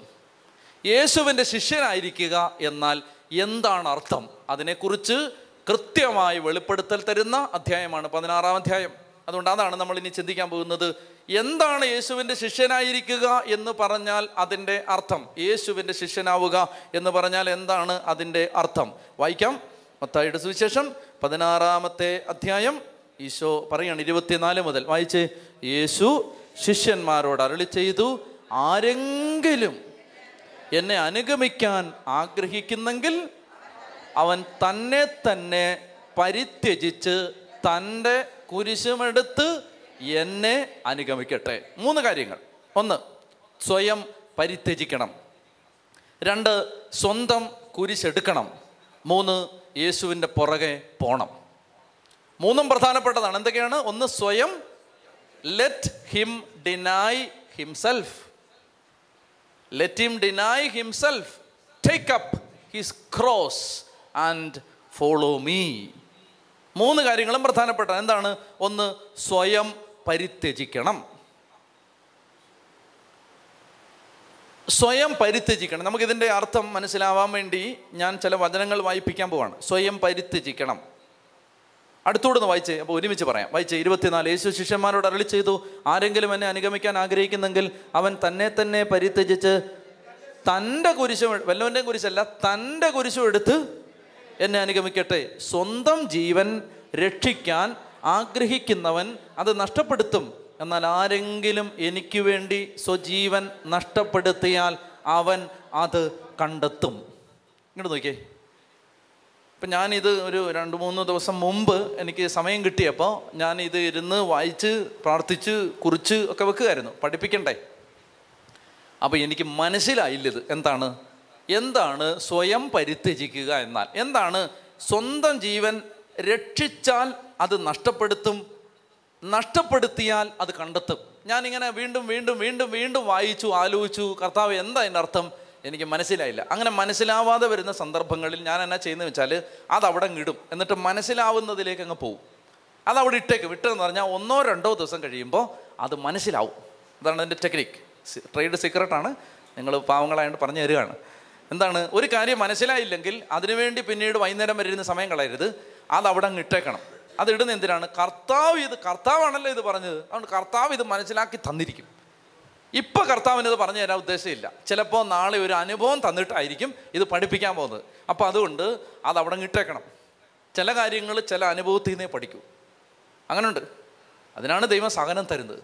യേശുവിന്റെ ശിഷ്യനായിരിക്കുക എന്നാൽ എന്താണ് അർത്ഥം? അതിനെക്കുറിച്ച് കൃത്യമായി വെളിപ്പെടുത്തൽ തരുന്ന അധ്യായമാണ് പതിനാറാം അധ്യായം. അതുകൊണ്ട് അതാണ് നമ്മൾ ഇനി ചിന്തിക്കാൻ പോകുന്നത്. എന്താണ് യേശുവിന്റെ ശിഷ്യനായിരിക്കുക എന്ന് പറഞ്ഞാൽ അതിന്റെ അർത്ഥം. യേശുവിന്റെ ശിഷ്യനാവുക എന്ന് പറഞ്ഞാൽ എന്താണ് അതിന്റെ അർത്ഥം? വായിക്കാം. മത്തായിയുടെ സുവിശേഷം പതിനാറാമത്തെ അധ്യായം. ഈശോ പറയാണ് ഇരുപത്തിനാല് മുതൽ. വായിച്ച്. യേശു ശിഷ്യന്മാരോട് അരളി ചെയ്തു ആരെങ്കിലും എന്നെ അനുഗമിക്കാൻ ആഗ്രഹിക്കുന്നെങ്കിൽ അവൻ തന്നെ തന്നെ പരിത്യജിച്ച് തന്റെ കുരിശുമെടുത്ത് എന്നെ അനുഗമിക്കട്ടെ. മൂന്ന് കാര്യങ്ങൾ. ഒന്ന് സ്വയം പരിത്യജിക്കണം. രണ്ട് സ്വന്തം കുരിശെടുക്കണം. മൂന്ന് യേശുവിന്റെ പുറകെ പോണം. മൂന്നും പ്രധാനപ്പെട്ടതാണ്. എന്തൊക്കെയാണ്? ഒന്ന് സ്വയം let him deny himself let him deny himself take up his cross and follow me മൂന്ന് കാര്യങ്ങളും പ്രധാനപ്പെട്ട. എന്താണ്? ഒന്ന് സ്വയം പരിത്യജിക്കണം. സ്വയം പരിത്യജിക്കണം. നമുക്കിതിന്റെ അർത്ഥം മനസ്സിലാവാൻ വേണ്ടി ഞാൻ ചില വചനങ്ങൾ വായിപ്പിക്കാൻ പോവാണ്. സ്വയം പരിത്യജിക്കണം. അടുത്തൂടെ വായിച്ചേ അപ്പോൾ ഒരുമിച്ച് പറയാം. വായിച്ചേ ഇരുപത്തിനാല് യേശു ശിഷ്യന്മാരോട് അരളി ചെയ്തു ആരെങ്കിലും എന്നെ അനുഗമിക്കാൻ ആഗ്രഹിക്കുന്നെങ്കിൽ അവൻ തന്നെ തന്നെ പരിത്യജിച്ച് തന്റെ കുരിശും വല്ലവന്റെയും കുരിശല്ല തന്റെ കുരിശും എടുത്ത് എന്നെ അനുഗമിക്കട്ടെ. സ്വന്തം ജീവൻ രക്ഷിക്കാൻ ആഗ്രഹിക്കുന്നവൻ അത് നഷ്ടപ്പെടുത്തും. എന്നാൽ ആരെങ്കിലും എനിക്ക് വേണ്ടി സ്വജീവൻ നഷ്ടപ്പെടുത്തിയാൽ അവൻ അത് കണ്ടെത്തും. ഇങ്ങോട്ട് നോക്കിയേ. ഇപ്പം ഞാനിത് ഒരു രണ്ട് മൂന്ന് ദിവസം മുമ്പ് എനിക്ക് സമയം കിട്ടിയപ്പോൾ ഞാൻ ഇരുന്ന് വായിച്ച് പ്രാർത്ഥിച്ച് കുറിച്ച് ഒക്കെ വെക്കുകയായിരുന്നു പഠിപ്പിക്കണ്ടേ? അപ്പോൾ എനിക്ക് മനസ്സിലായില്ലത് എന്താണ്? എന്താണ് സ്വയം പരിത്യജിക്കുക എന്നാൽ? എന്താണ് സ്വന്തം ജീവൻ രക്ഷിച്ചാൽ അത് നഷ്ടപ്പെടുത്തും? നഷ്ടപ്പെടുത്തിയാൽ അത് കണ്ടെത്തും? ഞാനിങ്ങനെ വീണ്ടും വീണ്ടും വീണ്ടും വീണ്ടും വായിച്ചു ആലോചിച്ചു കർത്താവ് എന്താ അതിന്റെ അർത്ഥം? എനിക്ക് മനസ്സിലായില്ല. അങ്ങനെ മനസ്സിലാവാതെ വരുന്ന സന്ദർഭങ്ങളിൽ ഞാൻ എന്നാ ചെയ്യുന്നത് വെച്ചാൽ അത് ഇടും. എന്നിട്ട് മനസ്സിലാവുന്നതിലേക്ക് അങ്ങ് പോവും. അത് അവിടെ ഇട്ടേക്ക്. വിട്ടെന്ന് പറഞ്ഞാൽ ഒന്നോ രണ്ടോ ദിവസം കഴിയുമ്പോൾ അത് മനസ്സിലാവും. അതാണ് അതിന്റെ ടെക്നിക്ക് ട്രേഡ് സീക്രട്ടാണ് നിങ്ങൾ പാവങ്ങളായതുകൊണ്ട് പറഞ്ഞു തരികയാണ്. എന്താണ്? ഒരു കാര്യം മനസ്സിലായില്ലെങ്കിൽ അതിനുവേണ്ടി പിന്നീട് വൈകുന്നേരം വരെ ഇരുന്ന് സമയം കളയരുത്. അത് അങ്ങ് ഇട്ടേക്കണം. അത് എന്തിനാണ്? കർത്താവ് ഇത് കർത്താവാണല്ലോ ഇത് പറഞ്ഞത്. അതുകൊണ്ട് കർത്താവ് ഇത് മനസ്സിലാക്കി തന്നിരിക്കും. ഇപ്പൊ കർത്താവിന് ഇത് പറഞ്ഞു തരാൻ ഉദ്ദേശമില്ല. ചിലപ്പോൾ നാളെ ഒരു അനുഭവം തന്നിട്ടായിരിക്കും ഇത് പഠിപ്പിക്കാൻ പോകുന്നത്. അപ്പോൾ അതുകൊണ്ട് അത് അവിടെ ഇട്ടേക്കണം. ചില കാര്യങ്ങൾ ചില അനുഭവത്തിൽ നിന്നേ പഠിക്കൂ. അങ്ങനെയുണ്ട് അതിനാണ് ദൈവം സഹനം തരുന്നത്.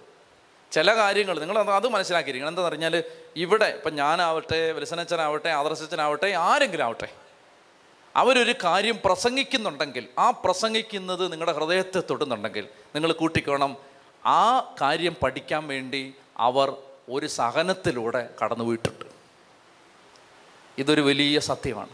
ചില കാര്യങ്ങൾ നിങ്ങൾ അത് അത് മനസ്സിലാക്കിയിരിക്കണം. എന്താണെന്ന് പറഞ്ഞാൽ ഇവിടെ ഇപ്പം ഞാനാവട്ടെ വിലസനച്ചനാവട്ടെ ആദർശച്ചനാവട്ടെ ആരെങ്കിലും ആവട്ടെ. അവരൊരു കാര്യം പ്രസംഗിക്കുന്നുണ്ടെങ്കിൽ ആ പ്രസംഗിക്കുന്നത് നിങ്ങളുടെ ഹൃദയത്തെ തൊടുന്നുണ്ടെങ്കിൽ നിങ്ങൾ കൂട്ടിക്കോണം. ആ കാര്യം പഠിക്കാൻ വേണ്ടി അവർ ഒരു സഹനത്തിലൂടെ കടന്നുപോയിട്ടുണ്ട് ഇതൊരു വലിയ സത്യമാണ്.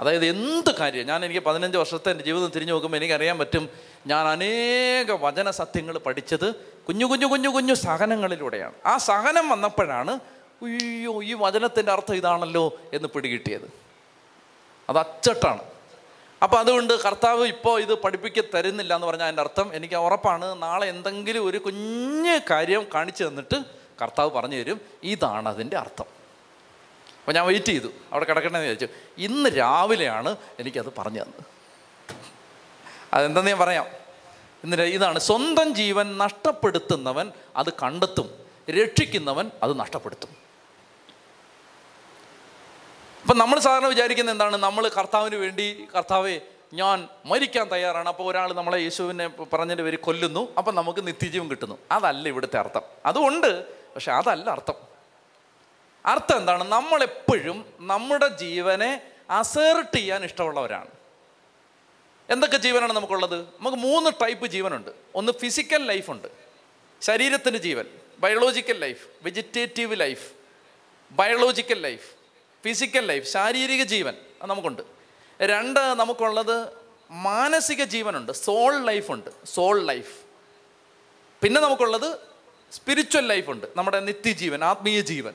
അതായത് എന്ത് കാര്യം ഞാൻ എനിക്ക് പതിനഞ്ച് വർഷത്തെ എന്റെ ജീവിതം തിരിഞ്ഞു നോക്കുമ്പോൾ എനിക്കറിയാൻ പറ്റും ഞാൻ അനേക വചന സത്യങ്ങൾ പഠിച്ചത് കുഞ്ഞു കുഞ്ഞു കുഞ്ഞു കുഞ്ഞു സഹനങ്ങളിലൂടെയാണ്. ആ സഹനം വന്നപ്പോഴാണ് അയ്യോ ഈ വചനത്തിന്റെ അർത്ഥം ഇതാണല്ലോ എന്ന് പിടികിട്ടിയത്. അത് അച്ചട്ടാണ്. അപ്പോൾ അതുകൊണ്ട് കർത്താവ് ഇപ്പോൾ ഇത് പഠിപ്പിക്ക തരുന്നില്ല എന്ന് പറഞ്ഞാൽ അതിന്റെ അർത്ഥം എനിക്ക് ഉറപ്പാണ്. നാളെ എന്തെങ്കിലും ഒരു കുഞ്ഞ് കാര്യം കാണിച്ചു തന്നിട്ട് കർത്താവ് പറഞ്ഞു തരും ഇതാണ് അതിന്റെ അർത്ഥം. അപ്പോൾ ഞാൻ വെയിറ്റ് ചെയ്തു. അവിടെ കിടക്കണമെന്ന് വിചാരിച്ചു. ഇന്ന് രാവിലെയാണ് എനിക്കത് പറഞ്ഞു തന്നത്. അതെന്തെന്ന് ഞാൻ പറയാം? ഇന്ന് ഇതാണ്. സ്വന്തം ജീവൻ നഷ്ടപ്പെടുത്തുന്നവൻ അത് കണ്ടെത്തും. രക്ഷിക്കുന്നവൻ അത് നഷ്ടപ്പെടുത്തും. അപ്പം നമ്മൾ സാധാരണ വിചാരിക്കുന്നത് എന്താണ്? നമ്മൾ കർത്താവിന് വേണ്ടി കർത്താവെ ഞാൻ മരിക്കാൻ തയ്യാറാണ്. അപ്പോൾ ഒരാൾ നമ്മളെ യേശുവിനെ പറഞ്ഞതിന്റെ പേര് കൊല്ലുന്നു. അപ്പം നമുക്ക് നിത്യജീവൻ കിട്ടുന്നു. അതല്ല ഇവിടുത്തെ അർത്ഥം. അതുകൊണ്ട് പക്ഷെ അതല്ല അർത്ഥം. അർത്ഥം എന്താണ്? നമ്മളെപ്പോഴും നമ്മുടെ ജീവനെ അസേർട്ട് ചെയ്യാൻ ഇഷ്ടമുള്ളവരാണ്. എന്തൊക്കെ ജീവനാണ് നമുക്കുള്ളത്? നമുക്ക് മൂന്ന് ടൈപ്പ് ജീവനുണ്ട്. ഒന്ന് ഫിസിക്കൽ ലൈഫുണ്ട് ശരീരത്തിന്റെ ജീവൻ biological life vegetative life biological life physical life ശാരീരിക ജീവൻ നമുക്കുണ്ട്. രണ്ട് നമുക്കുള്ളത് മാനസിക ജീവനുണ്ട്. സോൾ ലൈഫുണ്ട് സോൾ ലൈഫ് പിന്നെ നമുക്കുള്ളത് സ്പിരിച്വൽ ലൈഫുണ്ട് നമ്മുടെ നിത്യജീവൻ ആത്മീയ ജീവൻ.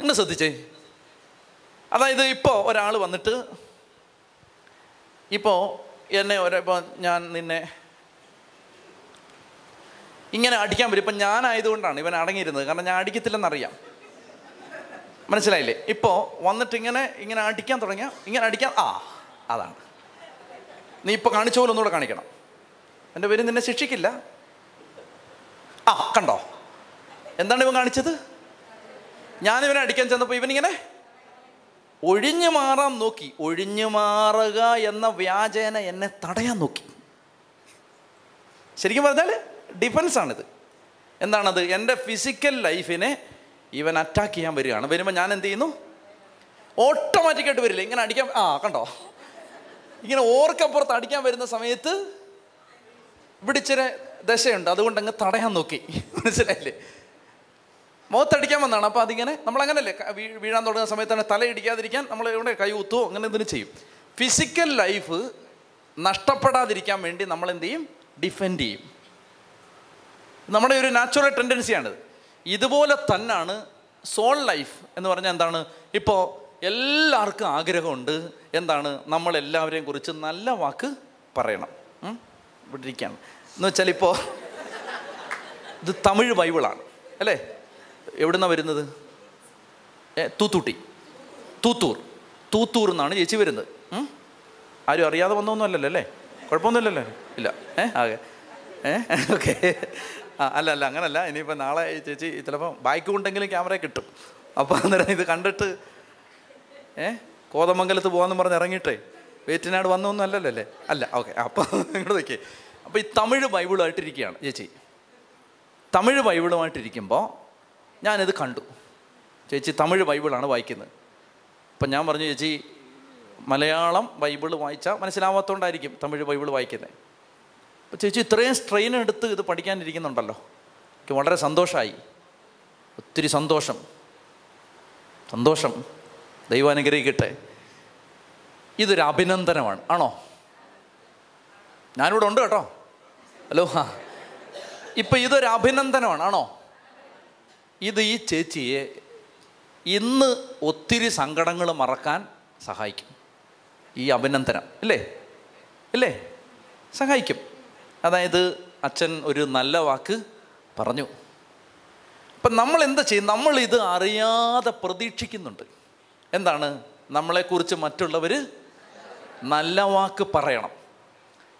നിങ്ങൾ ശ്രദ്ധിച്ചേ? അതായത് ഇപ്പോൾ ഒരാൾ വന്നിട്ട് ഇപ്പോൾ എന്നെ ഒരപ്പോൾ ഞാൻ നിന്നെ ഇങ്ങനെ അടിക്കാൻ വരും ഇപ്പം ഞാനായതുകൊണ്ടാണ് ഇവൻ അടങ്ങിയിരുന്നത്. കാരണം ഞാൻ അടിക്കത്തില്ലെന്നറിയാം. മനസ്സിലായില്ലേ? ഇപ്പോൾ വന്നിട്ട് ഇങ്ങനെ ഇങ്ങനെ അടിക്കാൻ തുടങ്ങിയ ഇങ്ങനെ അടിക്കാൻ ആ അതാണ്. നീ ഇപ്പോൾ കാണിച്ച പോലെ ഒന്നുകൂടെ കാണിക്കണം. എന്റെ പേര് നിന്നെ ശിക്ഷിക്കില്ല. ആ കണ്ടോ? എന്താണ് ഇവൻ കാണിച്ചത്? ഞാനിവനെ അടിക്കാൻ ചെന്നപ്പോൾ ഇവനിങ്ങനെ ഒഴിഞ്ഞു മാറാൻ നോക്കി. ഒഴിഞ്ഞു മാറുക എന്ന വ്യാജേന എന്നെ തടയാൻ നോക്കി. ശരിക്കും പറഞ്ഞാൽ ഡിഫൻസ് ആണിത് എന്താണത്? എന്റെ ഫിസിക്കൽ ലൈഫിനെ ഇവൻ അറ്റാക്ക് ചെയ്യാൻ വരികയാണ്. വരുമ്പോൾ ഞാൻ എന്ത് ചെയ്യുന്നു? ഓട്ടോമാറ്റിക്കായിട്ട് വരില്ല? ഇങ്ങനെ അടിക്കാൻ ആ കണ്ടോ? ഇങ്ങനെ ഓർക്കപ്പുറത്ത് അടിക്കാൻ വരുന്ന സമയത്ത് ഇവിടെ ഇച്ചിരി ദശയുണ്ട്. അതുകൊണ്ട് അങ്ങ് തടയാൻ നോക്കി. മനസ്സിലായില്ലേ? മുഖത്തടിക്കാൻ വന്നാണ്. അപ്പോൾ അതിങ്ങനെ നമ്മളങ്ങനല്ലേ ക- വീ- വീഴാൻ തുടങ്ങുന്ന സമയത്ത് തന്നെ തല ഇടിക്കാതിരിക്കാൻ നമ്മൾ ഇവിടെ കൈ കുത്തുവോ അങ്ങനെ എന്തെങ്കിലും ചെയ്യും. ഫിസിക്കൽ ലൈഫ് നഷ്ടപ്പെടാതിരിക്കാൻ വേണ്ടി നമ്മൾ എന്ത് ചെയ്യും? ഡിഫെൻഡ് ചെയ്യും. നമ്മുടെ ഒരു നാച്ചുറൽ ടെൻഡൻസിയാണിത് ഇതുപോലെ തന്നെയാണ് സോൾ ലൈഫ് എന്ന് പറഞ്ഞാൽ എന്താണ്? ഇപ്പോൾ എല്ലാവർക്കും ആഗ്രഹമുണ്ട്. എന്താണ്? നമ്മളെല്ലാവരെയും കുറിച്ച് നല്ല വാക്ക് പറയണം? ഇവിടെ ഇരിക്കുകയാണ്. എന്ന് വെച്ചാൽ ഇപ്പോൾ ഇത് തമിഴ് ബൈബിളാണ് അല്ലേ? എവിടുന്നാണ് വരുന്നത്? തൂത്തുട്ടി തൂത്തൂർ തൂത്തൂർ എന്നാണ് ചേച്ചി വരുന്നത്. ആരും അറിയാതെ വന്നൊന്നുമല്ലല്ലോ അല്ലേ? കുഴപ്പമൊന്നുമില്ലല്ലോ? ഇല്ല. ഏ ആകെ. ഏ ഓക്കെ. ആ അല്ല അല്ല അങ്ങനല്ല. ഇനിയിപ്പോൾ നാളെ ചേച്ചി ചിലപ്പോൾ ബൈക്ക് ഉണ്ടെങ്കിലും ക്യാമറ കിട്ടും. അപ്പോൾ അന്നേരം ഇത് കണ്ടിട്ട് ഏ കോതമംഗലത്ത് പോകാമെന്ന് പറഞ്ഞ് ഇറങ്ങിയിട്ടേ. വേറ്റിനാട് വന്നൊന്നും അല്ലല്ലോ അല്ലേ? അല്ല ഓക്കെ. അപ്പോൾ ഇങ്ങോട്ട് നോക്കിയേ. അപ്പോൾ ഈ തമിഴ് ബൈബിളുമായിട്ടിരിക്കുകയാണ്. ചേച്ചി തമിഴ് ബൈബിളുമായിട്ടിരിക്കുമ്പോൾ ഞാനിത് കണ്ടു. ചേച്ചി തമിഴ് ബൈബിളാണ് വായിക്കുന്നത്. അപ്പം ഞാൻ പറഞ്ഞു ചേച്ചി മലയാളം ബൈബിൾ വായിച്ചാൽ മനസ്സിലാവാത്തതുകൊണ്ടായിരിക്കും തമിഴ് ബൈബിൾ വായിക്കുന്നത് അപ്പോൾ ചേച്ചി ഇത്രയും സ്ട്രെയിൻ എടുത്ത് ഇത് പഠിക്കാനിരിക്കുന്നുണ്ടല്ലോ. എനിക്ക് വളരെ സന്തോഷമായി ഒത്തിരി സന്തോഷം. സന്തോഷം. ദൈവം അനുഗ്രഹിക്കട്ടെ ഇതൊരു അഭിനന്ദനമാണ്. ആണോ? ഞാനിവിടെ ഉണ്ട് കേട്ടോ. ഹലോ ഹാ ഇപ്പം ഇതൊരു അഭിനന്ദനമാണോ ഇത് ഈ ചേച്ചിയെ ഇന്ന് ഒത്തിരി സങ്കടങ്ങൾ മറക്കാൻ സഹായിക്കും. ഈ അഭിനന്ദനം ഇല്ലേ? ഇല്ലേ? സഹായിക്കും. അതായത് അച്ഛൻ ഒരു നല്ല വാക്ക് പറഞ്ഞു. അപ്പം നമ്മൾ എന്താ ചെയ്യും? നമ്മൾ ഇത് അറിയാതെ പ്രതീക്ഷിക്കുന്നുണ്ട്. എന്താണ്? നമ്മളെക്കുറിച്ച് മറ്റുള്ളവർ നല്ല വാക്ക് പറയണം.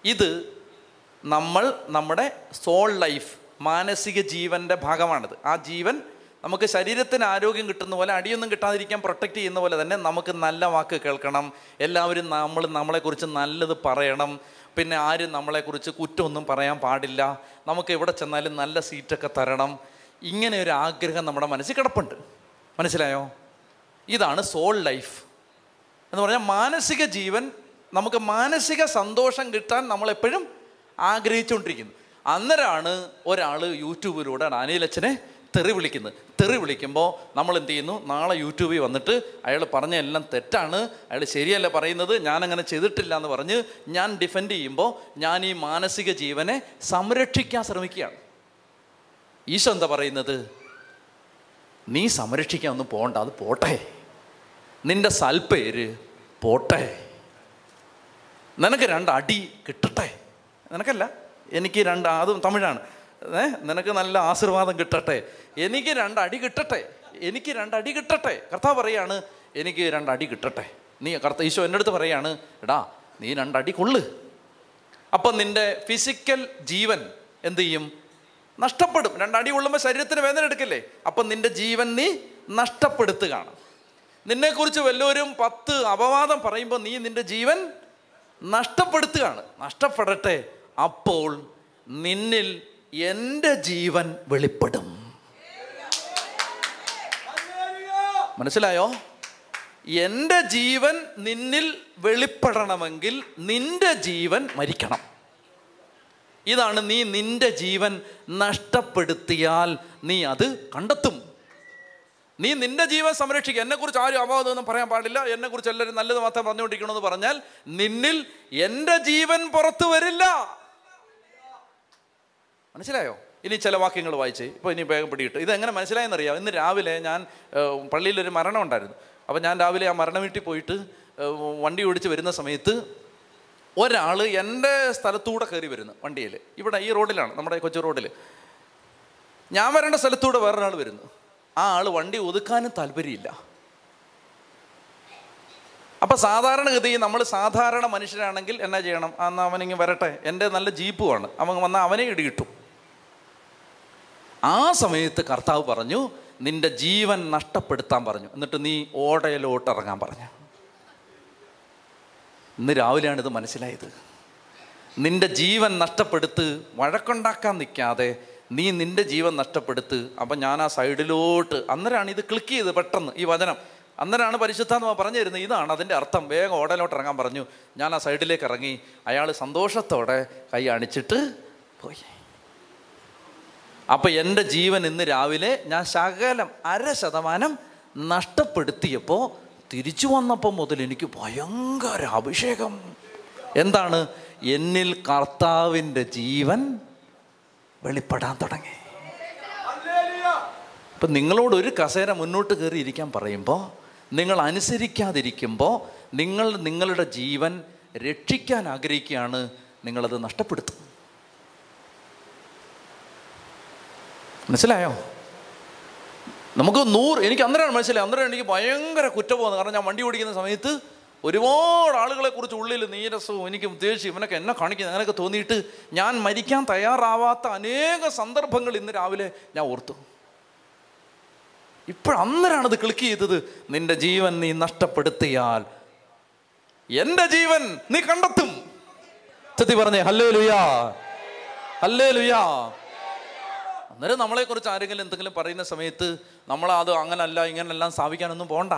ഇത് നമ്മൾ നമ്മുടെ സോൾ ലൈഫ് മാനസിക ജീവന്റെ ഭാഗമാണിത്. ആ ജീവൻ നമുക്ക് ശരീരത്തിന് ആരോഗ്യം കിട്ടുന്ന പോലെ അടിയൊന്നും കിട്ടാതിരിക്കാൻ പ്രൊട്ടക്റ്റ് ചെയ്യുന്ന പോലെ തന്നെ നമുക്ക് നല്ല വാക്ക് കേൾക്കണം. എല്ലാവരും നമ്മൾ നമ്മളെക്കുറിച്ച് നല്ലത് പറയണം. പിന്നെ ആരും നമ്മളെക്കുറിച്ച് കുറ്റമൊന്നും പറയാൻ പാടില്ല. നമുക്ക് എവിടെ ചെന്നാലും നല്ല സീറ്റൊക്കെ തരണം. ഇങ്ങനെ ഒരു ആഗ്രഹം നമ്മുടെ മനസ്സിൽ കിടപ്പുണ്ട്. മനസ്സിലായോ? ഇതാണ് സോൾ ലൈഫ് എന്ന് പറഞ്ഞാൽ മാനസിക ജീവൻ നമുക്ക് മാനസിക സന്തോഷം കിട്ടാൻ നമ്മളെപ്പോഴും ആഗ്രഹിച്ചുകൊണ്ടിരിക്കുന്നു. അന്നേരമാണ് ഒരാൾ യൂട്യൂബിലൂടെ അനിലച്ചനെ തെറി വിളിക്കുന്നത്. തെറി വിളിക്കുമ്പോൾ നമ്മൾ എന്ത് ചെയ്യുന്നു നാളെ യൂട്യൂബിൽ വന്നിട്ട് അയാൾ പറഞ്ഞ എല്ലാം തെറ്റാണ്. അയാൾ ശരിയല്ല പറയുന്നത്. ഞാൻ അങ്ങനെ ചെയ്തിട്ടില്ല എന്ന് പറഞ്ഞ് ഞാൻ ഡിഫെൻഡ് ചെയ്യുമ്പോൾ ഞാൻ ഈ മാനസിക ജീവനെ സംരക്ഷിക്കാൻ ശ്രമിക്കുകയാണ്. ഈശോ എന്താ പറയുന്നത്? നീ സംരക്ഷിക്കാൻ ഒന്നും പോകണ്ട അത് പോട്ടെ. നിന്റെ സൽപ്പേര് പോട്ടെ. നിനക്ക് രണ്ട് അടി കിട്ടട്ടെ. നിനക്കല്ല എനിക്ക് രണ്ട് അതും തമിഴാണ്. ഏ നിനക്ക് നല്ല ആശീർവാദം കിട്ടട്ടെ. എനിക്ക് രണ്ടടി കിട്ടട്ടെ. എനിക്ക് രണ്ടടി കിട്ടട്ടെ. കർത്താവ് പറയാണ് എനിക്ക് രണ്ടടി കിട്ടട്ടെ. നീ കർത്ത ഈശോ എന്റെ അടുത്ത് പറയാണ് എടാ നീ രണ്ടടി കൊള്ളു. അപ്പം നിന്റെ ഫിസിക്കൽ ജീവൻ എന്ത് ചെയ്യും? നഷ്ടപ്പെടും. രണ്ടടി കൊള്ളുമ്പോൾ ശരീരത്തിന് വേദന എടുക്കില്ലേ? അപ്പം നിന്റെ ജീവൻ നീ നഷ്ടപ്പെടുത്തുകയാണ്. നിന്നെക്കുറിച്ച് വല്ലവരും പത്ത് അപവാദം പറയുമ്പോൾ നീ നിന്റെ ജീവൻ നഷ്ടപ്പെടുത്തുകയാണ്. നഷ്ടപ്പെടട്ടെ. അപ്പോൾ നിന്നിൽ എന്റെ ജീവൻ വെളിപ്പെടും. മനസ്സിലായോ? എന്റെ ജീവൻ നിന്നിൽ വെളിപ്പെടണമെങ്കിൽ നിന്റെ ജീവൻ മരിക്കണം. ഇതാണ് നീ നിന്റെ ജീവൻ നഷ്ടപ്പെടുത്തിയാൽ നീ അത് കണ്ടെത്തും. നീ നിന്റെ ജീവൻ സംരക്ഷിക്കുക. എന്നെക്കുറിച്ച് ആരും അപാകതൊന്നും പറയാൻ പാടില്ല. എന്നെക്കുറിച്ച് എല്ലാവരും നല്ലത് മാത്രം പറഞ്ഞുകൊണ്ടിരിക്കണമെന്ന് പറഞ്ഞാൽ നിന്നിൽ എന്റെ ജീവൻ പുറത്തു വരില്ല. മനസ്സിലായോ? ഇനി ചില വാക്യങ്ങൾ വായിച്ച് ഇപ്പോൾ ഇനി വേഗം പിടിയിട്ട് ഇത് എങ്ങനെ മനസ്സിലായെന്നറിയാം ഇന്ന് രാവിലെ ഞാൻ പള്ളിയിലൊരു മരണം ഉണ്ടായിരുന്നു. അപ്പോൾ ഞാൻ രാവിലെ ആ മരണ വീട്ടിൽ പോയിട്ട് വണ്ടി ഓടിച്ച് വരുന്ന സമയത്ത് ഒരാൾ എന്റെ സ്ഥലത്തൂടെ കയറി വരുന്നു വണ്ടിയിൽ ഇവിടെ ഈ റോഡിലാണ് നമ്മുടെ കൊച്ചു റോഡിൽ ഞാൻ വരേണ്ട സ്ഥലത്തൂടെ വേറൊരാൾ വരുന്നു. ആ ആൾ വണ്ടി ഒതുക്കാനും താല്പര്യമില്ല. അപ്പോൾ സാധാരണഗതി നമ്മൾ സാധാരണ മനുഷ്യരാണെങ്കിൽ എന്നാ ചെയ്യണം? അന്ന് അവനിങ്ങ് വരട്ടെ. എന്റെ നല്ല ജീപ്പുമാണ് അവൻ വന്നാൽ അവനെ ഇടികിട്ടും. ആ സമയത്ത് കർത്താവ് പറഞ്ഞു നിന്റെ ജീവൻ നഷ്ടപ്പെടുത്താൻ പറഞ്ഞു. എന്നിട്ട് നീ ഓടയിലോട്ട് ഇറങ്ങാൻ പറഞ്ഞു. ഇന്ന് രാവിലെയാണ് ഇത് മനസ്സിലായത്. നിന്റെ ജീവൻ നഷ്ടപ്പെടുത്ത് വഴക്കുണ്ടാക്കാൻ നിൽക്കാതെ നീ നിന്റെ ജീവൻ നഷ്ടപ്പെടുത്ത് അപ്പം ഞാൻ ആ സൈഡിലോട്ട് അന്നേരമാണ് ഇത് ക്ലിക്ക് ചെയ്ത് പെട്ടെന്ന് ഈ വചനം. അന്നേരമാണ് പരിശുദ്ധാത്മ പറഞ്ഞു തരുന്നത് ഇതാണ് അതിന്റെ അർത്ഥം. വേഗം ഓടലോട്ട് ഇറങ്ങാൻ പറഞ്ഞു. ഞാൻ ആ സൈഡിലേക്ക് ഇറങ്ങി അയാൾ സന്തോഷത്തോടെ കൈ അണിച്ചിട്ട് പോയി. അപ്പം എന്റെ ജീവൻ ഇന്ന് രാവിലെ ഞാൻ ശകലം അര ശതമാനം നഷ്ടപ്പെടുത്തിയപ്പോൾ തിരിച്ചു വന്നപ്പോൾ മുതൽ എനിക്ക് ഭയങ്കര അഭിഷേകം. എന്താണ്? എന്നിൽ കർത്താവിന്റെ ജീവൻ വെളിപ്പെടാൻ തുടങ്ങി. ഇപ്പം നിങ്ങളോട് ഒരു കസേര മുന്നോട്ട് കയറി ഇരിക്കാൻ പറയുമ്പോൾ നിങ്ങൾ അനുസരിക്കാതിരിക്കുമ്പോൾ നിങ്ങൾ നിങ്ങളുടെ ജീവൻ രക്ഷിക്കാൻ ആഗ്രഹിക്കുകയാണ് നിങ്ങളത് നഷ്ടപ്പെടുത്തും. മനസ്സിലായോ? നമുക്ക് നൂറ് എനിക്ക് അന്നേരമാണ് മനസ്സിലായി. അന്നേരം എനിക്ക് ഭയങ്കര കുറ്റബോധം. കാരണം ഞാൻ വണ്ടി ഓടിക്കുന്ന സമയത്ത് ഒരുപാട് ആളുകളെ കുറിച്ച് ഉള്ളിൽ നീരസവും എനിക്ക് ദേഷ്യം ഇവനൊക്കെ എന്നെ കാണിക്കുന്നത് അങ്ങനെയൊക്കെ തോന്നിയിട്ട് ഞാൻ മരിക്കാൻ തയ്യാറാവാത്ത അനേക സന്ദർഭങ്ങൾ ഇന്ന് രാവിലെ ഞാൻ ഓർത്തു. ഇപ്പോഴന്നേരമാണ് അത് ക്ലിക്ക് ചെയ്തത് നിന്റെ ജീവൻ നീ നഷ്ടപ്പെടുത്തിയാൽ എന്റെ ജീവൻ നീ കണ്ടെത്തും. ചെത്തി പറഞ്ഞേ ഹല്ലേ ലുയാ ഹല്ലേ ലുയാ അന്നേരം നമ്മളെക്കുറിച്ച് ആരെങ്കിലും എന്തെങ്കിലും പറയുന്ന സമയത്ത് നമ്മൾ അത് അങ്ങനല്ല ഇങ്ങനെല്ലാം സ്ഥാപിക്കാനൊന്നും പോണ്ട.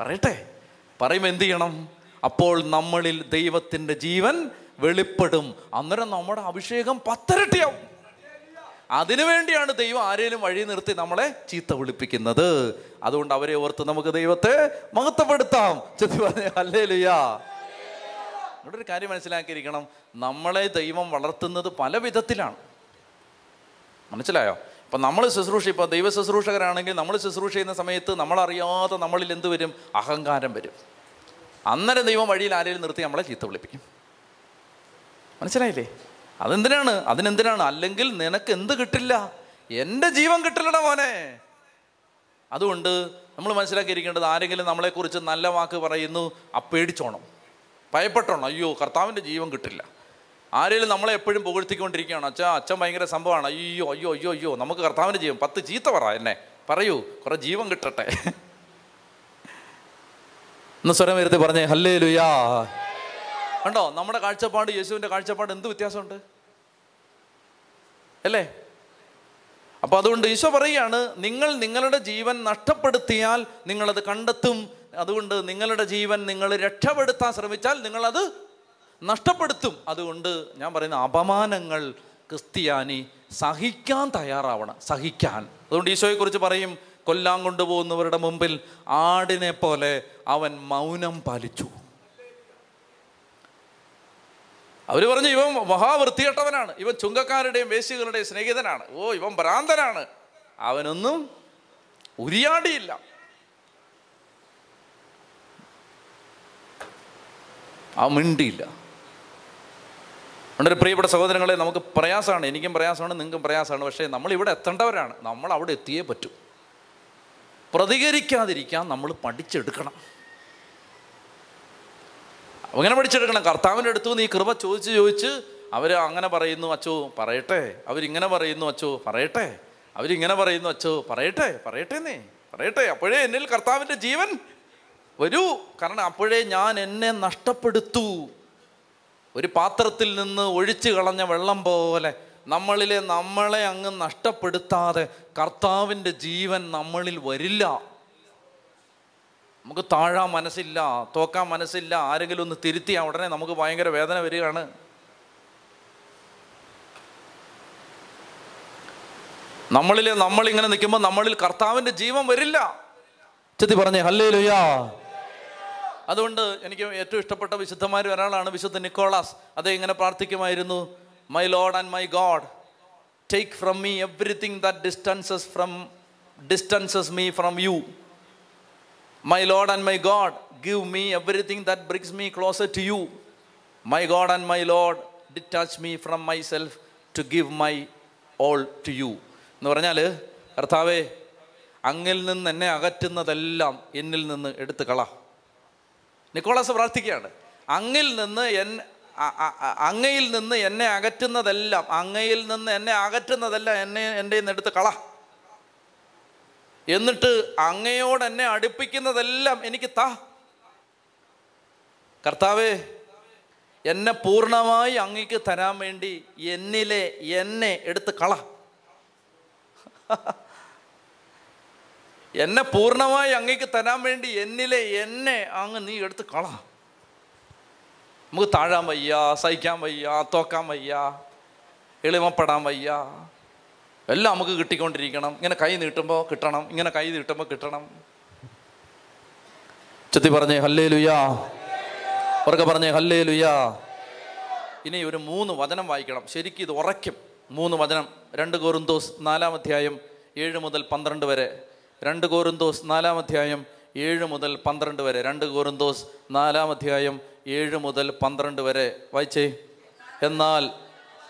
പറയട്ടെ. പറയുമ്പോൾ എന്ത് ചെയ്യണം? അപ്പോൾ നമ്മളിൽ ദൈവത്തിന്റെ ജീവൻ വെളിപ്പെടും. അന്നേരം നമ്മുടെ അഭിഷേകം പത്തരട്ടിയാവും. അതിനു വേണ്ടിയാണ് ദൈവം ആരെയും വഴി നിർത്തി നമ്മളെ ചീത്ത വിളിപ്പിക്കുന്നത്. അതുകൊണ്ട് അവരെ ഓർത്ത് നമുക്ക് ദൈവത്തെ മഹത്വപ്പെടുത്താം. ചെത്തി പറഞ്ഞ അല്ലേ ലുയാ ഇവിടെ ഒരു കാര്യം മനസ്സിലാക്കിയിരിക്കണം. നമ്മളെ ദൈവം വളർത്തുന്നത് പല വിധത്തിലാണ്. മനസ്സിലായോ? അപ്പം നമ്മൾ ശുശ്രൂഷ ഇപ്പോൾ ദൈവ ശുശ്രൂഷകരാണെങ്കിൽ നമ്മൾ ശുശ്രൂഷ ചെയ്യുന്ന സമയത്ത് നമ്മളറിയാതെ നമ്മളിൽ എന്ത് വരും? അഹങ്കാരം വരും. അന്നേരം ദൈവം വഴിയിൽ ആരെങ്കിലും നിർത്തി നമ്മളെ ചീത്ത വിളിപ്പിക്കും. മനസ്സിലായില്ലേ? അതെന്തിനാണ്? അതിനെന്തിനാണ്? അല്ലെങ്കിൽ നിനക്ക് എന്ത് കിട്ടില്ല? എന്റെ ജീവൻ കിട്ടില്ലട മോനെ. അതുകൊണ്ട് നമ്മൾ മനസ്സിലാക്കിയിരിക്കേണ്ടത് ആരെങ്കിലും നമ്മളെക്കുറിച്ച് നല്ല വാക്ക് പറയുന്നു അപ്പേടിച്ചോണം ഭയപ്പെട്ടോണം അയ്യോ കർത്താവിന്റെ ജീവൻ കിട്ടില്ല. ആരെങ്കിലും നമ്മളെ എപ്പോഴും പുകഴ്ത്തിക്കൊണ്ടിരിക്കുകയാണ്. അച്ഛാ അച്ഛൻ ഭയങ്കര സംഭവമാണ്. അയ്യോ അയ്യോ അയ്യോ അയ്യോ നമുക്ക് കർത്താവിന്റെ ചെയ്യും പത്ത് ചീത്ത പറ എന്നെ. പറയൂ കുറേ ജീവൻ കിട്ടട്ടെ. ഒന്ന് സ്വരം വരുത്തി പറഞ്ഞേ ഹല്ലേ ലുയാ കണ്ടോ നമ്മുടെ കാഴ്ചപ്പാട് യേശുവിന്റെ കാഴ്ചപ്പാട് എന്ത് വ്യത്യാസമുണ്ട്? അല്ലേ? അപ്പോൾ അതുകൊണ്ട് ഈശോ പറയുകയാണ് നിങ്ങൾ നിങ്ങളുടെ ജീവൻ നഷ്ടപ്പെടുത്തിയാൽ നിങ്ങളത് കണ്ടെത്തും. അതുകൊണ്ട് നിങ്ങളുടെ ജീവൻ നിങ്ങൾ രക്ഷപ്പെടുത്താൻ ശ്രമിച്ചാൽ നിങ്ങളത് നഷ്ടപ്പെടുത്തും. അതുകൊണ്ട് ഞാൻ പറയുന്ന അപമാനങ്ങൾ ക്രിസ്ത്യാനി സഹിക്കാൻ തയ്യാറാവണം സഹിക്കാൻ. അതുകൊണ്ട് ഈശോയെക്കുറിച്ച് പറയും കൊല്ലാൻ കൊണ്ടുപോകുന്നവരുടെ മുമ്പിൽ ആടിനെ പോലെ അവൻ മൗനം പാലിച്ചു. അവർ പറഞ്ഞു ഇവൻ മഹാവൃത്തികെട്ടവനാണ് ഇവൻ ചുങ്കക്കാരുടെയും വേശികളുടെയും സ്നേഹിതനാണ്. ഓ ഇവൻ ഭ്രാന്തനാണ്. അവനൊന്നും ഉരിയാടിയില്ല. ആ മിണ്ടിയില്ല. വളരെ പ്രിയപ്പെട്ട സഹോദരങ്ങളെ നമുക്ക് പ്രയാസമാണ് എനിക്കും പ്രയാസമാണ് നിങ്ങൾക്കും പ്രയാസമാണ്. പക്ഷേ നമ്മൾ ഇവിടെ എത്തേണ്ടവരാണ്. നമ്മൾ അവിടെ എത്തിയേ പറ്റൂ. പ്രതികരിക്കാതിരിക്കാൻ നമ്മൾ പഠിച്ചെടുക്കണം. അങ്ങനെ പഠിച്ചെടുക്കണം. കർത്താവിന്റെ അടുത്തു നിന്ന് ഈ കൃപ ചോദിച്ച് ചോദിച്ച് അവർ അങ്ങനെ പറയുന്നു അച്ചോ പറയട്ടെ. അവരിങ്ങനെ പറയുന്നു അച്ചോ പറയട്ടെ. അവരിങ്ങനെ പറയുന്നു അച്ചോ പറയട്ടെ പറയട്ടെ എന്നേ പറയട്ടെ. അപ്പോഴേ എന്നിൽ കർത്താവിന്റെ ജീവൻ വരൂ. കാരണം അപ്പോഴേ ഞാൻ എന്നെ നഷ്ടപ്പെടുത്തു. ഒരു പാത്രത്തിൽ നിന്ന് ഒഴിച്ചു കളഞ്ഞ വെള്ളം പോലെ നമ്മളിലെ നമ്മളെ അങ്ങ് നഷ്ടപ്പെടുത്താതെ കർത്താവിന്റെ ജീവൻ നമ്മളിൽ വരില്ല. നമുക്ക് താഴാൻ മനസ്സില്ല തോക്കാൻ മനസ്സില്ല ആരെങ്കിലും ഒന്ന് തിരുത്തിയാൽ ഉടനെ നമുക്ക് ഭയങ്കര വേദന വരികയാണ്. നമ്മളിലെ നമ്മളിങ്ങനെ നിൽക്കുമ്പോൾ നമ്മളിൽ കർത്താവിന്റെ ജീവൻ വരില്ല. ചെത്തി പറഞ്ഞേ ഹല്ലേ ലുയാ അതുകൊണ്ട് എനിക്ക് ഏറ്റവും ഇഷ്ടപ്പെട്ട വിശുദ്ധന്മാരിൽ ഒരാളാണ് വിശുദ്ധ നിക്കോളാസ്. അത് ഇങ്ങനെ പ്രാർത്ഥിക്കുമായിരുന്നു. My Lord and my God take from me everything that distances from distances me from you my Lord and my God give me everything that brings me closer to you my God and my Lord detach me from my self to give my all to you എന്ന് പറഞ്ഞാൽ കർത്താവേ അങ്ങിൽ നിന്ന് എന്നെ അകറ്റുന്നതെല്ലാം എന്നിൽ നിന്ന് എടുത്തു കള നിക്കോളാസ് പ്രാർത്ഥിക്കുകയാണ്. അങ്ങിൽ നിന്ന് എൻ അങ്ങയിൽ നിന്ന് എന്നെ അകറ്റുന്നതെല്ലാം അങ്ങയിൽ നിന്ന് എന്നെ അകറ്റുന്നതെല്ലാം എന്നെ എന്റെ എടുത്ത് കള. എന്നിട്ട് അങ്ങയോട് എന്നെ അടുപ്പിക്കുന്നതെല്ലാം എനിക്ക് താ. കർത്താവേ എന്നെ പൂർണമായി അങ്ങയ്ക്ക് തരാൻ വേണ്ടി എന്നിലെ എന്നെ എടുത്ത് കള. [laughs] എന്നെ പൂർണമായി അങ്ങേക്ക് തരാൻ വേണ്ടി എന്നിലെ എന്നെ അങ്ങ് നീ എടുത്ത് കള. നമുക്ക് താഴാൻ വയ്യ സഹിക്കാൻ വയ്യ തോക്കാൻ വയ്യ എളിമപ്പെടാൻ വയ്യ. എല്ലാം നമുക്ക് കിട്ടിക്കൊണ്ടിരിക്കണം. ഇങ്ങനെ കൈ നീട്ടുമ്പോൾ കിട്ടണം ഇങ്ങനെ കൈ നീട്ടുമ്പോൾ കിട്ടണം. ചെത്തി പറഞ്ഞേ ഹല്ലേ ലുയാ ഉറക്കെ പറഞ്ഞേ ഹല്ലേ ലുയാ ഇനി ഒരു മൂന്ന് വചനം വായിക്കണം. ശരിക്കും ഇത് ഉറയ്ക്കും. മൂന്ന് വചനം. രണ്ട് കോറുന്തോസ് നാലാം അധ്യായം ഏഴ് മുതൽ പന്ത്രണ്ട് വരെ. രണ്ട് കോരുന്തോസ് നാലാം അധ്യായം ഏഴ് മുതൽ പന്ത്രണ്ട് വരെ. രണ്ട് കോരുന്തോസ് നാലാം അധ്യായം ഏഴ് മുതൽ പന്ത്രണ്ട് വരെ. വായിച്ചേ. എന്നാൽ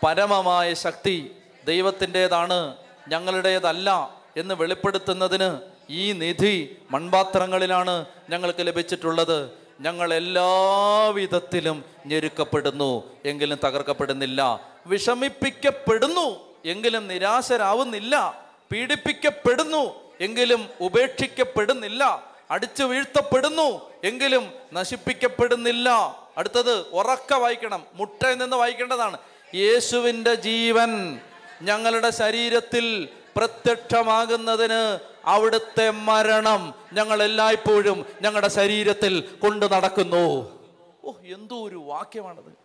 പരമമായ ശക്തി ദൈവത്തിന്റെതാണ് ഞങ്ങളുടേതല്ല എന്ന് വെളിപ്പെടുത്തുന്നതിന് ഈ നിധി മൺപാത്രങ്ങളിലാണ് ഞങ്ങൾക്ക് ലഭിച്ചിട്ടുള്ളത്. ഞങ്ങൾ എല്ലാവിധത്തിലും ഞെരുക്കപ്പെടുന്നു എങ്കിലും തകർക്കപ്പെടുന്നില്ല. വിഷമിപ്പിക്കപ്പെടുന്നു എങ്കിലും നിരാശരാവുന്നില്ല. പീഡിപ്പിക്കപ്പെടുന്നു എങ്കിലും ഉപേക്ഷിക്കപ്പെടുന്നില്ല. അടിച്ചു വീഴ്ത്തപ്പെടുന്നു. എങ്കിലും നശിപ്പിക്കപ്പെടുന്നില്ല. അടുത്തത് ഉറക്ക വായിക്കണം. മുട്ടയിൽ നിന്ന് വായിക്കേണ്ടതാണ്. യേശുവിന്റെ ജീവൻ ഞങ്ങളുടെ ശരീരത്തിൽ പ്രത്യക്ഷമാകുന്നതിന് അവിടുത്തെ മരണം ഞങ്ങൾ എല്ലായ്പ്പോഴും ഞങ്ങളുടെ ശരീരത്തിൽ കൊണ്ടു നടക്കുന്നു. ഓ എന്തോ ഒരു വാക്യമാണത്.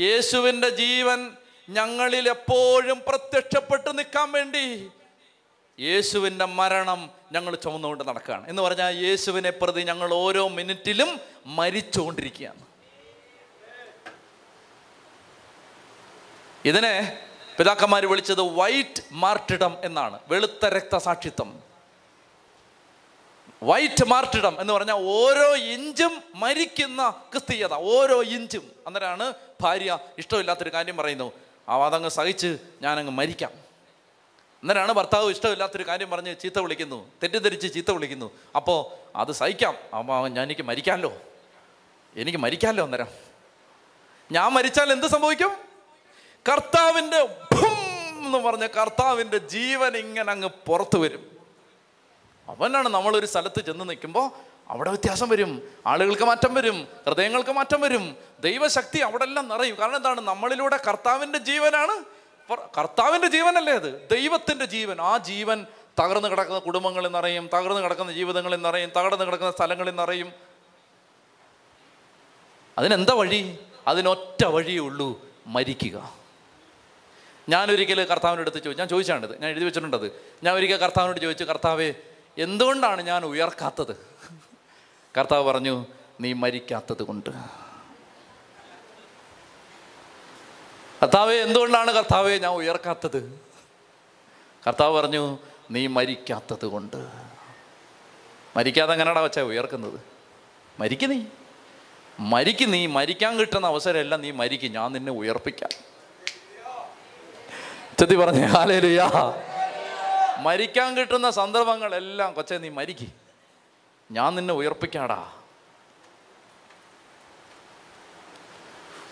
യേശുവിന്റെ ജീവൻ ഞങ്ങളിൽ എപ്പോഴും പ്രത്യക്ഷപ്പെട്ടു നിൽക്കാൻ വേണ്ടി യേശുവിന്റെ മരണം ഞങ്ങൾ ചുമന്നുകൊണ്ട് നടക്കുകയാണ്. എന്ന് പറഞ്ഞാൽ യേശുവിനെ പ്രതി ഞങ്ങൾ ഓരോ മിനിറ്റിലും മരിച്ചുകൊണ്ടിരിക്കുകയാണ്. ഇതിനെ പിതാക്കന്മാർ വിളിച്ചത് വൈറ്റ് മാർട്ടിടം എന്നാണ്. വെളുത്ത രക്തസാക്ഷിത്വം. വൈറ്റ് മാർട്ടിടം എന്ന് പറഞ്ഞാൽ ഓരോ ഇഞ്ചും മരിക്കുന്ന ക്രിസ്തീയത. ഓരോ ഇഞ്ചും. അന്നേരമാണ് ഭാര്യ ഇഷ്ടമില്ലാത്തൊരു കാര്യം പറയുന്നു. അതങ്ങ് സഹിച്ച് ഞാനങ്ങ് മരിക്കാം. അന്നേരമാണ് ഭർത്താവ് ഇഷ്ടമില്ലാത്തൊരു കാര്യം പറഞ്ഞ് ചീത്ത വിളിക്കുന്നു. തെറ്റിദ്ധരിച്ച് ചീത്ത വിളിക്കുന്നു. അപ്പോൾ അത് സഹിക്കാം. അപ്പോൾ ഞാൻ എനിക്ക് മരിക്കാമല്ലോ എനിക്ക് മരിക്കാമല്ലോ അന്നേരം? ഞാൻ മരിച്ചാൽ എന്ത് സംഭവിക്കും? കർത്താവിന്റെ എന്ന് പറഞ്ഞ കർത്താവിന്റെ ജീവൻ ഇങ്ങനെ അങ്ങ് പുറത്തു വരും. അവനാണ് നമ്മളൊരു സ്ഥലത്ത് ചെന്ന് നിൽക്കുമ്പോൾ അവിടെ വ്യത്യാസം വരും. ആളുകൾക്ക് മാറ്റം വരും. ഹൃദയങ്ങൾക്ക് മാറ്റം വരും. ദൈവശക്തി അവിടെ എല്ലാം നിറയും. കാരണം എന്താണ്? നമ്മളിലൂടെ കർത്താവിന്റെ ജീവനാണ് കർത്താവിന്റെ ജീവനല്ലേ അത്? ദൈവത്തിന്റെ ജീവൻ. ആ ജീവൻ തകർന്നു കിടക്കുന്ന കുടുംബങ്ങളിൽ നിറയും തകർന്നു കിടക്കുന്ന ജീവിതങ്ങളിൽ നിറയും തകർന്നു കിടക്കുന്ന സ്ഥലങ്ങളിൽ നിറയും അതിനെന്താ വഴി? അതിനൊറ്റ വഴിയേ ഉള്ളൂ മരിക്കുക. ഞാനൊരിക്കൽ കർത്താവിന്റെ അടുത്ത് ചോദിച്ചു. ഞാൻ ചോദിച്ചാണിത് ഞാൻ എഴുതി വെച്ചിട്ടുണ്ടത്. ഞാൻ ഒരിക്കൽ കർത്താവിനോട് ചോദിച്ചു കർത്താവേ എന്തുകൊണ്ടാണ് ഞാൻ ഉയർക്കാത്തത്? കർത്താവ് പറഞ്ഞു നീ മരിക്കാത്തത് കൊണ്ട്. കർത്താവെ എന്തുകൊണ്ടാണ് കർത്താവെ ഞാൻ ഉയർക്കാത്തത്? കർത്താവ് പറഞ്ഞു നീ മരിക്കാത്തത് കൊണ്ട്. മരിക്കാതെ എങ്ങനെയാടാ വെച്ചാൽ ഉയർക്കുന്നത്? മരിക്ക് നീ. മരിക്ക് നീ. മരിക്കാൻ കിട്ടുന്ന അവസരമല്ല നീ മരിക്കും. ഞാൻ നിന്നെ ഉയർപ്പിക്കാം. ചെത്തി പറഞ്ഞു ആലേലുയാ മരിക്കാൻ കിട്ടുന്ന സന്ദർഭങ്ങളെല്ലാം കൊച്ചെ നീ മരിക്ക്. ഞാൻ നിന്നെ ഉയർപ്പിക്കാടാ.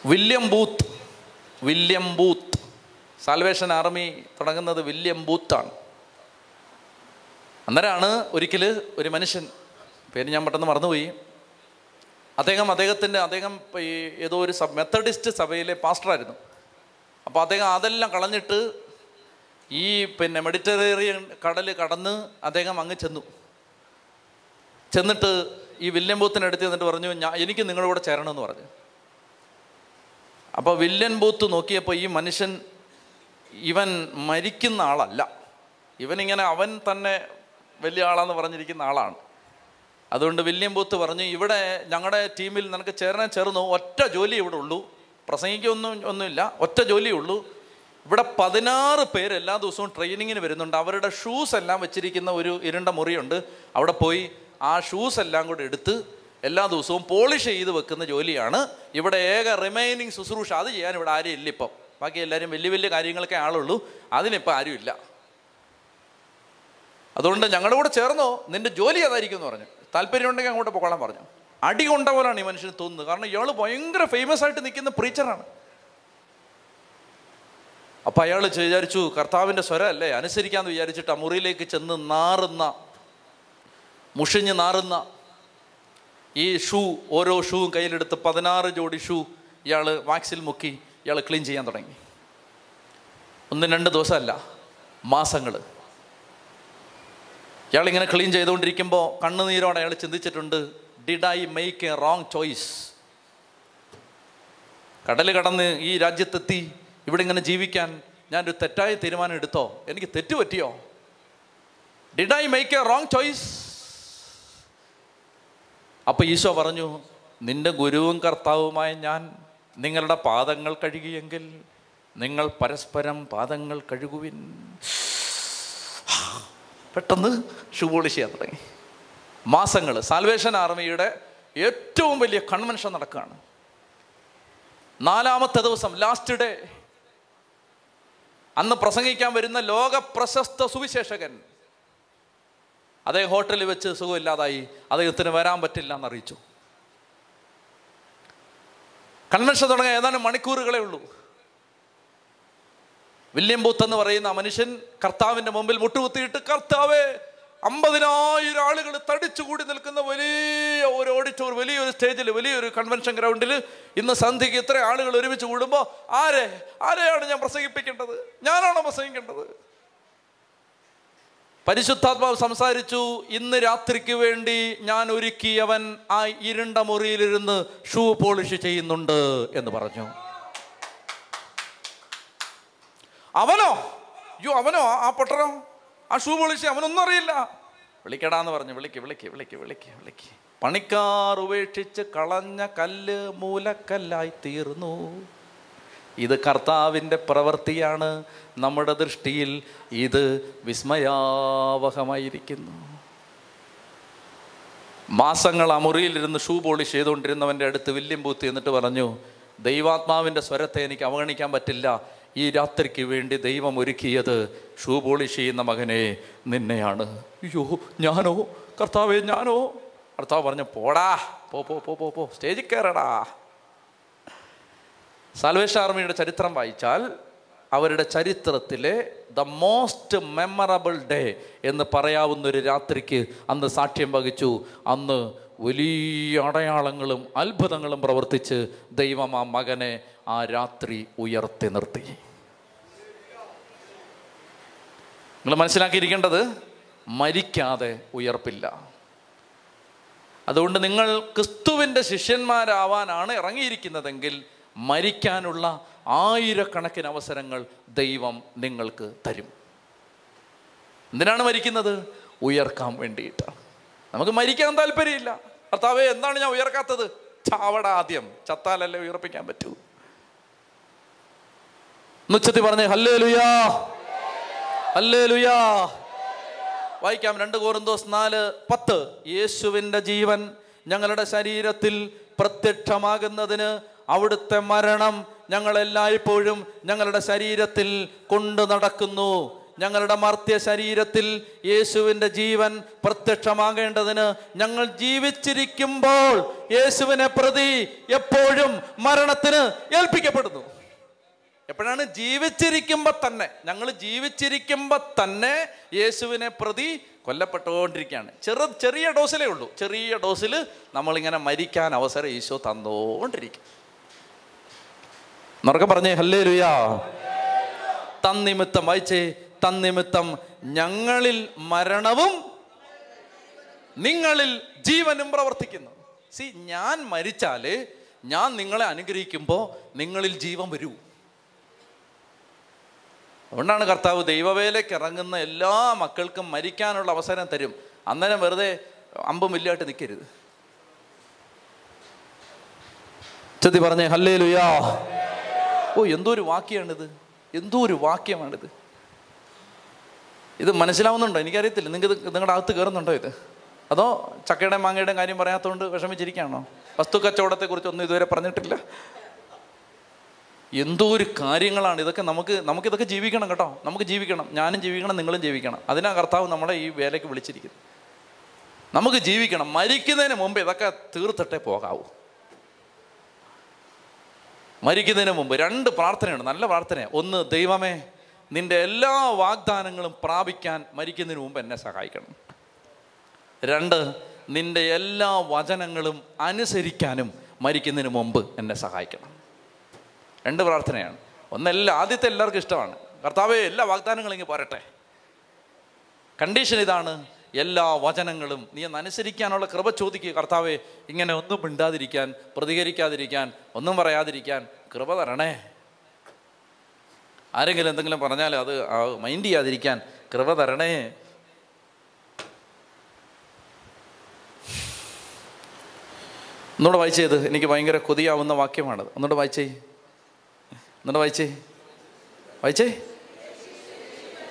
William Booth. William Booth. Salvation army തുടങ്ങുന്നത് വില്യം ബൂത്താണ്. അന്നേരമാണ് ഒരിക്കൽ ഒരു മനുഷ്യൻ പേര് ഞാൻ പെട്ടെന്ന് മറന്നുപോയി. അദ്ദേഹം അദ്ദേഹത്തിന്റെ അദ്ദേഹം ഈ ഏതോ ഒരു സബ് മെത്തഡിസ്റ്റ് സഭയിലെ പാസ്റ്ററായിരുന്നു. അപ്പോൾ അദ്ദേഹം അതെല്ലാം കളഞ്ഞിട്ട് ഈ പിന്നെ മെഡിറ്ററേറിയൻ കടൽ കടന്ന് അദ്ദേഹം അങ്ങ് ചെന്നു. ചെന്നിട്ട് ഈ വില്യം ബൂത്തിനടുത്ത് ചെന്നിട്ട് പറഞ്ഞു ഞാൻ എനിക്ക് നിങ്ങളുടെ കൂടെ ചേരണമെന്ന് പറഞ്ഞു. അപ്പോൾ വില്ലൻ ബൂത്ത് നോക്കിയപ്പോൾ ഈ മനുഷ്യൻ ഇവൻ മരിക്കുന്ന ആളല്ല. ഇവനിങ്ങനെ അവൻ തന്നെ വലിയ ആളാന്ന് പറഞ്ഞിരിക്കുന്ന ആളാണ്. അതുകൊണ്ട് വില്യം ബൂത്ത് പറഞ്ഞു ഇവിടെ ഞങ്ങളുടെ ടീമിൽ നിനക്ക് ചേരാൻ ചേർന്നു ഒറ്റ ജോലി ഇവിടെ ഉള്ളൂ. പ്രസംഗിക്കൊന്നും ഒന്നുമില്ല ഒറ്റ ജോലിയേ ഉള്ളൂ. ഇവിടെ പതിനാറ് പേര് എല്ലാ ദിവസവും ട്രെയിനിങ്ങിന് വരുന്നുണ്ട്. അവരുടെ ഷൂസ് എല്ലാം വെച്ചിരിക്കുന്ന ഒരു ഇരുണ്ട മുറിയുണ്ട്. അവിടെ പോയി ആ ഷൂസ് എല്ലാം കൂടെ എടുത്ത് എല്ലാ ദിവസവും പോളിഷ് ചെയ്ത് വെക്കുന്ന ജോലിയാണ്. ഇവിടെ ഏക റിമൈനിങ് ശുശ്രൂഷ അത് ചെയ്യാൻ ഇവിടെ ആരും ഇല്ല ഇപ്പം. ബാക്കി എല്ലാവരും വലിയ വലിയ കാര്യങ്ങളൊക്കെ ആളുള്ളൂ. അതിനിപ്പോൾ ആരുമില്ല അതുകൊണ്ട് ഞങ്ങളുടെ കൂടെ ചേർന്നോ? നിന്റെ ജോലി അതായിരിക്കും എന്ന് പറഞ്ഞു. താല്പര്യമുണ്ടെങ്കിൽ അങ്ങോട്ട് പോകണം പറഞ്ഞു. അടി കൊണ്ട പോലാണ് ഈ മനുഷ്യന് തോന്നുന്നത്. കാരണം ഇയാൾ ഭയങ്കര ഫേമസ് ആയിട്ട് നിൽക്കുന്ന പ്രീച്ചറാണ് അപ്പം അയാൾ വിചാരിച്ചു കർത്താവിന്റെ സ്വരമല്ലേ? അനുസരിക്കാമെന്ന് വിചാരിച്ചിട്ട് ആ മുറിയിലേക്ക് ചെന്ന് നാറുന്ന മുഷിഞ്ഞ് നാറുന്ന ഈ ഷൂ ഓരോ ഷൂവും കയ്യിലെടുത്ത് പതിനാറ് ജോഡി ഷൂ ഇയാൾ വാക്സിൽ മുക്കി ഇയാൾ ക്ലീൻ ചെയ്യാൻ തുടങ്ങി. ഒന്നും രണ്ട് ദിവസമല്ല മാസങ്ങൾ ഇയാളിങ്ങനെ ക്ലീൻ ചെയ്തുകൊണ്ടിരിക്കുമ്പോൾ കണ്ണുനീരോടെ അയാൾ ചിന്തിച്ചിട്ടുണ്ട് did I make a wrong choice കടൽ കടന്ന് ഈ രാജ്യത്തെത്തി ഇവിടെ ഇങ്ങനെ ജീവിക്കാൻ ഞാനൊരു തെറ്റായ തീരുമാനം എടുത്തോ? എനിക്ക് തെറ്റ് പറ്റിയോ did I make a wrong choice അപ്പൊ ഈശോ പറഞ്ഞു നിന്റെ ഗുരുവും കർത്താവുമായ ഞാൻ നിങ്ങളുടെ പാദങ്ങൾ കഴുകിയെങ്കിൽ നിങ്ങൾ പരസ്പരം പാദങ്ങൾ കഴുകുവിൻ. പെട്ടെന്ന് ഷൂ പോളിഷ് ചെയ്യാൻ തുടങ്ങി. മാസങ്ങൾ സാൽവേഷൻ ആർമിയുടെ ഏറ്റവും വലിയ കൺവെൻഷൻ നടക്കുകയാണ്. നാലാമത്തെ ദിവസം ലാസ്റ്റ് ഡേ അന്ന് പ്രസംഗിക്കാൻ വരുന്ന ലോക പ്രശസ്ത സുവിശേഷകൻ അദ്ദേഹം ഹോട്ടലിൽ വെച്ച് സുഖമില്ലാതായി അദ്ദേഹത്തിന് വരാൻ പറ്റില്ല എന്നറിയിച്ചു. കൺവെൻഷൻ തുടങ്ങാൻ ഏതാനും മണിക്കൂറുകളേ ഉള്ളൂ. വില്യം ബൂത്ത് എന്ന് പറയുന്ന മനുഷ്യൻ കർത്താവിന്റെ മുമ്പിൽ മുട്ടുകുത്തിയിട്ട് കർത്താവേ അമ്പതിനായിരം ആളുകൾ തടിച്ചുകൂടി നിൽക്കുന്ന വലിയ ഒരു ഓഡിറ്റോറിയം വലിയൊരു സ്റ്റേജിൽ വലിയൊരു കൺവെൻഷൻ ഗ്രൗണ്ടിൽ ഇന്ന് സന്ധ്യയ്ക്ക് ഇത്ര ആളുകൾ ഒരുമിച്ച് കൂടുമ്പോൾ ആരെ ആരെയാണ് ഞാൻ പ്രസംഗിപ്പിക്കേണ്ടത്? ഞാനാണോ പ്രസംഗിക്കേണ്ടത്? പരിശുദ്ധാത്മാവ് സംസാരിച്ചു ഇന്ന് രാത്രിക്ക് വേണ്ടി ഞാൻ ഒരുക്കിയവൻ ആ ഇരുണ്ട മുറിയിലിരുന്ന് ഷൂ പോളിഷ് ചെയ്യുന്നുണ്ട് എന്ന് പറഞ്ഞു. അവനോ? അയ്യോ അവനോ? ആ- പൊട്ടറോ ആ ഷൂ പോളിഷ് അവനൊന്നും അറിയില്ല. വിളിക്കടാന്ന് പറഞ്ഞു. വിളിക്ക് വിളിക്ക് വിളിക്ക് വിളിക്ക് വിളിക്ക്. പണിക്കാർ ഉപേക്ഷിച്ച് കളഞ്ഞ കല്ല് മൂലക്കല്ലായി തീർന്നു. ഇത് കർത്താവിന്റെ പ്രവൃത്തിയാണ്. നമ്മുടെ ദൃഷ്ടിയിൽ ഇത് വിസ്മയാവഹമായിരിക്കുന്നു. മാസങ്ങൾ ആ മുറിയിലിരുന്ന് ഷൂ പോളിഷ് ചെയ്തുകൊണ്ടിരുന്നവന്റെ അടുത്ത് വില്യം പൂത്തി എന്നിട്ട് പറഞ്ഞു ദൈവാത്മാവിന്റെ സ്വരത്തെ എനിക്ക് അവഗണിക്കാൻ പറ്റില്ല. ഈ രാത്രിക്ക് വേണ്ടി ദൈവം ഒരുക്കിയത് ഷൂ പോളിഷ് ചെയ്യുന്ന മകനെ നിന്നെയാണ്. അയ്യോ ഞാനോ? കർത്താവേ ഞാനോ? കർത്താവ് പറഞ്ഞു പോടാ പോ പോ പോ പോ സ്റ്റേജിൽ കയറടാ സാൽവേഷൻ ആർമിയുടെ ചരിത്രം വായിച്ചാൽ അവരുടെ ചരിത്രത്തിലെ ദ മോസ്റ്റ് മെമ്മറബിൾ ഡേ എന്ന് പറയാവുന്ന ഒരു രാത്രിക്ക് അന്ന് സാക്ഷ്യം വഹിച്ചു. അന്ന് വലിയ അടയാളങ്ങളും അത്ഭുതങ്ങളും പ്രവർത്തിച്ച് ദൈവം ആ മകനെ ആ രാത്രി ഉയർത്തി നിർത്തി. നിങ്ങൾ മനസ്സിലാക്കിയിരിക്കേണ്ടത്? മരിക്കാതെ ഉയർപ്പില്ല. അതുകൊണ്ട് നിങ്ങൾ ക്രിസ്തുവിന്റെ ശിഷ്യന്മാരാവാനാണ് ഇറങ്ങിയിരിക്കുന്നതെങ്കിൽ മരിക്കാനുള്ള ആയിരക്കണക്കിന് അവസരങ്ങൾ ദൈവം നിങ്ങൾക്ക് തരും. എന്തിനാണ് മരിക്കുന്നത്? ഉയർക്കാൻ വേണ്ടിയിട്ടാണ് നമുക്ക് മരിക്കാൻ താല്പര്യമില്ല. ഭർത്താവേ എന്താണ് ഞാൻ ഉയർക്കാത്തത്? ചാവട ആദ്യം. ചത്താലല്ലേ ഉയർപ്പിക്കാൻ പറ്റൂ. നുച്ചത്തി പറഞ്ഞേ ഹല്ലേ ലുയാ ഹല്ലേ ലുയാ വായിക്കാം. രണ്ട് കോറിന്തോസ് നാല് പത്ത്. യേശുവിന്റെ ജീവൻ ഞങ്ങളുടെ ശരീരത്തിൽ പ്രത്യക്ഷമാകുന്നതിന് അവിടുത്തെ മരണം ഞങ്ങളെല്ലായ്പ്പോഴും ഞങ്ങളുടെ ശരീരത്തിൽ കൊണ്ടു നടക്കുന്നു. ഞങ്ങളുടെ മർത്യ ശരീരത്തിൽ യേശുവിന്റെ ജീവൻ പ്രത്യക്ഷമാകേണ്ടതിന് ഞങ്ങൾ ജീവിച്ചിരിക്കുമ്പോൾ യേശുവിനെ പ്രതി എപ്പോഴും മരണത്തിന് ഏൽപ്പിക്കപ്പെടുന്നു. എപ്പോഴാണ്? ജീവിച്ചിരിക്കുമ്പോൾ തന്നെ. ഞങ്ങൾ ജീവിച്ചിരിക്കുമ്പോൾ തന്നെ യേശുവിനെ പ്രതി കൊല്ലപ്പെട്ടുകൊണ്ടിരിക്കുകയാണ്. ചെറു ചെറിയ ഡോസിലേ ഉള്ളൂ. ചെറിയ ഡോസിൽ നമ്മളിങ്ങനെ മരിക്കാൻ അവസരം ഈശോ തന്നുകൊണ്ടിരിക്കും എന്നൊക്കെ പറഞ്ഞേ ഹല്ലേ ലുയാ തന്നിമിത്തം വായിച്ചേ തന്നിമിത്തം ഞങ്ങളിൽ മരണവും നിങ്ങളിൽ ജീവനും പ്രവർത്തിക്കുന്നു. സി ഞാൻ മരിച്ചാൽ ഞാൻ നിങ്ങളെ അനുഗ്രഹിക്കുമ്പോൾ നിങ്ങളിൽ ജീവൻ വരൂ. അതുകൊണ്ടാണ് കർത്താവ് ദൈവവേലയ്ക്ക് ഇറങ്ങുന്ന എല്ലാ മക്കൾക്കും മരിക്കാനുള്ള അവസരം തരും. അന്നേരം വെറുതെ അമ്പും വില്ലായിട്ട് നിൽക്കരുത് ചെത്തി പറഞ്ഞേ ഹല്ലേ ലുയാ ഓ എന്തോ ഒരു വാക്യമാണിത് എന്തോ ഒരു വാക്യമാണിത്? ഇത് മനസ്സിലാവുന്നുണ്ടോ? എനിക്കറിയത്തില്ല. നിങ്ങൾക്ക് നിങ്ങളുടെ അകത്ത് കയറുന്നുണ്ടോ ഇത്? അതോ ചക്കയുടെയും മാങ്ങയുടെയും കാര്യം പറയാത്തതുകൊണ്ട് വിഷമിച്ചിരിക്കുകയാണോ? വസ്തു കച്ചവടത്തെക്കുറിച്ച് ഒന്നും ഇതുവരെ പറഞ്ഞിട്ടില്ല. എന്തോ ഒരു കാര്യങ്ങളാണ് ഇതൊക്കെ നമുക്ക് നമുക്കിതൊക്കെ ജീവിക്കണം കേട്ടോ. നമുക്ക് ജീവിക്കണം. ഞാനും ജീവിക്കണം നിങ്ങളും ജീവിക്കണം. അതിനാ കർത്താവ് നമ്മളെ ഈ വേലയ്ക്ക് വിളിച്ചിരിക്കുന്നത്. നമുക്ക് ജീവിക്കണം. മരിക്കുന്നതിന് മുമ്പ് ഇതൊക്കെ തീർത്തിട്ടേ പോകാവൂ. മരിക്കുന്നതിന് മുമ്പ് രണ്ട് പ്രാർത്ഥനയുണ്ട്. നല്ല പ്രാർത്ഥനയാണ് ഒന്ന് ദൈവമേ നിന്റെ എല്ലാ വാഗ്ദാനങ്ങളും പ്രാപിക്കാൻ മരിക്കുന്നതിന് മുമ്പ് എന്നെ സഹായിക്കണം. രണ്ട് നിന്റെ എല്ലാ വചനങ്ങളും അനുസരിക്കാനും മരിക്കുന്നതിന് മുമ്പ് എന്നെ സഹായിക്കണം. രണ്ട് പ്രാർത്ഥനയാണ്. ഒന്നെല്ലാം ആദ്യത്തെ എല്ലാവർക്കും ഇഷ്ടമാണ്. കർത്താവെ എല്ലാ വാഗ്ദാനങ്ങളും ഇങ്ങനെ പോരട്ടെ. കണ്ടീഷൻ ഇതാണ് എല്ലാ വചനങ്ങളും നീ ഒന്ന് അനുസരിക്കാനുള്ള കൃപ ചോദിക്കുക. കർത്താവെ ഇങ്ങനെ ഒന്നും മിണ്ടാതിരിക്കാൻ പ്രതികരിക്കാതിരിക്കാൻ ഒന്നും പറയാതിരിക്കാൻ കൃപ തരണേ. ആരെങ്കിലും എന്തെങ്കിലും പറഞ്ഞാൽ അത് മൈൻഡ് ചെയ്യാതിരിക്കാൻ കൃപ തരണേ. ഒന്നുകൂടെ വായിച്ചത് എനിക്ക് ഭയങ്കര കൊതിയാവുന്ന വാക്യമാണത്. ഒന്നുകൂടെ വായിച്ചേ. ഒന്നുകൂടെ വായിച്ചേ. വായിച്ചേ.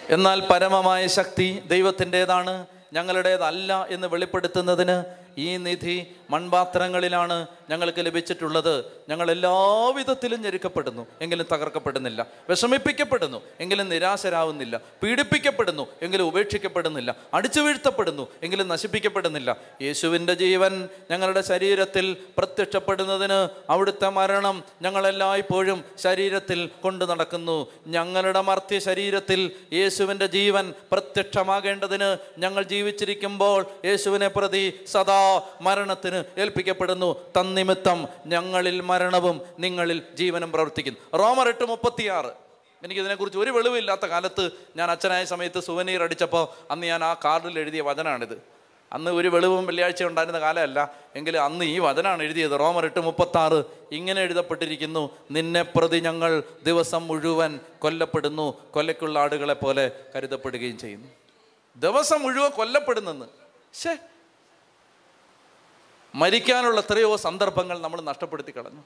എന്നാൽ പരമമായ ശക്തി ദൈവത്തിന്റെതാണ്. ഞങ്ങളുടേതല്ല എന്ന് വെളിപ്പെടുത്തുന്നതിന് ഈ നിധി മൺപാത്രങ്ങളിലാണ് ഞങ്ങൾക്ക് ലഭിച്ചിട്ടുള്ളത്. ഞങ്ങൾ എല്ലാവിധത്തിലും ഞെരുക്കപ്പെടുന്നു. എങ്കിലും തകർക്കപ്പെടുന്നില്ല. വിഷമിപ്പിക്കപ്പെടുന്നു. എങ്കിലും നിരാശരാകുന്നില്ല പീഡിപ്പിക്കപ്പെടുന്നു. എങ്കിലും ഉപേക്ഷിക്കപ്പെടുന്നില്ല. അടിച്ചു വീഴ്ത്തപ്പെടുന്നു. എങ്കിലും നശിപ്പിക്കപ്പെടുന്നില്ല. യേശുവിന്റെ ജീവൻ ഞങ്ങളുടെ ശരീരത്തിൽ പ്രത്യക്ഷപ്പെടുന്നതിന് അവിടുത്തെ മരണം ഞങ്ങളെല്ലായ്പ്പോഴും ശരീരത്തിൽ കൊണ്ടു നടക്കുന്നു. ഞങ്ങളുടെ മർത്യ ശരീരത്തിൽ യേശുവിന്റെ ജീവൻ പ്രത്യക്ഷമാകേണ്ടതിന് ഞങ്ങൾ ജീവിച്ചിരിക്കുമ്പോൾ യേശുവിനെ പ്രതി സദാ മരണത്തിന് ഏൽപ്പിക്കപ്പെടുന്നു. തന്നിമിത്തം ഞങ്ങളിൽ മരണവും നിങ്ങളിൽ ജീവനും പ്രവർത്തിക്കുന്നു. റോമർ എട്ട് മുപ്പത്തിയാറ്. എനിക്കിതിനെക്കുറിച്ച് ഒരു വെളിവില്ലാത്ത കാലത്ത് ഞാൻ അച്ഛനായ സമയത്ത് സുവനീർ അടിച്ചപ്പോൾ അന്ന് ഞാൻ ആ കാർഡിൽ എഴുതിയ വചനാണിത്. അന്ന് ഒരു വെളിവും വെള്ളിയാഴ്ച ഉണ്ടായിരുന്ന കാലമല്ല. എങ്കിലും അന്ന് ഈ വചനാണ് എഴുതിയത്. റോമർ എട്ട് മുപ്പത്താറ് ഇങ്ങനെ എഴുതപ്പെട്ടിരിക്കുന്നു. നിന്നെ പ്രതി ഞങ്ങൾ ദിവസം മുഴുവൻ കൊല്ലപ്പെടുന്നു. കൊല്ലക്കുള്ള ആടുകളെ പോലെ കരുതപ്പെടുകയും ചെയ്യുന്നു. ദിവസം മുഴുവൻ കൊല്ലപ്പെടുന്നെന്ന്. ശേ മരിക്കാനുള്ള എത്രയോ സന്ദർഭങ്ങൾ നമ്മൾ നഷ്ടപ്പെടുത്തി കളഞ്ഞു.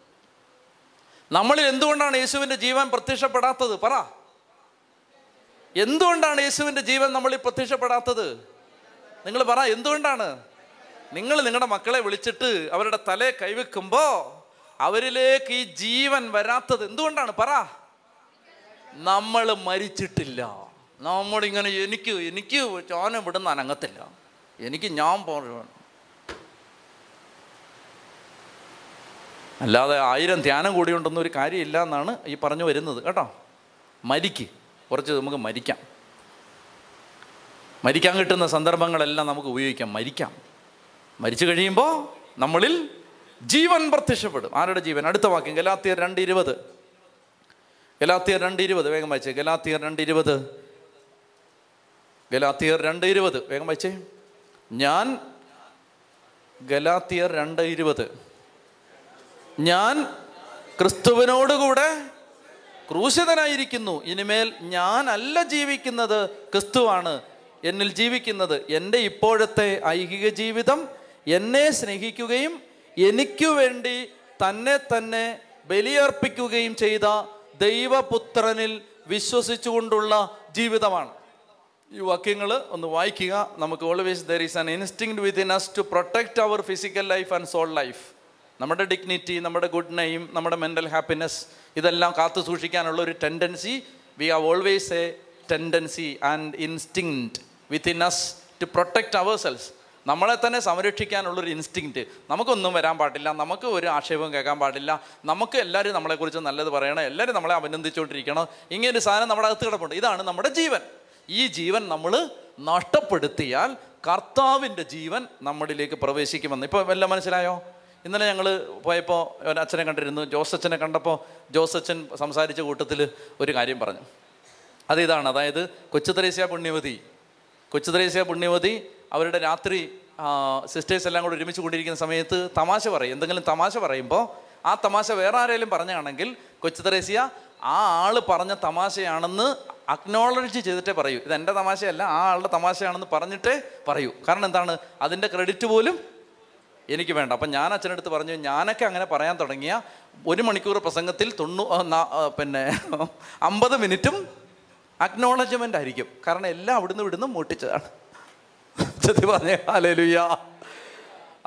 നമ്മളിൽ എന്തുകൊണ്ടാണ് യേശുവിന്റെ ജീവൻ പ്രത്യക്ഷപ്പെടാത്തത്? പറ. എന്തുകൊണ്ടാണ് യേശുവിന്റെ ജീവൻ നമ്മളിൽ പ്രത്യക്ഷപ്പെടാത്തത്? നിങ്ങൾ പറ എന്തുകൊണ്ടാണ്? നിങ്ങൾ നിങ്ങളുടെ മക്കളെ വിളിച്ചിട്ട് അവരുടെ തലയെ കൈവെക്കുമ്പോൾ അവരിലേക്ക് ഈ ജീവൻ വരാത്തത് എന്തുകൊണ്ടാണ്? പറ. നമ്മൾ മരിച്ചിട്ടില്ല. നമ്മളിങ്ങനെ എനിക്ക് എനിക്ക് ചോന ഇവിടുന്ന് അനങ്ങത്തില്ല. എനിക്ക് ഞാൻ പോകണം അല്ലാതെ ആയിരം ധ്യാനം കൂടിയുണ്ടെന്നൊരു കാര്യമില്ല എന്നാണ് ഈ പറഞ്ഞു വരുന്നത് കേട്ടോ? മരിക്ക്. കുറച്ച് നമുക്ക് മരിക്കാം. മരിക്കാൻ കിട്ടുന്ന സന്ദർഭങ്ങളെല്ലാം നമുക്ക് ഉപയോഗിക്കാം. മരിക്കാം. മരിച്ചു കഴിയുമ്പോൾ നമ്മളിൽ ജീവൻ പ്രത്യക്ഷപ്പെടും. ആരുടെ ജീവൻ? അടുത്ത വാക്യം ഗലാത്തിയർ രണ്ട് ഇരുപത് ഗലാത്തിയർ രണ്ട് ഇരുപത് വേഗം വായിച്ചേ. ഗലാത്തിയർ രണ്ട് ഇരുപത് ഗലാത്തിയർ രണ്ട് ഇരുപത് വേഗം വായിച്ചേ. ഞാൻ ഗലാത്തിയർ രണ്ട് ഇരുപത് ഞാൻ ക്രിസ്തുവിനോടുകൂടെ ക്രൂശിതനായിരിക്കുന്നു. ഇനിമേൽ അല്ല ജീവിക്കുന്നത് ക്രിസ്തുവാണ് എന്നിൽ ജീവിക്കുന്നത് എന്റെ ഇപ്പോഴത്തെ ഐഹിക ജീവിതം എന്നെ സ്നേഹിക്കുകയും എനിക്കു വേണ്ടി തന്നെ തന്നെ ബലിയർപ്പിക്കുകയും ചെയ്ത ദൈവപുത്രനിൽ വിശ്വസിച്ചുകൊണ്ടുള്ള ജീവിതമാണ്. ഈ വാക്യങ്ങൾ ഒന്ന് വായിക്കുക. നമുക്ക് always there is an instinct within us to protect our physical life and soul life നമ്മുടെ ഡിഗ്നിറ്റി നമ്മുടെ ഗുഡ് നെയിം നമ്മുടെ മെന്റൽ ഹാപ്പിനെസ് ഇതെല്ലാം കാത്തു സൂക്ഷിക്കാനുള്ള ഒരു tendency we have always a tendency and instinct within us to protect our selves നമ്മളെ തന്നെ സംരക്ഷിക്കാനുള്ളൊരു instinct നമുക്കൊന്നും വരാൻ പാടില്ല. നമുക്ക് ഒരു ആക്ഷേപം കേൾക്കാൻ പാടില്ല. നമുക്ക് എല്ലാവരും നമ്മളെക്കുറിച്ച് നല്ലത് പറയണം. എല്ലാവരും നമ്മളെ അഭിനന്ദിച്ചുകൊണ്ടിരിക്കണം. ഇങ്ങനെ ഒരു സാധനം നമ്മുടെ അകത്ത് കിടപ്പുണ്ട്. ഇതാണ് നമ്മുടെ ജീവൻ. ഈ ജീവൻ നമ്മൾ നഷ്ടപ്പെടുത്തിയാൽ കർത്താവിന്റെ ജീവൻ നമ്മളിലേക്ക് പ്രവേശിക്കുമെന്ന്. ഇപ്പോൾ എല്ലാം മനസ്സിലായോ? ഇന്നലെ ഞങ്ങൾ പോയപ്പോൾ അച്ഛനെ കണ്ടിരുന്നു. ജോസച്ചനെ കണ്ടപ്പോൾ ജോസച്ചൻ സംസാരിച്ച കൂട്ടത്തിൽ ഒരു കാര്യം പറഞ്ഞു. അത് ഇതാണ്. അതായത് കൊച്ചു ത്രേസ്യ പുണ്യവതി. കൊച്ചു ത്രേസ്യ പുണ്യവതി അവരുടെ രാത്രി സിസ്റ്റേഴ്സ് എല്ലാം കൂടെ ഒരുമിച്ച് കൂടിയിരിക്കുന്ന സമയത്ത് തമാശ പറയും. എന്തെങ്കിലും തമാശ പറയുമ്പോൾ ആ തമാശ വേറെ ആരെങ്കിലും പറഞ്ഞാണെങ്കിൽ കൊച്ചു ത്രേസ്യ ആ ആൾ പറഞ്ഞ തമാശയാണെന്ന് അക്നോളജ് ചെയ്തിട്ടേ പറയൂ. ഇത് എന്റെ തമാശയല്ല ആ ആളുടെ തമാശയാണെന്ന് പറഞ്ഞിട്ടേ പറയൂ. കാരണം എന്താണ്? അതിന്റെ ക്രെഡിറ്റ് പോലും എനിക്ക് വേണ്ട. അപ്പം ഞാൻ അച്ഛനടുത്ത് പറഞ്ഞു ഞാനൊക്കെ അങ്ങനെ പറയാൻ തുടങ്ങിയ ഒരു മണിക്കൂർ പ്രസംഗത്തിൽ തൊണ്ണൂ പിന്നെ [laughs] അമ്പത് മിനിറ്റും അക്നോളജ്മെന്റ് ആയിരിക്കും. കാരണം എല്ലാം അവിടുന്ന് ഇവിടുന്ന് മൂട്ടിച്ചതാണ്. [laughs] ചെത്തി പറഞ്ഞേ ഹാലേലുയ്യ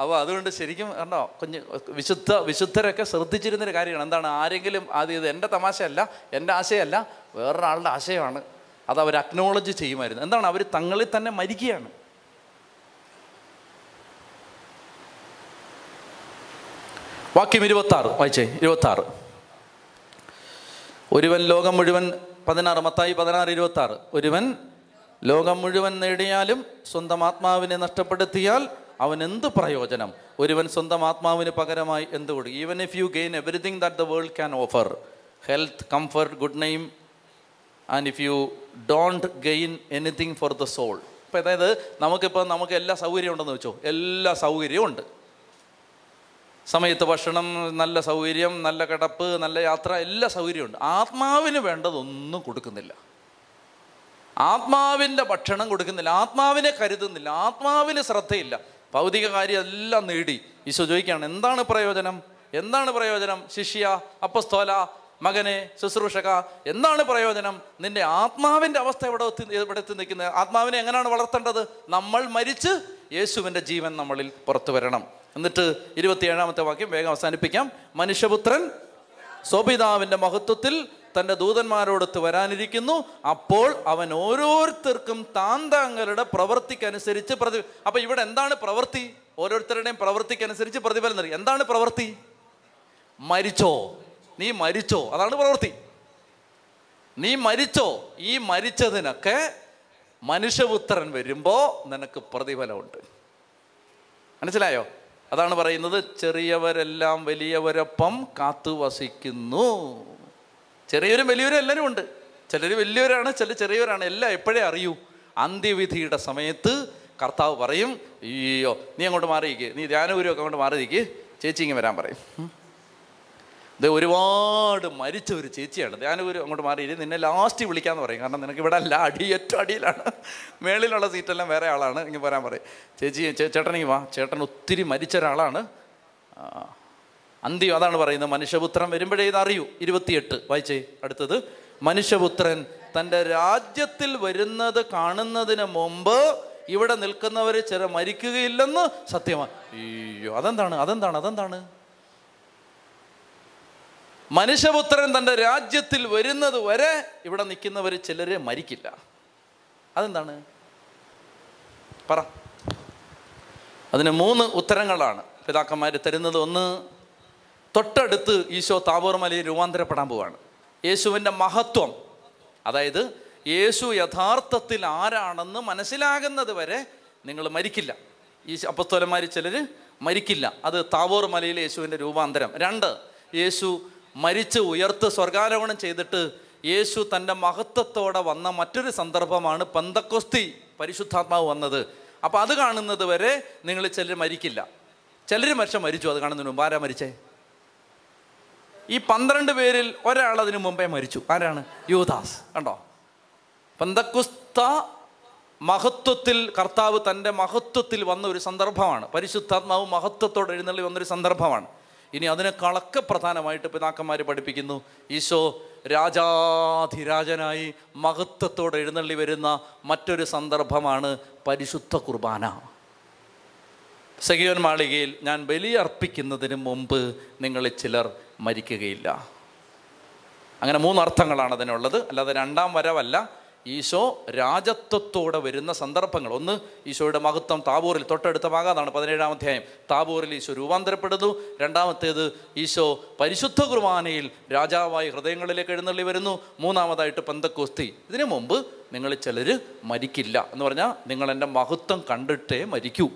അപ്പോൾ അതുകൊണ്ട് ശരിക്കും കണ്ടോ കുഞ്ഞ് വിശുദ്ധ വിശുദ്ധരൊക്കെ ശ്രദ്ധിച്ചിരുന്നൊരു കാര്യമാണ്. എന്താണ് ആരെങ്കിലും അത് ഇത് എന്റെ തമാശയല്ല എന്റെ ആശയമല്ല വേറൊരാളുടെ ആശയമാണ്. അത് അവർ അക്നോളജ് ചെയ്യുമായിരുന്നു. എന്താണ് അവർ തങ്ങളിൽ തന്നെ മരിക്കുകയാണ്. വാക്യം ഇരുപത്തി ആറ് വായിച്ചേ ഇരുപത്തി ആറ് ഒരുവൻ ലോകം മുഴുവൻ പതിനാറ് മത്തായി പതിനാറ് ഇരുപത്തി ആറ് ഒരുവൻ ലോകം മുഴുവൻ നേടിയാലും സ്വന്തം ആത്മാവിനെ നഷ്ടപ്പെടുത്തിയാൽ അവൻ എന്ത് പ്രയോജനം? ഒരുവൻ സ്വന്തം ആത്മാവിന് പകരമായി എന്ത് കൊടുക്കും? Even if you gain everything that the world can offer health comfort good name and if you don't gain anything for the soul ഇപ്പം അതായത് നമുക്കിപ്പോൾ നമുക്ക് എല്ലാ സൗകര്യം ഉണ്ടെന്ന് വെച്ചോ? എല്ലാ സൗകര്യവും ഉണ്ട്. സമയത്ത് ഭക്ഷണം നല്ല സൗകര്യം നല്ല കിടപ്പ് നല്ല യാത്ര എല്ലാ സൗകര്യമുണ്ട്. ആത്മാവിന് വേണ്ടതൊന്നും കൊടുക്കുന്നില്ല. ആത്മാവിന്റെ ഭക്ഷണം കൊടുക്കുന്നില്ല. ആത്മാവിനെ കരുതുന്നില്ല. ആത്മാവിന് ശ്രദ്ധയില്ല. ഭൗതിക കാര്യം എല്ലാം നേടി. ഈശോ ചോദിക്കുകയാണ് എന്താണ് പ്രയോജനം? എന്താണ് പ്രയോജനം? ശിഷ്യ അപ്പസ്തോല മകനെ ശുശ്രൂഷക എന്താണ് പ്രയോജനം? നിന്റെ ആത്മാവിന്റെ അവസ്ഥ എവിടെ എത്തി എവിടെ എത്തി നിൽക്കുന്നത്? ആത്മാവിനെ എങ്ങനെയാണ് വളർത്തേണ്ടത്? നമ്മൾ മരിച്ച് യേശുവിന്റെ ജീവൻ നമ്മളിൽ പുറത്തു വരണം. എന്നിട്ട് ഇരുപത്തിയേഴാമത്തെ വാക്യം വേഗം അവസാനിപ്പിക്കാം. മനുഷ്യപുത്രൻ സ്വപിതാവിന്റെ മഹത്വത്തിൽ തന്റെ ദൂതന്മാരോടൊത്ത് വരാനിരിക്കുന്നു. അപ്പോൾ അവൻ ഓരോരുത്തർക്കും താന്താങ്ങളുടെ പ്രവൃത്തിക്കനുസരിച്ച് പ്രതി അപ്പൊ ഇവിടെ എന്താണ് പ്രവൃത്തി? ഓരോരുത്തരുടെയും പ്രവൃത്തിക്കനുസരിച്ച് പ്രതിഫലം നൽകി. എന്താണ് പ്രവൃത്തി? മരിച്ചോ? നീ മരിച്ചോ? അതാണ് പ്രവൃത്തി. നീ മരിച്ചോ? ഈ മരിച്ചതിനൊക്കെ മനുഷ്യപുത്രൻ വരുമ്പോൾ നിനക്ക് പ്രതിഫലമുണ്ട്. മനസ്സിലായോ? അതാണ് പറയുന്നത് ചെറിയവരെല്ലാം വലിയവരൊപ്പം കാത്തു വസിക്കുന്നു. ചെറിയവരും വലിയവരും എല്ലാവരും ഉണ്ട്. ചിലർ വലിയവരാണ് ചിലർ ചെറിയവരാണ്. എല്ലാം എപ്പോഴേ അറിയൂ? അന്ത്യവിധിയുടെ സമയത്ത് കർത്താവ് പറയും അയ്യോ നീ അങ്ങോട്ട് മാറിയിരിക്കുക നീ ധ്യാനഗുരുവൊക്കെ അങ്ങോട്ട് മാറിയിരിക്കുക ചേച്ചി ഇങ്ങനെ വരാൻ പറയും. ഇത് ഒരുപാട് മരിച്ച ഒരു ചേച്ചിയാണ്. ധ്യാനഗുരു അങ്ങോട്ട് മാറി. ഇനി നിന്നെ ലാസ്റ്റ് വിളിക്കാന്ന് പറയും. കാരണം നിനക്ക് ഇവിടെ അല്ല അടി ഏറ്റവും അടിയിലാണ്. മേളിലുള്ള സീറ്റെല്ലാം വേറെ ആളാണ്. ഇങ്ങനെ വരാൻ പറയും. ചേച്ചി ചേട്ടനെങ്കിൽ വാ. ചേട്ടൻ ഒത്തിരി മരിച്ച ഒരാളാണ്. അന്ത്യം? അതാണ് പറയുന്നത്. മനുഷ്യപുത്രൻ വരുമ്പോഴേ ഇത് അറിയൂ. ഇരുപത്തിയെട്ട്. വായിച്ചേ. അടുത്തത്. മനുഷ്യപുത്രൻ തന്റെ രാജ്യത്തിൽ വരുന്നത് കാണുന്നതിന് മുമ്പ് ഇവിടെ നിൽക്കുന്നവർ ചില മരിക്കുകയില്ലെന്ന് സത്യമാണ് അയ്യോ അതെന്താണ്? അതെന്താണ്? അതെന്താണ്? മനുഷ്യപുത്രൻ തന്റെ രാജ്യത്തിൽ വരുന്നത് വരെ ഇവിടെ നിൽക്കുന്നവർ ചിലരെ മരിക്കില്ല. അതെന്താണ്? പറ. അതിന് മൂന്ന് ഉത്തരങ്ങളാണ് പിതാക്കന്മാർ തരുന്നത്. ഒന്ന് തൊട്ടടുത്ത് ഈശോ താവൂർ മലയിൽ രൂപാന്തരപ്പെടാൻ പോവാണ്. യേശുവിന്റെ മഹത്വം അതായത് യേശു യഥാർത്ഥത്തിൽ ആരാണെന്ന് മനസ്സിലാകുന്നത് വരെ നിങ്ങൾ മരിക്കില്ല. ഈ അപ്പസ്തോലന്മാർ ചിലർ മരിക്കില്ല. അത് താവൂർ മലയിൽ യേശുവിന്റെ രൂപാന്തരം. രണ്ട് യേശു മരിച്ച് ഉയർത്ത് സ്വർഗാരോഹണം ചെയ്തിട്ട് യേശു തന്റെ മഹത്വത്തോടെ വന്ന മറ്റൊരു സന്ദർഭമാണ് പന്തക്കൊസ്തി പരിശുദ്ധാത്മാവ് വന്നത്. അപ്പോൾ അത് കാണുന്നത് വരെ നിങ്ങൾ ചിലർ മരിക്കില്ല. ചിലർ മനുഷ്യൻ മരിച്ചു അത് കാണുന്നതിന് മുമ്പ്. ആരാ മരിച്ചേ? ഈ പന്ത്രണ്ട് പേരിൽ ഒരാൾ അതിനു മുമ്പേ മരിച്ചു. ആരാണ്? യൂദാസ്. കണ്ടോ? പന്തക്കുസ്ത മഹത്വത്തിൽ കർത്താവ് തന്റെ മഹത്വത്തിൽ വന്ന ഒരു സന്ദർഭമാണ്. പരിശുദ്ധാത്മാവ് മഹത്വത്തോടെ എഴുന്നള്ളി വന്നൊരു സന്ദർഭമാണ്. ഇനി അതിനേക്കാളൊക്കെ പ്രധാനമായിട്ട് പിതാക്കന്മാർ പഠിപ്പിക്കുന്നു. ഈശോ രാജാധിരാജനായി മഹത്വത്തോടെ എഴുന്നള്ളി വരുന്ന മറ്റൊരു സന്ദർഭമാണ് പരിശുദ്ധ കുർബാന. സഖിയോൻ മാളികയിൽ ഞാൻ ബലിയർപ്പിക്കുന്നതിന് മുമ്പ് നിങ്ങളിൽ ചിലർ മരിക്കുകയില്ല. അങ്ങനെ മൂന്നർത്ഥങ്ങളാണ് അതിനുള്ളത്. അല്ലാതെ രണ്ടാം വരവല്ല ഈശോ രാജത്വത്തോടെ വരുന്ന സന്ദർഭങ്ങൾ. ഒന്ന് ഈശോയുടെ മഹത്വം താബൂറിൽ തൊട്ടടുത്ത ഭാഗമാണ് പതിനേഴാം അധ്യായം. താബൂറിൽ ഈശോ രൂപാന്തരപ്പെടുന്നു. രണ്ടാമത്തേത് ഈശോ പരിശുദ്ധ കുർബാനയിൽ രാജാവായി ഹൃദയങ്ങളിലേക്ക് എഴുന്നള്ളി വരുന്നു. മൂന്നാമതായിട്ട് പന്തക്കോസ്തി. ഇതിനു മുമ്പ് നിങ്ങൾ ചിലർ മരിക്കില്ല. എന്ന് പറഞ്ഞാൽ നിങ്ങൾ എന്റെ മഹത്വം കണ്ടിട്ടേ മരിക്കൂ.